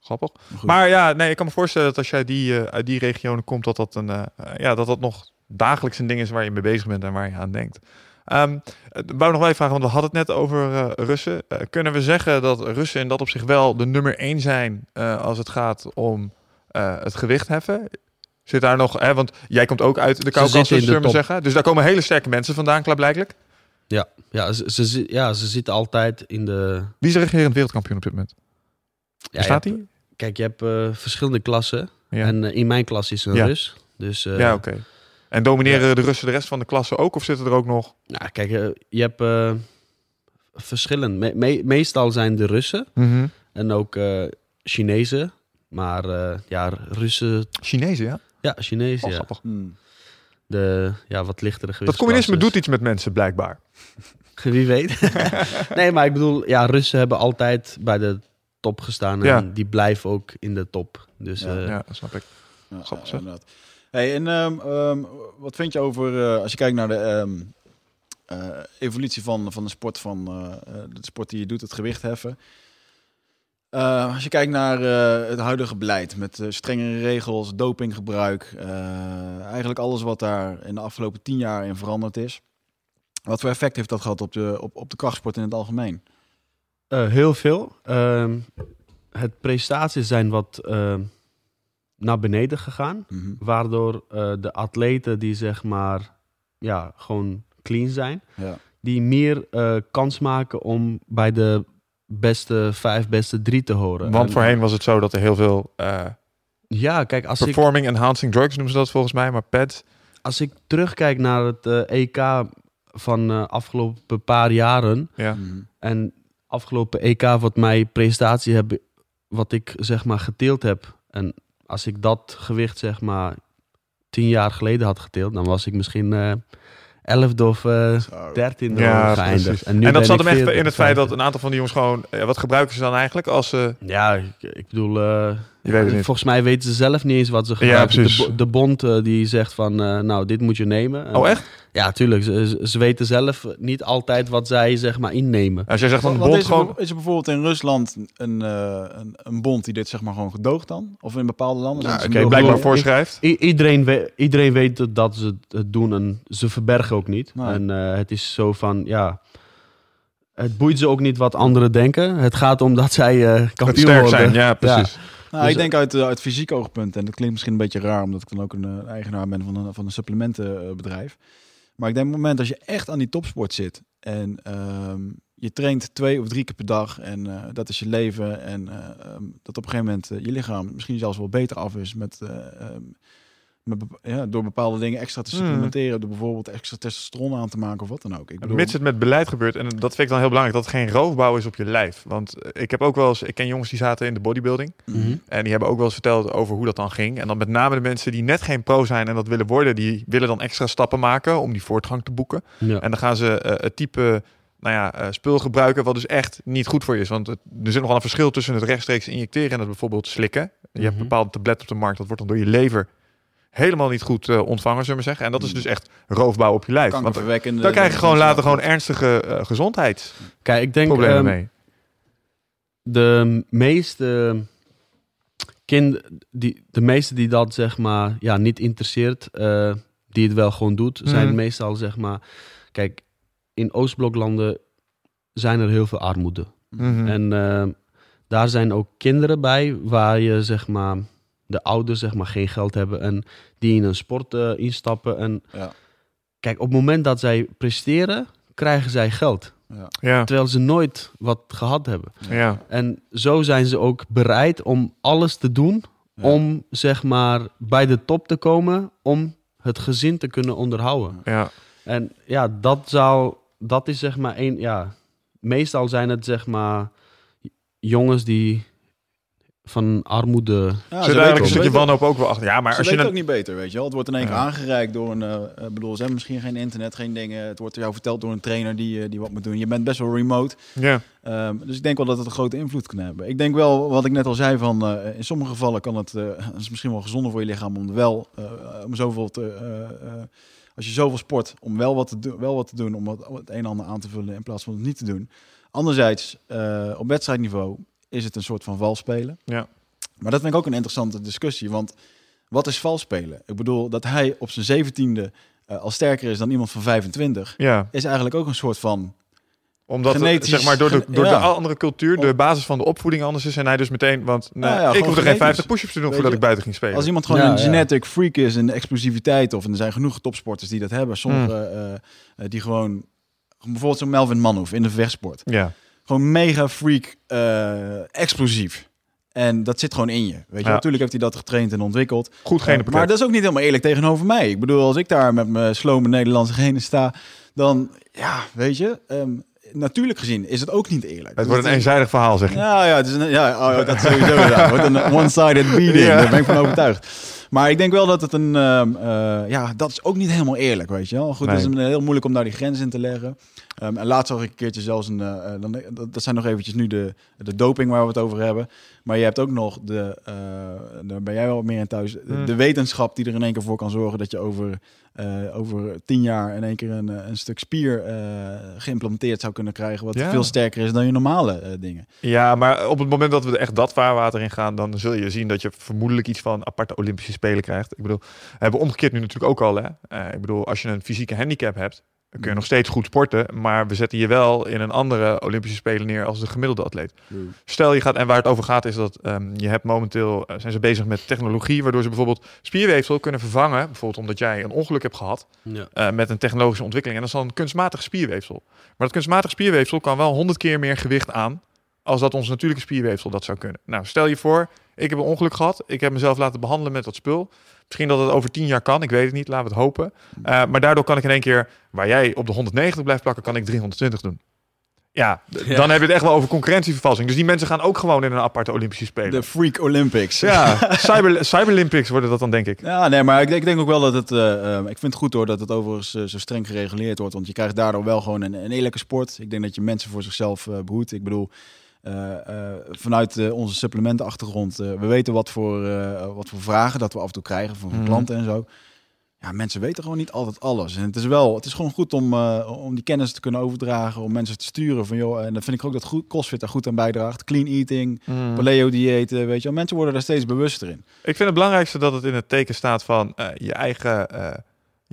Grappig. Maar goed. Maar ja, nee, ik kan me voorstellen dat als jij die, eh, uit die regionen komt, dat dat, een, eh, ja, dat dat nog dagelijks een ding is waar je mee bezig bent en waar je aan denkt. Ik wou nog wel even vragen, want we hadden het net over eh, Russen. Eh, kunnen we zeggen dat Russen in dat op zich wel de nummer één zijn als het gaat om het gewicht heffen? Zit daar nog, hè, want jij komt ook uit de Caucasus, zullen we zeggen. Dus daar komen hele sterke mensen vandaan, klaarblijkelijk. Ja, ja, ze, ja, ze zitten altijd in de... Wie is de regerend wereldkampioen op dit moment? Ja, Waar staat hij? Kijk, je hebt verschillende klassen. Ja, En in mijn klas is een Ja. Rus. Dus ja oké. En domineren de Russen de rest van de klasse ook? Of zitten er ook nog... nou, kijk, eh, je hebt eh verschillen. Me- me- meestal zijn de Russen en ook eh Chinezen. Maar eh, ja, Russen... Chinezen, ja? Ja, Chinezen, Oh, ja. grappig. Hmm. De ja, wat lichtere Dat communisme doet gewichtsklassen. iets met mensen, blijkbaar. *laughs* Wie weet. *laughs* nee, maar ik bedoel, ja, Russen hebben altijd bij de top gestaan. En Ja. die blijven ook in de top. Dus Ja, eh, ja, dat snap ik. Ja, Grappig, ja, zeg. inderdaad. Hey, en ehm, ehm, wat vind je over, eh, als je kijkt naar de ehm, eh, evolutie van, van de sport, van eh, de sport die je doet, het gewicht heffen. Als je kijkt naar het huidige beleid met strengere regels, dopinggebruik, eigenlijk alles wat daar in de afgelopen tien jaar in veranderd is. Wat voor effect heeft dat gehad op de, op, op de krachtsport in het algemeen? Heel veel. Het prestaties zijn wat naar beneden gegaan. Mhm. Waardoor eh, de atleten die zeg maar ja, gewoon clean zijn, Ja. die meer eh, kans maken om bij de beste vijf, beste drie te horen. Want En- voorheen was het zo dat er heel veel eh, Ja, kijk, als ik, performing enhancing drugs noemen ze dat volgens mij, maar pads. als ik terugkijk naar het EK van eh afgelopen paar jaren Ja. Mhm. en afgelopen EK wat mij prestatie heb, wat ik zeg maar geteeld heb. En als ik dat gewicht zeg maar tien jaar geleden had geteeld, dan was ik misschien eh elfde of eh dertiende Ja, geëindigd. precies. En, nu En dat zat hem echt 40, in het feit dat 50. een aantal van die jongens gewoon... eh, wat gebruiken ze dan eigenlijk als ze... Ja, ik, ik bedoel, eh, Je weet het niet. volgens mij weten ze zelf niet eens wat ze gebruiken. precies. de, de bond eh, die zegt van, eh, nou, dit moet je nemen. En- Oh, echt? Ja, tuurlijk. Ze, ze- weten zelf niet altijd wat zij zeg maar innemen. Als jij zegt van bond is, er, gewoon... is er bijvoorbeeld in Rusland een, eh, een, een bond die dit zeg maar gewoon gedoogt dan? Of in bepaalde landen? Nou, Oké, blijkbaar voorschrijft. I- iedereen, we- iedereen weet dat ze het doen en ze verbergen ook niet. Nee. En eh, het is zo van, ja... Het boeit ze ook niet wat anderen denken. Het gaat om dat zij eh Het kampioen sterk worden. zijn, ja, precies. Nou, Dus, ik denk uit, eh, uit fysiek oogpunt, en dat klinkt misschien een beetje raar, omdat ik dan ook een eh, eigenaar ben van een, van een supplementenbedrijf. Maar ik denk op het moment als je echt aan die topsport zit en ehm, je traint twee of drie keer per dag en eh, dat is je leven en eh, ehm, dat op een gegeven moment eh, je lichaam misschien zelfs wel beter af is met, eh, ehm, met bepa- ja, door bepaalde dingen extra te Hmm. supplementeren, door bijvoorbeeld extra testosteron aan te maken of wat dan ook. Ik bedoel, Mits het met beleid gebeurt, en dat vind ik dan heel belangrijk, dat het geen roofbouw is op je lijf. Want eh, ik heb ook wel eens, ik ken jongens die zaten in de bodybuilding. Mhm. En die hebben ook wel eens verteld over hoe dat dan ging. En dan met name de mensen die net geen pro zijn en dat willen worden, die willen dan extra stappen maken om die voortgang te boeken. Ja. En dan gaan ze eh, het type nou ja, eh, spul gebruiken wat dus echt niet goed voor je is. Want het, er zit nogal een verschil tussen het rechtstreeks injecteren en het bijvoorbeeld slikken. Je hebt Mhm. bepaalde tabletten op de markt, dat wordt dan door je lever helemaal niet goed eh, ontvangen, zullen we zeggen. En dat is dus echt roofbouw op je lijf. Want dan krijg je gewoon later gewoon ernstige eh, gezondheidsproblemen Kijk, ik denk... ehm, mee. de meeste kind, die, de meeste die dat zeg maar ja, niet interesseert, eh, die het wel gewoon doet, zijn Mhm. meestal zeg maar. Kijk, in Oostbloklanden zijn er heel veel armoede. Mhm. En daar zijn ook kinderen bij waar je zeg maar de ouders zeg maar geen geld hebben en die in een sport eh, instappen. En Ja. kijk, op het moment dat zij presteren, krijgen zij geld. Ja. ja, Terwijl ze nooit wat gehad hebben. ja. En zo zijn ze ook bereid om alles te doen Ja. om zeg maar bij de top te komen, om het gezin te kunnen onderhouden. ja. En ja, dat zou, dat is zeg maar één, ja, meestal zijn het zeg maar jongens die van armoede. Ja, Zit ze eigenlijk een stukje wanhoop ook wel achter. Ja, maar ze als je een, ook niet beter, weet je wel. Het wordt in één keer Ja. aangereikt door een... eh, eh, bedoel, ze hebben misschien geen internet, geen dingen. Het wordt jou verteld door een trainer die, eh, die wat moet doen. Je bent best wel remote. ja, Ehm, dus ik denk wel dat het een grote invloed kan hebben. Ik denk wel, wat ik net al zei, van eh, in sommige gevallen kan het, eh, het *laughs* is misschien wel gezonder voor je lichaam om wel, eh, om zoveel te, eh, eh, als je zoveel sport, om wel wat te, doen, wel wat te doen, om wat, het een en ander aan te vullen in plaats van het niet te doen. Anderzijds, eh, op wedstrijdniveau is het een soort van vals spelen. Ja. Maar dat vind ik ook een interessante discussie. Want wat is vals spelen? Ik bedoel, dat hij op zijn zeventiende uh, al sterker is dan iemand van 25... Ja. is eigenlijk ook een soort van... Omdat het, Genetisch zeg maar, door, de, door ja. de andere cultuur, de basis van de opvoeding anders is. En hij dus meteen, want nee, Nou ja, ik hoefde geen genetisch. 50 push-ups te doen voordat ik buiten ging spelen. Als iemand gewoon Ja, een ja. genetic freak is in de explosiviteit... of en er zijn genoeg topsporters die dat hebben. Sommigen Hmm. eh, eh, die gewoon... Bijvoorbeeld zo'n Melvin Manhoef in de vechtsport. Ja, Gewoon mega freak, eh, explosief. En dat zit gewoon in je. Weet je, Ja. natuurlijk heeft hij dat getraind en ontwikkeld. goed geen maar dat is ook niet helemaal eerlijk tegenover mij. Ik bedoel, als ik daar met mijn slome Nederlandse genen sta, dan, ja, weet je, ehm, natuurlijk gezien is het ook niet eerlijk. Het wordt een eenzijdig verhaal, zeg je. Ja, ja, het is een, ja oh, dat sowieso. ja. Wordt een one-sided *laughs* beating. Ja. Daar ben ik van overtuigd. Maar ik denk wel dat het een... ehm, eh, ja, dat is ook niet helemaal eerlijk, weet je wel. Goed, het is heel moeilijk om daar die grens in te leggen. Ehm, en laatst zag ik een keertje zelfs een... eh, eh, dan, dat, zijn nog eventjes nu de, de doping waar we het over hebben. Maar je hebt ook nog de... eh, daar ben jij wel meer in thuis. de- Hmm. De wetenschap die er in één keer voor kan zorgen dat je over... over tien jaar in één keer een, een stuk spier geïmplanteerd zou kunnen krijgen. Wat Ja. veel sterker is dan je normale dingen. Ja, maar op het moment dat we echt dat vaarwater in gaan, dan zul je zien dat je vermoedelijk iets van aparte Olympische Spelen krijgt. Ik bedoel, we hebben omgekeerd nu natuurlijk ook al. Hè? Ik bedoel, als je een fysieke handicap hebt, dan kun je nog steeds goed sporten, maar we zetten je wel in een andere Olympische Spelen neer als de gemiddelde atleet. Stel je gaat, en waar het over gaat is dat ehm, je hebt momenteel, eh, zijn ze bezig met technologie, waardoor ze bijvoorbeeld spierweefsel kunnen vervangen, bijvoorbeeld omdat jij een ongeluk hebt gehad, Ja. eh, met een technologische ontwikkeling. En dat is dan een kunstmatig spierweefsel. Maar dat kunstmatig spierweefsel kan wel honderd keer meer gewicht aan als dat ons natuurlijke spierweefsel dat zou kunnen. Nou, stel je voor, ik heb een ongeluk gehad. Ik heb mezelf laten behandelen met dat spul. Misschien dat het over tien jaar kan, ik weet het niet, laten we het hopen. Eh, maar daardoor kan ik in één keer, waar jij op de 190 blijft plakken, kan ik 320 doen. Ja, dan heb je het echt wel over concurrentievervalsing. Dus die mensen gaan ook gewoon in een aparte Olympische Spelen. De Freak Olympics. Ja, *laughs* cyber, Cyberlympics worden dat dan, denk ik. Ja, nee, maar ik denk, ik denk ook wel dat het... eh, eh, ik vind het goed hoor dat het overigens zo streng gereguleerd wordt. Want je krijgt daardoor wel gewoon een, een eerlijke sport. Ik denk dat je mensen voor zichzelf eh behoedt. Ik bedoel, vanuit eh, onze supplementenachtergrond... eh, we weten wat voor, eh, wat voor vragen dat we af en toe krijgen van Mhm. klanten en zo. Ja, mensen weten gewoon niet altijd alles. En het is wel, het is gewoon goed om, eh, om die kennis te kunnen overdragen, om mensen te sturen van joh. En dan vind ik ook dat goed, CrossFit daar goed aan bijdraagt. Clean eating, Mm. paleo diëten, weet je wel. Mensen worden daar steeds bewuster in. Ik vind het belangrijkste dat het in het teken staat van eh, je, eigen, eh,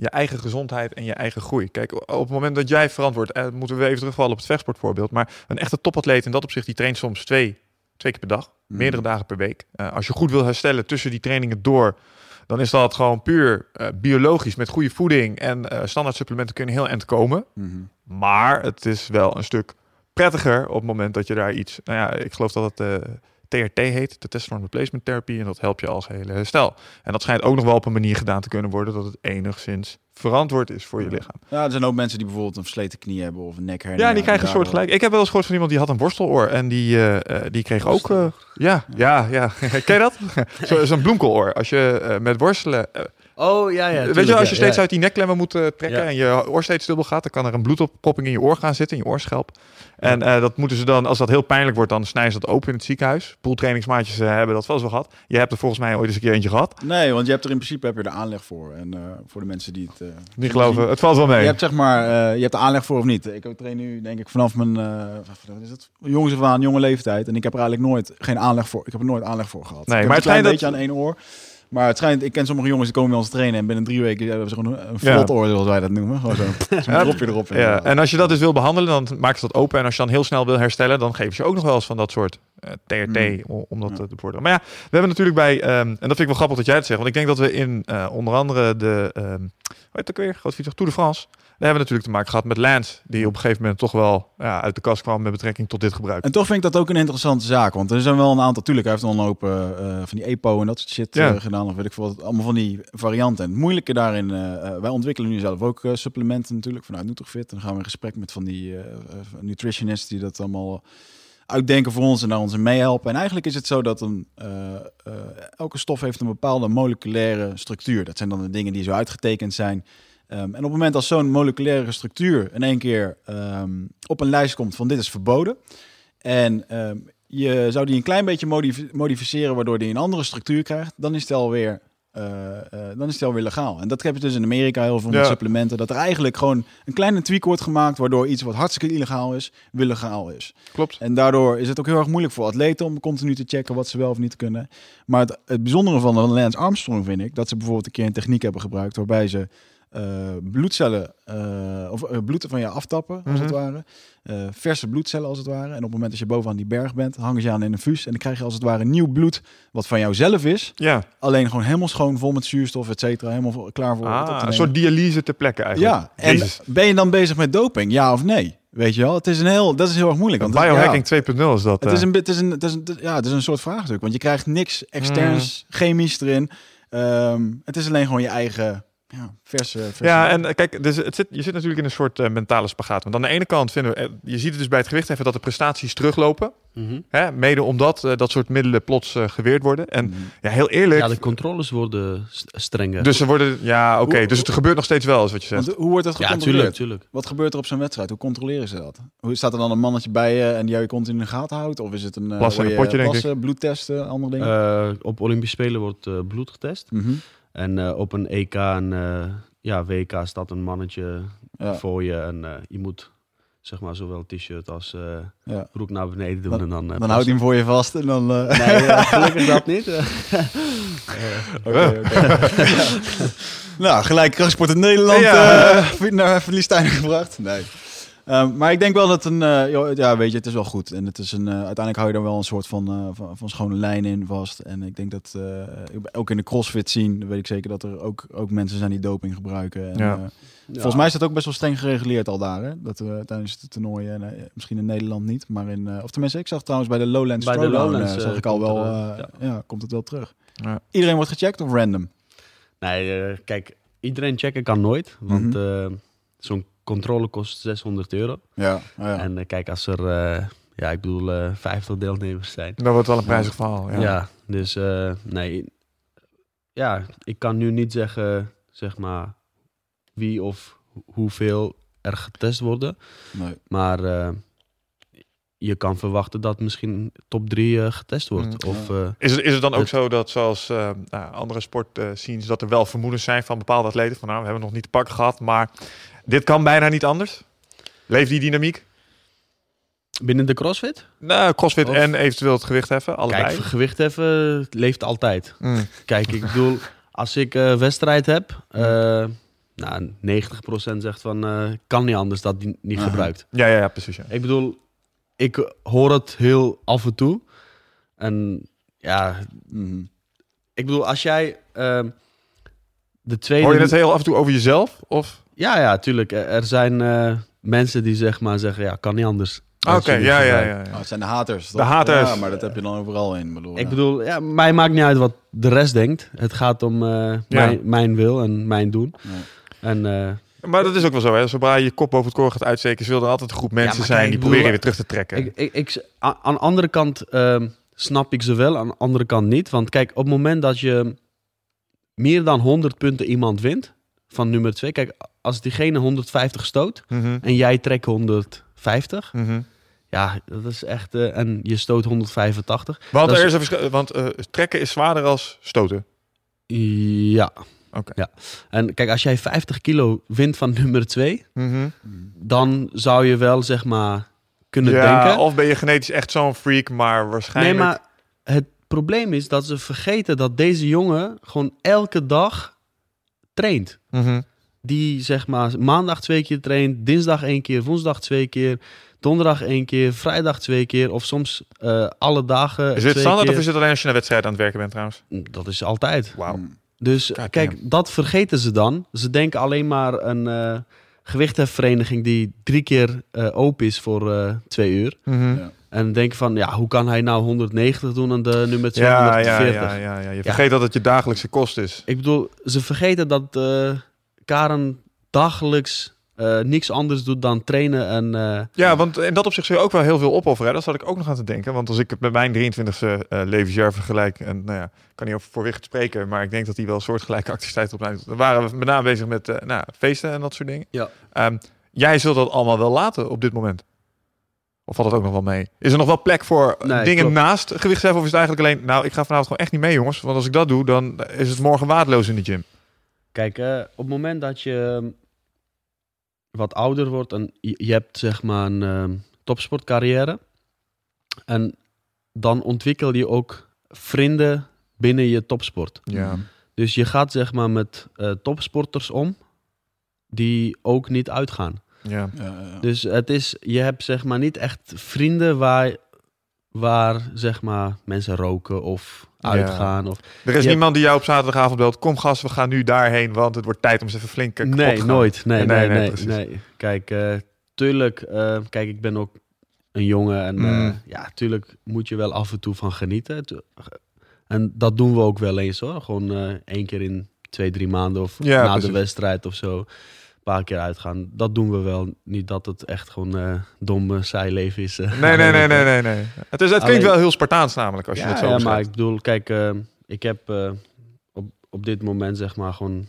je eigen gezondheid en je eigen groei. Kijk, op het moment dat jij verantwoord, eh, moeten we even terugvallen op het vechtsportvoorbeeld, maar een echte topatleet in dat opzicht, die traint soms twee, twee keer per dag, Mhm. meerdere dagen per week. Eh, als je goed wil herstellen tussen die trainingen door, dan is dat gewoon puur eh, biologisch met goede voeding en eh, standaard supplementen kunnen heel eind komen. Mhm. Maar het is wel een stuk prettiger op het moment dat je daar iets... Nou ja, ik geloof dat het TRT heet, de Testosterone Replacement Therapy. En dat helpt je als hele herstel. En dat schijnt ook nog wel op een manier gedaan te kunnen worden... dat het enigszins verantwoord is voor je lichaam. Ja, er zijn ook mensen die bijvoorbeeld een versleten knie hebben of een nekhernia. Ja, die krijgen een En soort gelijk. Ik heb wel eens gehoord van iemand die had een worsteloor. En die, eh, eh, die kreeg ook... eh, ja, ja, ja. *laughs* Ken je dat? *laughs* Zo- Zo'n bloemkeloor. Als je met worstelen... Oh, ja, ja. Weet je, als je steeds uit die nekklemmen moet eh, trekken Ja. en je oor steeds dubbel gaat, dan kan er een bloedoppopping in je oor gaan zitten, in je oorschelp. En eh, dat moeten ze dan, als dat heel pijnlijk wordt, dan snijden ze dat open in het ziekenhuis. Pooltrainingsmaatjes eh, hebben dat wel eens wel gehad. Je hebt er volgens mij ooit eens een keer eentje gehad. Nee, want je hebt er in principe heb je er aanleg voor. En eh, voor de mensen die het... Niet geloven, zien. het valt wel mee. Je hebt zeg maar, eh, je hebt er aanleg voor of niet. Ik train nu denk ik vanaf mijn, eh, wat is het? Jongens af aan, jonge leeftijd. En ik heb er eigenlijk nooit geen aanleg voor. Ik heb er nooit aanleg voor gehad. Nee, ik maar een het klein schijnt beetje aan één oor. Maar het schijnt, ik ken sommige jongens die komen bij ons trainen en binnen drie weken hebben ze gewoon een Ja. vlot oor, zoals wij dat noemen. Gewoon zo'n *laughs* Ja, dropje erop. Ja, en als je dat dus wil behandelen, dan maken ze dat open. En als je dan heel snel wil herstellen, dan geven ze ook nog wel eens van dat soort eh, TRT Mm. om, dat Ja. eh, te bevorderen. Maar ja, we hebben natuurlijk bij, ehm, en dat vind ik wel grappig dat jij het zegt, want ik denk dat we in eh, onder andere de, ehm hoe heet ook weer, groot Tour de France, daar hebben we natuurlijk te maken gehad met Lance, die op een gegeven moment toch wel ja, uit de kast kwam met betrekking tot dit gebruik. En toch vind ik dat ook een interessante zaak. Want er zijn wel een aantal, tuurlijk, hij heeft al een hoop eh, eh, van die EPO en dat soort shit Ja. eh, gedaan. Of weet ik veel, wat, allemaal van die varianten. En het moeilijke daarin, wij ontwikkelen nu zelf ook supplementen natuurlijk vanuit Nutrifit. En dan gaan we in gesprek met van die nutritionists die dat allemaal uitdenken voor ons en daar ons meehelpen. En eigenlijk is het zo dat een, elke stof heeft een bepaalde moleculaire structuur. Dat zijn dan de dingen die zo uitgetekend zijn. Ehm, en op het moment als zo'n moleculaire structuur in één keer ehm, op een lijst komt van dit is verboden. En ehm, je zou die een klein beetje modif- modificeren waardoor die een andere structuur krijgt. Dan is het alweer eh, eh, dan is het alweer legaal. En dat heb je dus in Amerika heel veel met Ja. supplementen. Dat er eigenlijk gewoon een kleine tweak wordt gemaakt, waardoor iets wat hartstikke illegaal is, weer legaal is. Klopt. En daardoor is het ook heel erg moeilijk voor atleten om continu te checken wat ze wel of niet kunnen. Maar het, het bijzondere van de Lance Armstrong vind ik dat ze bijvoorbeeld een keer een techniek hebben gebruikt waarbij ze eh, bloedcellen eh, of eh, bloed van je aftappen, als het Mhm. ware. Eh, verse bloedcellen als het ware. En op het moment dat je bovenaan die berg bent, hangen ze je aan in een vuus. En dan krijg je als het ware nieuw bloed, wat van jou zelf is. Ja, Alleen gewoon helemaal schoon, vol met zuurstof, et cetera. Helemaal klaar voor het te ah, een soort dialyse ter plekke eigenlijk. Ja, en ben je dan bezig met doping? Ja of nee? Weet je wel, het is een heel, dat is heel erg moeilijk. Want het- Biohacking ja, 2.0 is dat. het is een, het is een, het is een, ja, het is een soort vraagstuk, want je krijgt niks externs, chemisch erin. Ehm, het is alleen gewoon je eigen ja, verse, verse. Ja, en eh, kijk, dus het zit, je zit natuurlijk in een soort eh, mentale spagaat. Want aan de ene kant vinden we, eh, je ziet het dus bij het gewicht even dat de prestaties teruglopen. Mhm. Hè? Mede omdat eh, dat soort middelen plots eh, geweerd worden. En Mhm. ja, heel eerlijk. Ja, de controles worden st- strenger. Dus ze worden, ja, oké. Dus het gebeurt nog steeds wel, is wat je zegt. Want hoe wordt dat ja, gecontroleerd? tuurlijk, tuurlijk. Wat gebeurt er op zo'n wedstrijd? Hoe controleren ze dat? Hoe staat er dan een mannetje bij je en die jou continu in de gaten houdt? Of is het een eh, Plassen een je potje, denk ik. plassen, bloedtesten, andere dingen? Eh, op Olympische Spelen wordt eh, bloed getest. Mhm. En eh, op een EK en eh, ja, WK staat een mannetje Ja, voor je. En eh, je moet zeg maar zowel t-shirt als ja. broek naar beneden doen. Dan- en dan, Dan houdt hij hem voor je vast en dan... Nee, *laughs* gelukkig dat niet. *laughs* Oké, oké. *laughs* nou, gelijk krachtsport in Nederland Ja. naar Verliestijn gebracht. Nee. Ehm, maar ik denk wel dat een, eh, ja, weet je, het is wel goed. En het is een, eh, uiteindelijk hou je er wel een soort van, eh, van, van schone lijn in vast. En ik denk dat, eh, ook in de crossfit zien, weet ik zeker dat er ook, ook mensen zijn die doping gebruiken. En, Ja. Volgens mij is dat ook best wel streng gereguleerd al daar, hè? Dat we tijdens de toernooien, misschien in Nederland niet, maar in, eh, of tenminste, ik zag trouwens bij de Lowlands Bij de Throwdown, Lowlands, zag ik al wel, er, ja. komt het wel terug. Ja. Iedereen wordt gecheckt of random? Nee, eh, kijk, iedereen checken kan nooit. Want eh, zo'n controle kost 600 euro. Ja, ja. En eh, kijk, als er, eh, ja, ik bedoel, eh 50 deelnemers zijn. Dat wordt wel een prijzig verhaal. Ja. Ja, dus eh, nee. Ja, ik kan nu niet zeggen, zeg maar, wie of hoeveel er getest worden. Nee. Maar eh, je kan verwachten dat misschien top 3 eh, getest wordt. Mm, of, ja. eh, Is, het, is het dan ook Het- zo dat zoals eh, nou, andere sportscenes dat er wel vermoedens zijn van bepaalde atleten van nou, we hebben nog niet te pakken gehad, maar dit kan bijna niet anders? Leeft die dynamiek? binnen de CrossFit? Nou, crossfit Of- en eventueel het gewicht heffen, allebei. Kijk, gewicht heffen leeft altijd. Mm. Kijk, ik bedoel, als ik eh wedstrijd heb, eh nou, 90% zegt van, eh, kan niet anders dat die niet Aha. gebruikt. Ja, ja, ja, precies. Ja. Ik bedoel, ik hoor het heel af en toe. En ja, Mhm. ik bedoel, als jij ehm, de tweede... Hoor je het heel af en toe over jezelf? Of? Ja, ja, tuurlijk. Er zijn eh, mensen die zeg maar zeggen, ja, kan niet anders. Ah, Oké, ja, ja, gebruikt. ja. Oh, het zijn de haters. De toch? haters. Ja, maar dat heb je dan overal in. Bedoel, Ik ja. bedoel, ja, mij maakt niet uit wat de rest denkt. Het gaat om eh, mijn, mijn wil en mijn doen. Ja. En eh, Maar dat is ook wel zo, hè? Zodra je je kop boven het koor gaat uitsteken, zullen er altijd een groep mensen zijn kijk, die ik proberen je bedoel, weer terug te trekken. Ik, ik, aan de andere kant ehm, snap ik ze wel, aan de andere kant niet. Want kijk, op het moment dat je meer dan 100 punten iemand wint, van nummer 2. Kijk, als diegene 150 stoot Mhm, en jij trekt 150, mhm. ja, dat is echt... eh, en je stoot 185. Want er is- een verschil, want eh, trekken is zwaarder als stoten. Ja. Oké. ja. En kijk, als jij 50 kilo wint van nummer 2, Mhm. dan zou je wel, zeg maar, kunnen Ja, denken... of ben je genetisch echt zo'n freak, maar Nee, waarschijnlijk... maar het probleem is dat ze vergeten dat deze jongen gewoon elke dag traint. Mhm. Die zeg maar maandag twee keer traint, dinsdag één keer, woensdag twee keer, donderdag één keer, vrijdag twee keer of soms eh, alle dagen. Is dit twee standaard keer. of is het alleen als je naar wedstrijd aan het werken bent trouwens? Dat is altijd. Wauw. Mm. Dus Kijk, dat vergeten ze dan. Ze denken alleen maar een eh gewichthefvereniging die drie keer eh, open is voor eh, twee uur. Mhm. Ja. En denken van, ja, hoe kan hij nou 190 doen en de nummer Ja, ja, 240? ja, ja, ja. Je vergeet dat het je dagelijkse kost is. Ik bedoel, ze vergeten dat eh, Karen dagelijks eh, niks anders doet dan trainen en... eh, Ja, want in dat opzicht zul je ook wel heel veel opofferen. Dat zat ik ook nog aan te denken. Want als ik het met mijn 23e eh, levensjaar vergelijk... en nou ja, ik kan niet over voorwicht spreken... maar ik denk dat hij wel soortgelijke activiteiten op lijn... Dan waren we met name bezig met nou, feesten en dat soort dingen. Ja. Ehm, jij zult dat allemaal wel laten op dit moment. Of valt het ook nog wel mee? Is er nog wel plek voor Nee, dingen klopt. naast gewichtsheffen? Of is het eigenlijk alleen, nou, ik ga vanavond gewoon echt niet mee, jongens. Want als ik dat doe, dan is het morgen waardeloos in de gym. Kijk, eh, op het moment dat je ehm, wat ouder wordt en je, je hebt zeg maar een ehm, topsportcarrière. En dan ontwikkel je ook vrienden binnen je topsport. Ja. Dus je gaat zeg maar met eh, topsporters om die ook niet uitgaan. Ja. Ja, ja. Dus het is, je hebt zeg maar niet echt vrienden waar, waar zeg maar mensen roken of Ja. uitgaan. Of, Er is niemand die jou op zaterdagavond belt. Kom gast, we gaan nu daarheen, want het wordt tijd om eens even flink eh, kapot nee, te gaan. nooit. Nee, Nee, nee, nee, nee. nee, Kijk, eh, tuurlijk, eh, kijk, ik ben ook een jongen en Mm. eh, ja, tuurlijk moet je wel af en toe van genieten. En dat doen we ook wel eens hoor. Gewoon eh, één keer in twee, drie maanden of Ja, na precies. de wedstrijd of zo. Een paar keer uitgaan. Dat doen we wel. Niet dat het echt gewoon eh domme saai leven is. eh. Nee, nee, nee, nee, nee, nee. Het, is, het klinkt wel heel Spartaans namelijk, als je ja, het zo ja, maar ik bedoel, kijk, eh, ik heb eh, op, op dit moment zeg maar gewoon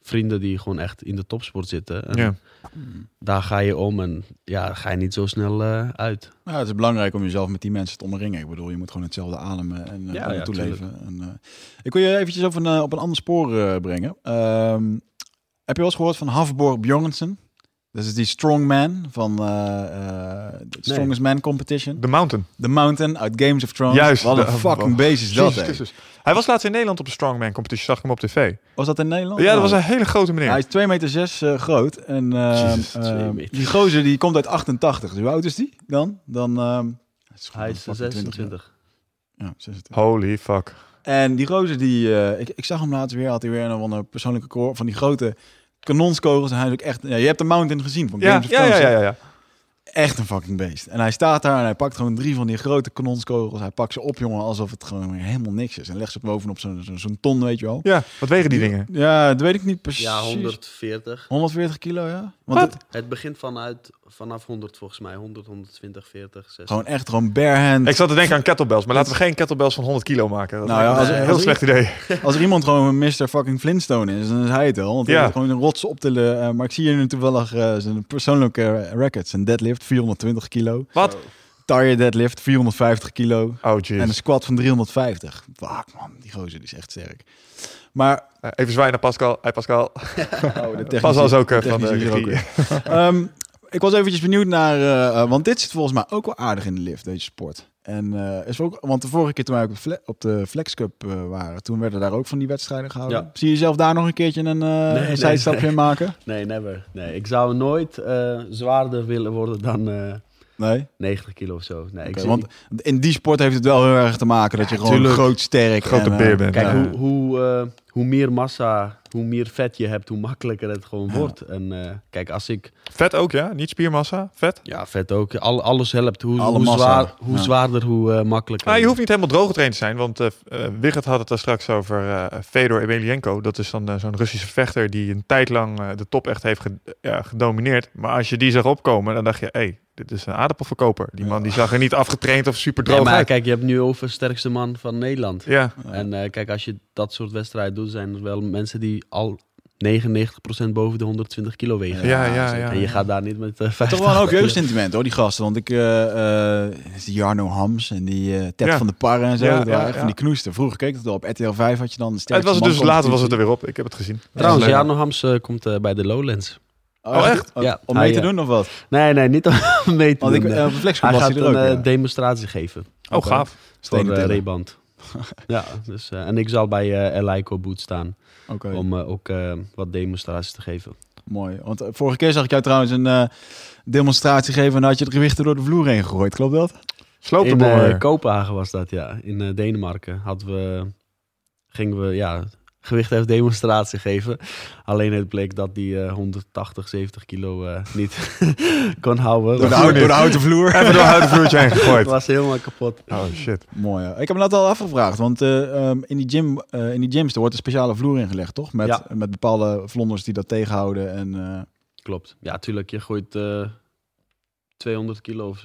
vrienden die gewoon echt in de topsport zitten. En Ja. Daar ga je om en ja, ga je niet zo snel eh, uit. Nou, het is belangrijk om jezelf met die mensen te omringen. Ik bedoel, je moet gewoon hetzelfde ademen en uh, Ja, ja, toeleven. En, uh, ik wil je eventjes op een, uh, op een ander spoor uh, brengen. Um, heb je wel eens gehoord van Hafborg Bjornsen? Dat is die strongman van uh, Strongest nee. Man Competition. The Mountain. The Mountain uit Games of Thrones. Juist. Wat een *laughs* fucking beest is dat, Hij was laatst in Nederland op de Strongman Competition. Zag ik hem op tv. Was dat in Nederland? Ja, dat was een hele grote meneer. Hij is 2 meter 6 uh, groot. En uh, Jezus, die gozer die komt uit 88. Dus hoe oud is die dan? dan is hij is 26. Ja, 26. Holy fuck. En die gozer die... Uh, ik, ik zag hem laatst weer. Had hij weer een, een persoonlijke koor van die grote kanonskogels. En hij is ook echt... Ja, je hebt de Mountain gezien van Games ja, of Thrones. Ja, ja, ja, ja. Echt een fucking beest. En hij staat daar en hij pakt gewoon drie van die grote kanonskogels. Hij pakt ze op, jongen, alsof het gewoon helemaal niks is. En legt ze bovenop zo'n zo, zo ton, weet je wel. Ja, wat wegen die dingen? Ja, dat weet ik niet precies. Ja, 140. 140 kilo, ja. Want het, het, begint vanuit, vanaf 100 volgens mij. 100, 120, 40, 60. Gewoon echt gewoon bare hand. Ik zat te denken aan kettlebells, maar laten we geen kettlebells van 100 kilo maken. Dat nou ja, als, een heel slecht idee. *laughs* Als er iemand gewoon een Mr. fucking Flintstone is, dan is hij het wel. Want hij Ja. heeft gewoon een rots op te... Uh, maar ik zie hier nu toevallig uh, zijn persoonlijke record. Zijn deadlift, 420 kilo. Wat? Tire deadlift, 450 kilo. Oh, jeez. En een squat van 350. Fuck man, die gozer die is echt sterk. Maar... Uh, even zwaaien naar Pascal. Hey Pascal. *laughs* oh, de Pascal is ook uh, van de regie. um, *laughs* ik was eventjes benieuwd naar... Uh, want dit zit volgens mij ook wel aardig in de lift, deze sport. En uh, is ook, want de vorige keer toen wij op de, fle op de Flex Cup uh, waren, toen werden daar ook van die wedstrijden gehouden. Ja. Zie je zelf daar nog een keertje een, uh, nee, een zijstapje nee. in maken? *laughs* Nee, never. Nee, ik zou nooit uh, zwaarder willen worden dan uh, nee? 90 kilo of zo. Nee, okay, ik want in die sport heeft het wel heel erg te maken dat je gewoon tuurlijk. groot, sterk grote en, beer bent. Kijk, ja. hoe, hoe, uh, hoe meer massa, hoe meer vet je hebt, hoe makkelijker het gewoon ja. wordt. En uh, kijk, als ik... Vet ook, ja? Niet spiermassa? Vet? Ja, vet ook. Al, alles helpt. Hoe, hoe, zwaar, hoe ja. zwaarder, hoe uh, makkelijker. Ah, je hoeft niet helemaal droog getraind te zijn, want uh, Wigert had het daar straks over uh, Fedor Emelianenko. Dat is dan uh, zo'n Russische vechter die een tijd lang uh, de top echt heeft gedomineerd. Maar als je die zag opkomen, dan dacht je, hé, hey, dit is een aardappelverkoper. Die man die zag er niet afgetraind of super droog nee, maar uit. kijk, je hebt nu over sterkste man van Nederland. Ja. En uh, kijk, als je dat soort wedstrijden doet, zijn er wel mensen die al 99% boven de 120 kilo wegen. Ja, ja, ja. ja en je gaat daar niet met uh, 50 Toch wel een hoop jeugdsentiment hoor, die gasten. Want ik, uh, uh, die Jarno Hams en die uh, Ted ja. van de Parre en zo. Ja, dat waren echt van die knoesten. Vroeger keek het al op RTL 5 had je dan de Het was het dus later was het er weer op. Ik heb het gezien. Trouwens, Jarno Hams uh, komt uh, bij de Lowlands. Oh, oh echt? Ja, om mee te doen of wat? Nee, nee, niet om mee te Want doen. Ik, uh, Flex hij gaat ook, een demonstratie geven. Oh, gaaf. Voor uh, Reband. *laughs* ja, dus, uh, en ik zal bij uh, Eleiko Boot staan. Okay. Om uh, ook uh, wat demonstraties te geven. Mooi. Want uh, vorige keer zag ik jou trouwens een uh, demonstratie geven en dan had je het gewichten door de vloer heen gegooid. Klopt dat? Sloop In uh, Kopenhagen was dat, ja. In uh, Denemarken hadden we, gingen we ja, gewicht demonstratie geven. Alleen het bleek dat die uh, 180, 70 kilo uh, niet *laughs* kon houden. Door de, hout, door de houten vloer. *laughs* Even door het houten vloertje heen gegooid. *laughs* Het was helemaal kapot. Oh shit. Mooi. Ja. Ik heb me dat al afgevraagd, want uh, um, in, die gym, uh, in die gyms er wordt een speciale vloer ingelegd, toch? Met, ja. met bepaalde vlonders die dat tegenhouden. En, uh... Klopt. Ja, tuurlijk. Je gooit 200 kilo of,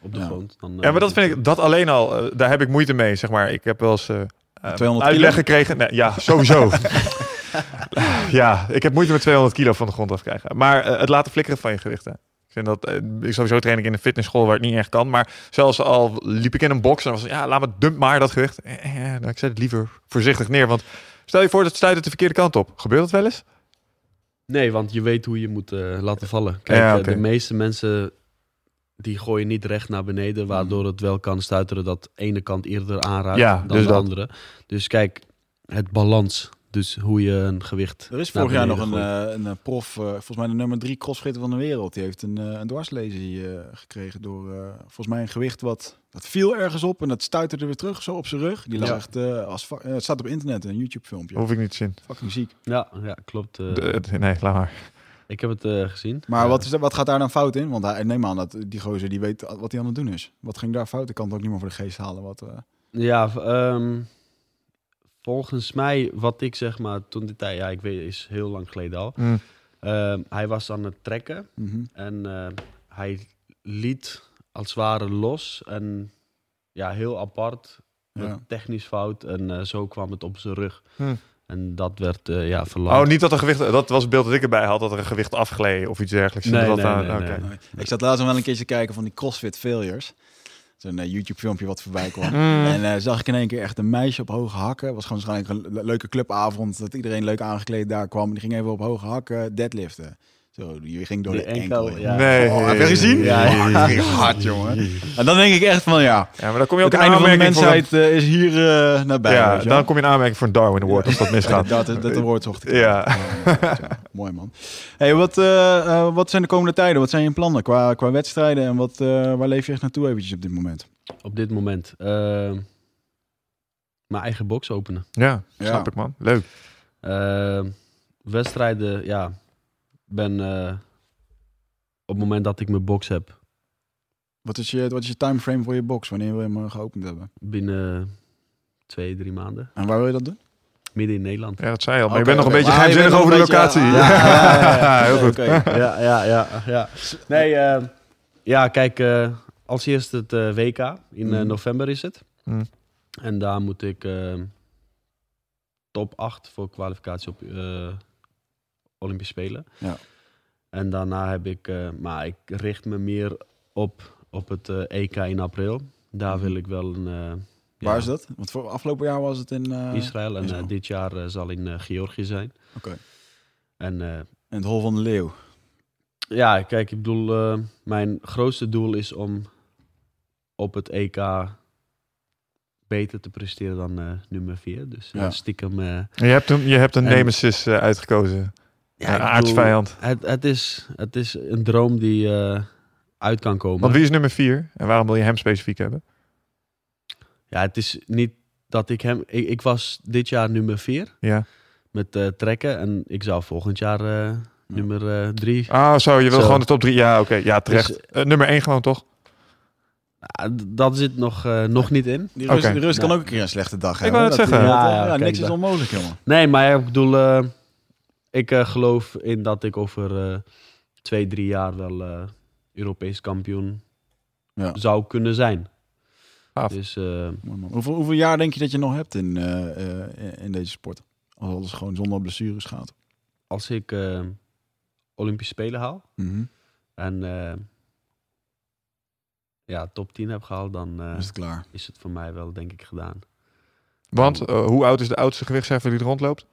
op de ja. grond. Dan, ja, maar dat vind ik, dat alleen al, daar heb ik moeite mee, zeg maar. Ik heb wel eens... Uh, 200 uitleg kilo? gekregen. Nee, ja, sowieso. *laughs* ja, ik heb moeite met 200 kilo van de grond af krijgen. Maar uh, het laten flikkeren van je gewichten. Ik vind dat, eh, ik sowieso train ik in een fitnessschool waar het niet echt kan. Maar zelfs al liep ik in een box en was ja, laat me dump maar dat gewicht. Eh, eh, nou, ik zet het liever voorzichtig neer. Want stel je voor dat het stuit het de verkeerde kant op. Gebeurt dat wel eens? Nee, want je weet hoe je moet eh, laten vallen. Kijk, Ja, eh, de meeste mensen die gooien niet recht naar beneden, waardoor het wel kan stuiteren dat de ene kant eerder aanraakt Ja, dan dus de dat. andere. Dus kijk, het balans. Dus hoe je een gewicht. Er is vorig jaar nog een, eh, een eh, prof, eh, volgens mij de nummer drie crossfitter van de wereld. Die heeft een, eh, een dwarslesie gekregen door eh, volgens mij een gewicht wat dat viel ergens op en dat stuitte er weer terug zo op zijn rug. Die lag Ja. echt eh, als het staat op internet een YouTube filmpje. Hoef ik niet te zien. Fucking ziek. Ja, ja, klopt. De- nee, laat maar. Ik heb het eh, gezien. Maar wat, is, er- wat gaat daar dan fout in? Want hij, neem aan dat die gozer die weet wat hij aan het doen is. Wat ging daar fout? Ik kan het ook niet meer voor de geest halen. Wat, eh, Ja, ehm, volgens mij, wat ik zeg maar toen de tijd, ja, ik weet, is heel lang geleden al. Mm. Ehm, hij was aan het trekken mhm. en eh, hij liet als het ware los en ja, heel apart, Ja. technisch fout en eh, zo kwam het op zijn rug. Hm. En dat werd eh, ja verlangd. Oh, niet dat er gewicht, dat was het beeld dat ik erbij had, dat er een gewicht afgleed of iets dergelijks. Nee, dat nee, aan- nee. Ik zat laatst nog wel een keertje kijken van die CrossFit Failures. Zo'n eh, YouTube-filmpje wat voorbij kwam. *laughs* Mm. En eh, zag ik in één keer echt een meisje op hoge hakken. Het was gewoon waarschijnlijk een le- leuke clubavond. Dat iedereen leuk aangekleed daar kwam. Die ging even op hoge hakken deadliften. Zo, die ging door Die de enkel. enkel, heen. ja. Nee. Oh, heb je gezien? Ja, ja, ja. Oh, ging hard, jongen. En dan denk ik echt van ja, Ja, maar dan kom je ook het in einde van de een- mensheid eh, is hier eh, nabij. Ja, je dan kom je in aanmerking voor een Darwin Award als dat misgaat. *laughs* Dat, dat, dat woord zocht ik. Ja. Mooi man. Hey, wat, eh, eh, wat zijn de komende tijden? Wat zijn je plannen qua, qua wedstrijden? En wat, eh, waar leef je echt naartoe eventjes op dit moment? Op dit moment. ehm, mijn eigen box openen. Ja, Ja. snap ik man. Leuk. Ehm, wedstrijden, ja. Ben eh, op het moment dat ik mijn box heb, Wat is je, wat is je timeframe voor je box? Wanneer wil je hem eh, geopend hebben? binnen twee, drie maanden. En waar wil je dat doen? Midden in Nederland. Ja, dat zei je al. Maar je bent nog een beetje Maar je geheimzinnig over de locatie. ah, ja, ja, ja, ja. *laughs* heel goed. Ja, ja, ja, ja. Nee, eh, ja, kijk, eh, als eerst het WK. In Mhm. november is het. Mhm. En daar moet ik top 8 voor kwalificatie op eh Olympische Spelen. Ja. En daarna heb ik, eh, maar ik richt me meer op, op het eh, EK in april. Daar Mhm. wil ik wel een. eh, Waar ja, is dat? Want voor afgelopen jaar was het in eh, Israël. En Israël. dit jaar zal in eh, Georgië zijn. Oké. En eh, in het Hol van de Leeuw. Ja, kijk, ik bedoel, eh, mijn grootste doel is om op het EK beter te presteren dan eh, nummer 4. Dus Ja. stiekem. eh, Je hebt een, je hebt een En- nemesis eh, uitgekozen. Ja, ik bedoel, aardsvijand. Het, het, is, het is een droom die eh, uit kan komen. Want wie is nummer vier? En waarom wil je hem specifiek hebben? Ja, het is niet dat ik hem. Ik, ik was dit jaar nummer 4 Ja. met eh, trekken. En ik zou volgend jaar eh, nummer 3. Ah, zo. Je wil Zo. gewoon de top drie. Ja, oké. Ja, terecht. Dus, Eh, nummer één gewoon, toch? dat zit nog, eh, nog niet in. Die Rus, Oké. die Rus kan Nou. ook een keer een slechte dag Ik hebben. wou net Dat- zeggen. Ja, ja, niks is onmogelijk, jongen. Nee, maar ik bedoel, eh, ik eh, geloof in dat ik over eh, twee, drie jaar wel eh, Europees kampioen Ja. zou kunnen zijn. Gaaf. Dus eh. Hoeveel, hoeveel jaar denk je dat je nog hebt in, eh, eh, in deze sport? Als alles gewoon zonder blessures gaat. als ik eh, Olympische Spelen haal Mhm. en eh, ja, top 10 heb gehaald, dan eh, is het klaar. is het voor mij wel denk ik gedaan. Want eh, hoe oud is de oudste gewichtsheffer die er rondloopt?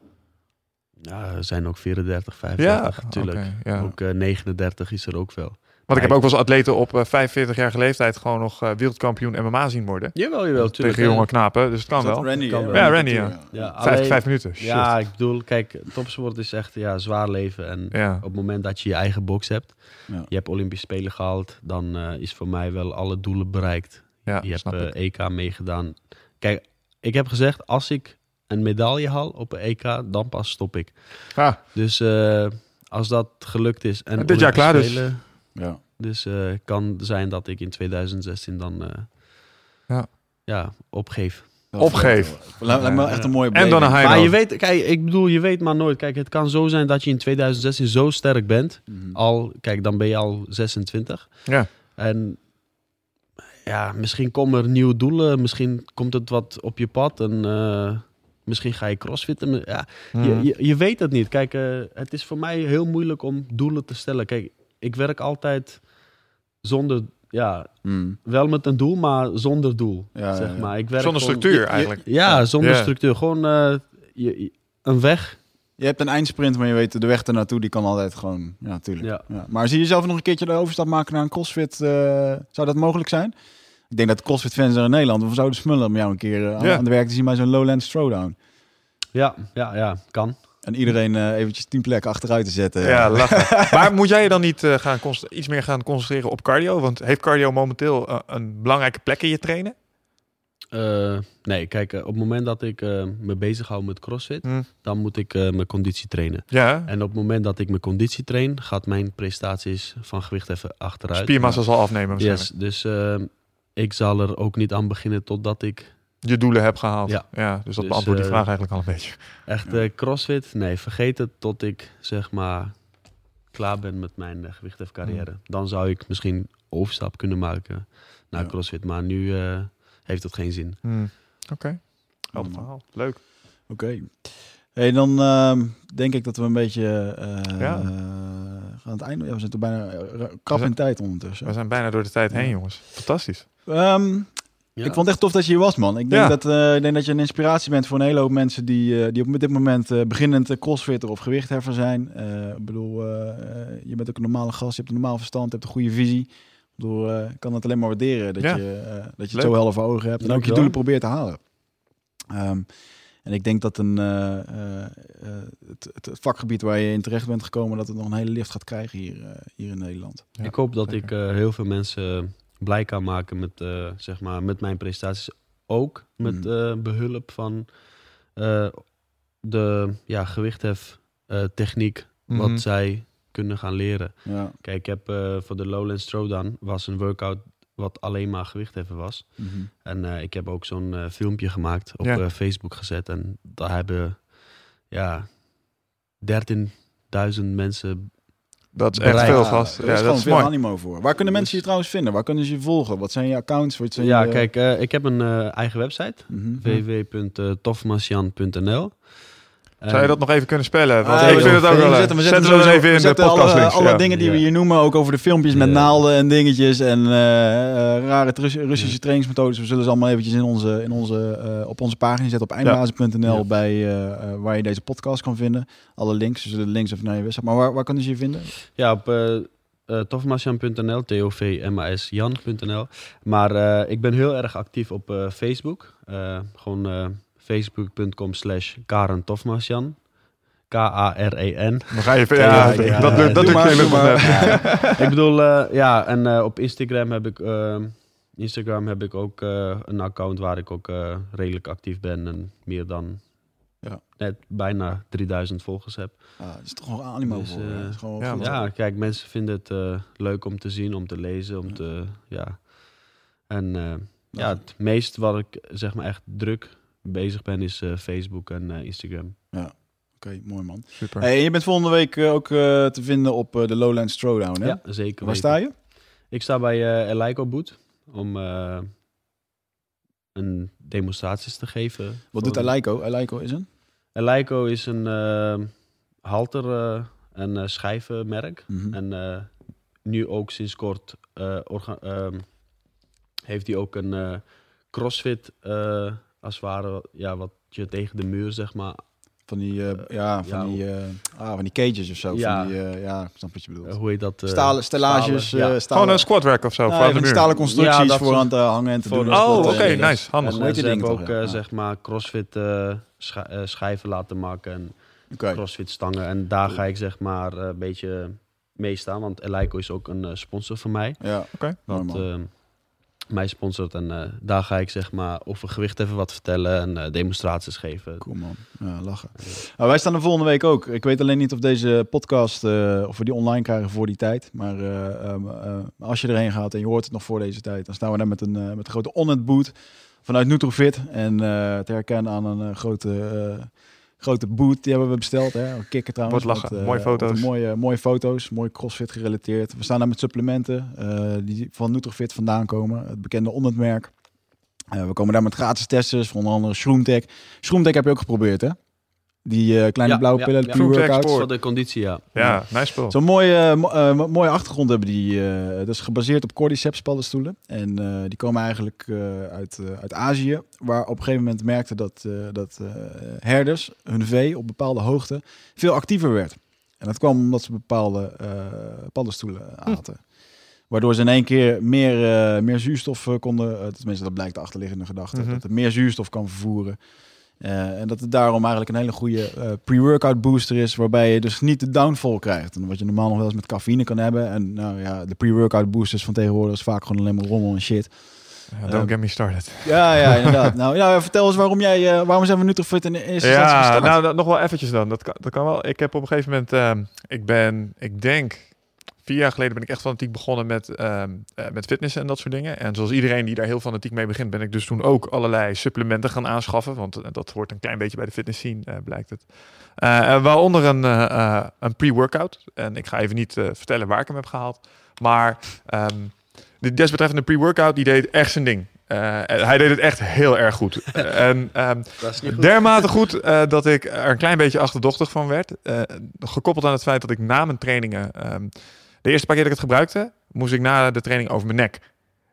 Ja, er zijn ook 34, 35 natuurlijk. ja. Ook eh, 39 is er ook wel. Want ik heb ook wel eens atleten op eh, 45-jarige leeftijd gewoon nog eh, wereldkampioen MMA zien worden. Jawel, jawel, tuurlijk. Tegen jonge knapen, dus het kan wel. Randy, Kan hè? wel. Ja, Randy, ja. Ja, Vijf, alleen- vijf minuten. Shit. Ja, ik bedoel, kijk, topsport is echt ja, zwaar leven. En Ja. op het moment dat je je eigen box hebt, Ja. je hebt Olympische Spelen gehaald, dan eh, is voor mij wel alle doelen bereikt. Ja, je hebt eh. EK meegedaan. Kijk, ik heb gezegd, als ik een medaille haal op een EK, dan pas stop ik. Ah, Dus eh, als dat gelukt is en En dit jaar klaar dus. Spelen, Ja. dus eh, kan zijn dat ik in 2016 dan eh, Ja. ja, opgeef. Opgeef. Lijkt lijkt me echt een mooie En dan een high Maar je weet, kijk, ik bedoel, je weet maar nooit. Kijk, het kan zo zijn dat je in 2016 zo sterk bent. Mhm. Al, kijk, dan ben je al 26. Ja. En ja, misschien komen er nieuwe doelen. Misschien komt het wat op je pad. En eh, misschien ga je crossfitten. Ja, Mhm. je, je, je weet het niet. Kijk, eh, het is voor mij heel moeilijk om doelen te stellen. Kijk, ik werk altijd zonder, ja, Mm. wel met een doel, maar zonder doel. Ja, zeg ja, ja. maar. Ik werk Zonder gewoon- structuur je- eigenlijk. Ja, zonder structuur. Gewoon eh, een weg. Je hebt een eindsprint, maar je weet de weg ernaartoe, die kan altijd gewoon, ja, natuurlijk. Ja. Ja. Maar zie je zelf nog een keertje de overstap maken naar een CrossFit? eh, zou dat mogelijk zijn? Ik denk dat CrossFit fans er in Nederland, we zouden smullen om jou een keer eh, aan, Ja. aan de werk te zien bij zo'n Lowland Throwdown. Ja, ja, ja, kan. En iedereen eh, eventjes tien plekken achteruit te zetten. Ja, *laughs* lachen. maar moet jij je dan niet eh, gaan iets meer gaan concentreren op cardio? Want heeft cardio momenteel een belangrijke plek in je trainen? Eh, nee, kijk, op het moment dat ik eh, me bezighoud met crossfit, Hm. dan moet ik eh, mijn conditie trainen. Ja, En op het moment dat ik mijn conditie train, gaat mijn prestaties van gewicht even achteruit. spiermassa zal afnemen. Yes, dus eh, ik zal er ook niet aan beginnen totdat ik Je doelen hebt gehaald. Ja, Ja. dus dat Dus, beantwoordt die eh, vraag eigenlijk al een beetje. echt Ja. eh, crossfit, nee, vergeet het tot ik zeg maar klaar ben met mijn uh, gewichthefcarrière. Dan zou ik misschien overstap kunnen maken naar Ja. crossfit, maar nu eh, heeft het geen zin. Hm. Oké, helder Mm. verhaal. Leuk. Oké. Hey, dan ehm, denk ik dat we een beetje eh, Ja. Eh, gaan het einde. Ja, we zitten bijna eh, krap We in tijd ondertussen. We zijn bijna door de tijd heen, Ja. jongens. Fantastisch. Ehm, Ja. Ik vond het echt tof dat je hier was, man. Ik denk, Ja. dat, eh, ik denk dat je een inspiratie bent voor een hele hoop mensen die, eh, die op dit moment eh, beginnend eh, crossfitter of gewichtheffer zijn. Eh, ik bedoel, eh, eh, je bent ook een normale gast, je hebt een normaal verstand, je hebt een goede visie. Ik bedoel, eh, ik kan het alleen maar waarderen dat Ja. je, eh, dat je het Leuk. zo helder voor ogen hebt en ook je doelen probeert te halen. Ehm, en ik denk dat een, eh, eh, eh, het, het, vakgebied waar je in terecht bent gekomen, dat het nog een hele lift gaat krijgen hier, eh, hier in Nederland. Ja, ik hoop dat zeker. ik eh, heel veel mensen blij kan maken met, eh, zeg maar, met mijn prestaties. Ook met Mm. eh, behulp van eh, de ja, gewichthef eh, techniek, Mhm. wat zij kunnen gaan leren. Ja. Kijk, ik heb eh, voor de Lowlands Throwdown was een workout wat alleen maar gewichtheffen was. Mhm. En eh, ik heb ook zo'n eh, filmpje gemaakt op Ja. eh, Facebook gezet. En daar hebben ja, 13.000 mensen. Dat is echt Bereik. veel, gast. Er Ja, is dat gewoon is veel mooi. animo voor. Waar kunnen mensen je trouwens vinden? Waar kunnen ze je volgen? Wat zijn je accounts? Wat zijn Ja, je- kijk, ik heb een eh, eigen website. Www.tofmasjan.nl Zou je dat nog even kunnen spellen? Want Ah, ik vind het ook wel we leuk. zetten, we Zetten zetten we even in we de alle, podcast alle ja. dingen die we hier noemen, ook over de filmpjes met Ja. naalden en dingetjes en eh, eh, rare Rus- Russische trainingsmethodes. We zullen ze allemaal eventjes in onze, in onze, eh, op onze pagina zetten op eindbazen.nl Ja. bij waar je deze podcast kan vinden. Alle links, we zullen de links even naar je website. Maar waar, waar kunnen ze je vinden? Ja, op eh eh, tofmasjan.nl, t-o-v-m-a-s-jan.nl. Maar eh, ik ben heel erg actief op eh, Facebook. Eh, gewoon eh, facebook.com slash Karen Tofmasjan. K-A-R-E-N. Dan ga je even... Ja, Ja, ja, dat dat doe maar, maar. *laughs* net. ik bedoel, eh, ja, en eh, op Instagram heb ik, eh, Instagram heb ik ook eh, een account waar ik ook eh, redelijk actief ben en meer dan Ja. net bijna 3000 volgers heb. Ah, het is toch nog animo Dus, gewoon ja, goed. Ja, kijk, mensen vinden het eh, leuk om te zien, om te lezen, om te, ja. En eh, ja, het meest wat ik zeg maar echt druk bezig ben is eh, Facebook en eh, Instagram. Oké, mooi man. Super. Hey, en je bent volgende week eh, ook eh, te vinden op eh, de Lowlands Throwdown, hè? Ja, zeker. Waar weten. sta je? Ik sta bij eh Eleiko Boot om eh, een demonstraties te geven. Wat voor- doet Eleiko? Eleiko is een? Eleiko is een halter eh, en eh, schijvenmerk. Mhm. En eh, nu ook sinds kort eh, ehm, heeft hij ook een eh, crossfit, eh, als het ware, ja, wat je tegen de muur, zeg maar. Van die, eh, ja, van, ja, die, eh, ah, van die cages of zo. Ja. Van die, eh, ja, ik snap wat je bedoelt. hoe heet dat? eh, stalen, stellages. stalen, ja. eh, stalen, Gewoon een squat rack of zo, aan van die stalen constructies Ja, dat voor aan te hangen en te voor doen. Oh, oké, nice. Handig. En die ze hebben ook toch, eh, zeg maar crossfit schi- schijven laten maken en Oké. crossfit stangen. En daar ga ik zeg maar eh, een beetje mee staan, want Eleiko is ook een sponsor van mij. Ja, Oké. eh, mij sponsort en eh, daar ga ik zeg maar over gewicht even wat vertellen en eh, demonstraties geven. Cool man. Ja, lachen. Nou, wij staan er volgende week ook. Ik weet alleen niet of deze podcast, eh, of we die online krijgen voor die tijd. Maar eh, ehm, eh, als je erheen gaat en je hoort het nog voor deze tijd, dan staan we daar met een, met een grote on boot vanuit Nutrofit. En te herkennen aan een grote, grote boot, die hebben we besteld. Hè? Een Kikker trouwens. Wordt lachen. Met, eh, Mooie foto's. Mooie, mooie foto's, mooi crossfit gerelateerd. We staan daar met supplementen eh, die van Nutrofit vandaan komen. Het bekende on merk. Eh, we komen daar met gratis testers, van onder andere Shroomtech. Shroomtech heb je ook geprobeerd, hè? Die eh, kleine Ja, blauwe ja, pillen, ja. Export. Voor de conditie, ja. Ja, nice spul. Zo'n mooie, mo- eh, mo- mooie achtergrond hebben die. eh, dat is gebaseerd op Cordyceps paddenstoelen. En eh, die komen eigenlijk eh, uit, eh, uit Azië. Waar op een gegeven moment merkten dat, eh, dat eh, herders hun vee op bepaalde hoogte veel actiever werd. En dat kwam omdat ze bepaalde eh, paddenstoelen aten. Waardoor ze in één keer meer, eh, meer zuurstof eh, konden, eh, tenminste dat blijkt de achterliggende gedachte, Mhm. dat het meer zuurstof kan vervoeren. Eh, en dat het daarom eigenlijk een hele goede eh, pre-workout booster is, waarbij je dus niet de downfall krijgt. En wat je normaal nog wel eens met cafeïne kan hebben. En nou ja, de pre-workout boosters van tegenwoordig is vaak gewoon alleen maar rommel en shit. Don't Ehm, get me started. Ja, ja, *laughs* inderdaad. nou, ja, vertel eens waarom jij, eh, waarom zijn we Nutrifit in de eerste Ja, gestart? nou dat- nog wel eventjes dan. Dat kan, dat kan wel. Ik heb op een gegeven moment, ehm, ik ben, ik denk, vier jaar geleden ben ik echt fanatiek begonnen met, ehm eh, met fitness en dat soort dingen. En zoals iedereen die daar heel fanatiek mee begint, ben ik dus toen ook allerlei supplementen gaan aanschaffen. Want eh, dat hoort een klein beetje bij de fitness scene, eh, blijkt het. En waaronder een, een pre-workout. En ik ga even niet vertellen waar ik hem heb gehaald. Maar ehm de desbetreffende pre-workout, die deed echt zijn ding. Hij deed het echt heel erg goed. *laughs* en ehm, goed. Dermate goed dat ik er een klein beetje achterdochtig van werd. Gekoppeld aan het feit dat ik na mijn trainingen... de eerste paar keer dat ik het gebruikte, moest ik na de training over mijn nek.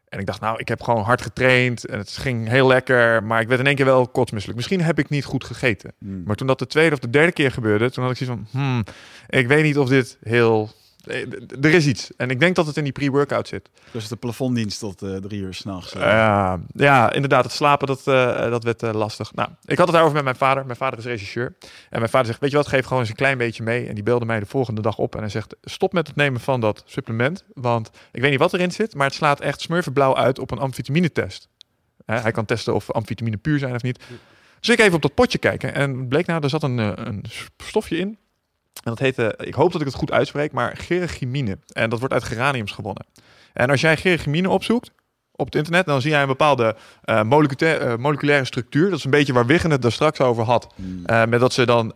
En ik dacht, nou, ik heb gewoon hard getraind en het ging heel lekker. Maar ik werd in één keer wel kotsmisselijk. Misschien heb ik niet goed gegeten. Hmm. Maar toen dat de tweede of de derde keer gebeurde, toen had ik zoiets van... Hmm, ik weet niet of dit heel... eh, Er is iets. En ik denk dat het in die pre-workout zit. Dus de plafonddienst tot eh, drie uur s'nachts. nachts. Ja, ja, inderdaad. Het slapen, dat, dat werd lastig. Nou, ik had het daarover met mijn vader. Mijn vader is regisseur. En mijn vader zegt, weet je wat, geef gewoon eens een klein beetje mee. En die belde mij de volgende dag op. En hij zegt, stop met het nemen van dat supplement. Want ik weet niet wat erin zit, maar het slaat echt smurfenblauw uit op een amfetamine-test. Hij kan testen of amfetamine puur zijn of niet. Dus ik even op dat potje kijken. En bleek nou, er zat een, een stofje in. En dat heette, ik hoop dat ik het goed uitspreek, maar gerachimine. En dat wordt uit geraniums gewonnen. En als jij gerachimine opzoekt op het internet, dan zie jij een bepaalde eh, moleculaire, eh, moleculaire structuur. Dat is een beetje waar Wiggen het daar straks over had. Hmm. Eh, met dat ze dan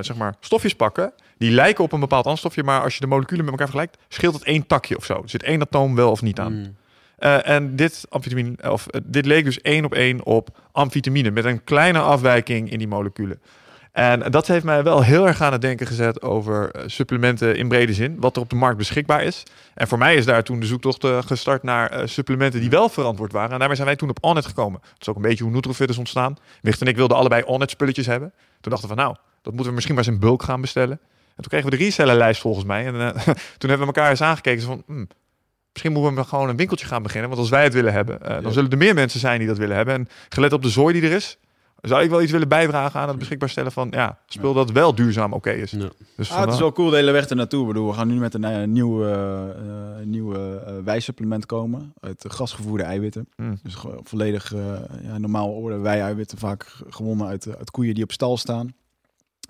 zeg maar stofjes pakken. Die lijken op een bepaald anstofje, maar als je de moleculen met elkaar vergelijkt, scheelt het één takje of zo. Er zit één atoom wel of niet aan. Mm. En dit, amfetamine, of, dit leek dus één op één op amfetamine, met een kleine afwijking in die moleculen. En dat heeft mij wel heel erg aan het denken gezet over eh, supplementen in brede zin, wat er op de markt beschikbaar is. En voor mij is daar toen de zoektocht eh, gestart naar eh, supplementen die wel verantwoord waren. En daarmee zijn wij toen op Onnet gekomen. Dat is ook een beetje hoe Nutrofit is ontstaan. Wicht en ik wilden allebei Onnet spulletjes hebben. Toen dachten we van nou, dat moeten we misschien maar eens in bulk gaan bestellen. En toen kregen we de resellerlijst volgens mij. En eh, *laughs* toen hebben we elkaar eens aangekeken van... hmm, Misschien moeten we gewoon een winkeltje gaan beginnen. Want als wij het willen hebben, dan Ja. zullen er meer mensen zijn die dat willen hebben. En gelet op de zooi die er is, zou ik wel iets willen bijdragen aan het beschikbaar stellen van ja, speel dat wel duurzaam oké is. Ja. Dus Ah, het is wel cool de hele weg ernaartoe. Ik bedoel, we gaan nu met een eh, nieuw, nieuwe eh, wijsupplement komen. Uit grasgevoerde eiwitten. Hmm. Dus gewoon volledig, eh, ja, normaal worden wij eiwitten vaak gewonnen uit, eh, uit koeien die op stal staan.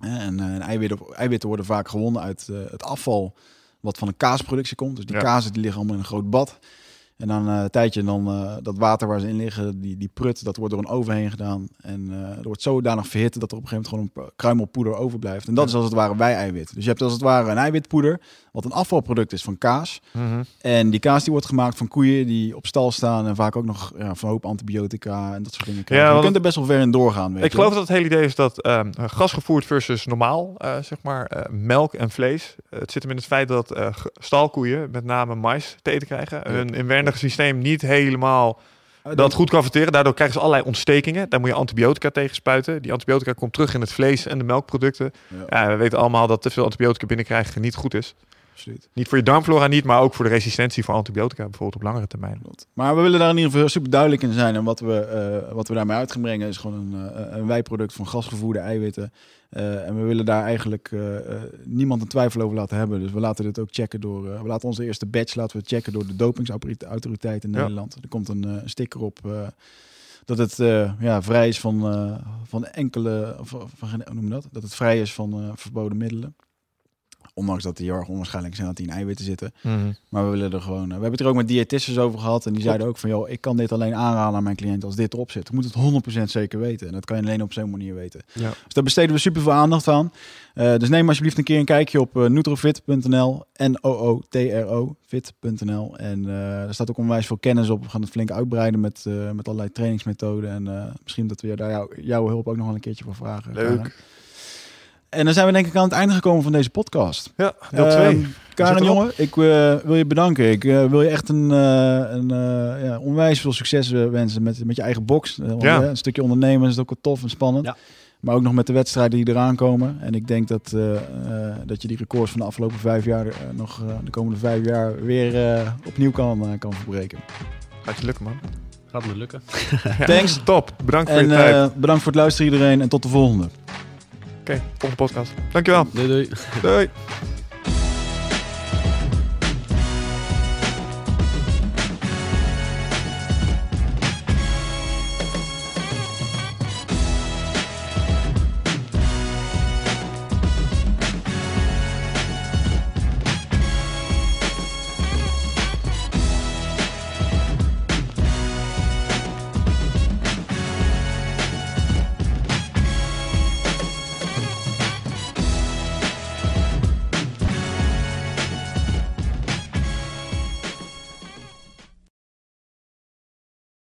En eh, eiwitten, eiwitten worden vaak gewonnen uit het afval wat van een kaasproductie komt. Dus die Ja. kazen die liggen allemaal in een groot bad. En dan eh, een tijdje dan eh, dat water waar ze in liggen, die, die prut, dat wordt door een oven heen gedaan. En eh er wordt zodanig verhit dat er op een gegeven moment gewoon een kruimelpoeder overblijft. En dat is als het ware wij-eiwit. Dus je hebt als het ware een eiwitpoeder, wat een afvalproduct is van kaas. Mhm. En die kaas die wordt gemaakt van koeien die op stal staan en vaak ook nog ja, van een hoop antibiotica en dat soort dingen krijgen. Ja, je kunt er best wel ver in doorgaan. Weet Ik je geloof dat het hele idee is dat ehm gasgevoerd versus normaal, zeg maar, melk en vlees. Het zit hem in het feit dat stalkoeien met name mais te eten krijgen. Hun inwendige systeem niet helemaal Ah, dat goed kan verteren. Daardoor krijgen ze allerlei ontstekingen. Daar moet je antibiotica tegen spuiten. Die antibiotica komt terug in het vlees en de melkproducten. Ja, Ja, we weten allemaal dat te veel antibiotica binnenkrijgen niet goed is. absoluut. Niet voor je darmflora niet, maar ook voor de resistentie voor antibiotica bijvoorbeeld op langere termijn. Maar we willen daar in ieder geval super duidelijk in zijn. En wat we, eh, wat we daarmee uit gaan brengen is gewoon een, eh, een wijproduct van gasgevoerde eiwitten. Eh, en we willen daar eigenlijk eh, eh, niemand een twijfel over laten hebben. Dus we laten dit ook checken door. we laten onze eerste batch laten we checken door de dopingsautoriteit in Ja. Nederland. Er komt een sticker op dat het ja, vrij is van, van enkele. Van, geen- hoe noem je dat? Dat het vrij is van verboden middelen. Ondanks dat die heel erg onwaarschijnlijk zijn dat die in eiwitten zitten. Maar we willen er gewoon. eh, we hebben het er ook met diëtisten over gehad. En die zeiden ook van joh, ik kan dit alleen aanraden aan mijn cliënt als dit erop zit. Ik moet het 100% zeker weten. En dat kan je alleen op zo'n manier weten. Ja. Dus daar besteden we super veel aandacht aan. Eh, dus neem alsjeblieft een keer een kijkje op eh nutrofit.nl. N-O-O-T-R-O fit.nl. En eh er staat ook onwijs veel kennis op. We gaan het flink uitbreiden met, eh, met allerlei trainingsmethoden. En eh, misschien dat we daar jou, jouw hulp ook nog wel een keertje voor vragen. Karen. En dan zijn we denk ik aan het einde gekomen van deze podcast. Ja, deel Ehm, 2. Karen, erop. jongen, ik eh, wil je bedanken. Ik eh, wil je echt een, eh, een eh, ja, onwijs veel succes wensen met, met je eigen box. Ja. Een stukje ondernemen is ook wel tof en spannend. Ja. Maar ook nog met de wedstrijden die eraan komen. En ik denk dat, eh, eh, dat je die records van de afgelopen vijf jaar nog eh, de komende vijf jaar weer eh, opnieuw kan, kan verbreken. Gaat je lukken, man. Gaat me lukken. *laughs* Thanks. Top. Bedankt voor En je tijd. eh, bedankt voor het luisteren iedereen en tot de volgende. Oké, volgende podcast. Dankjewel. Doei doei. Doei.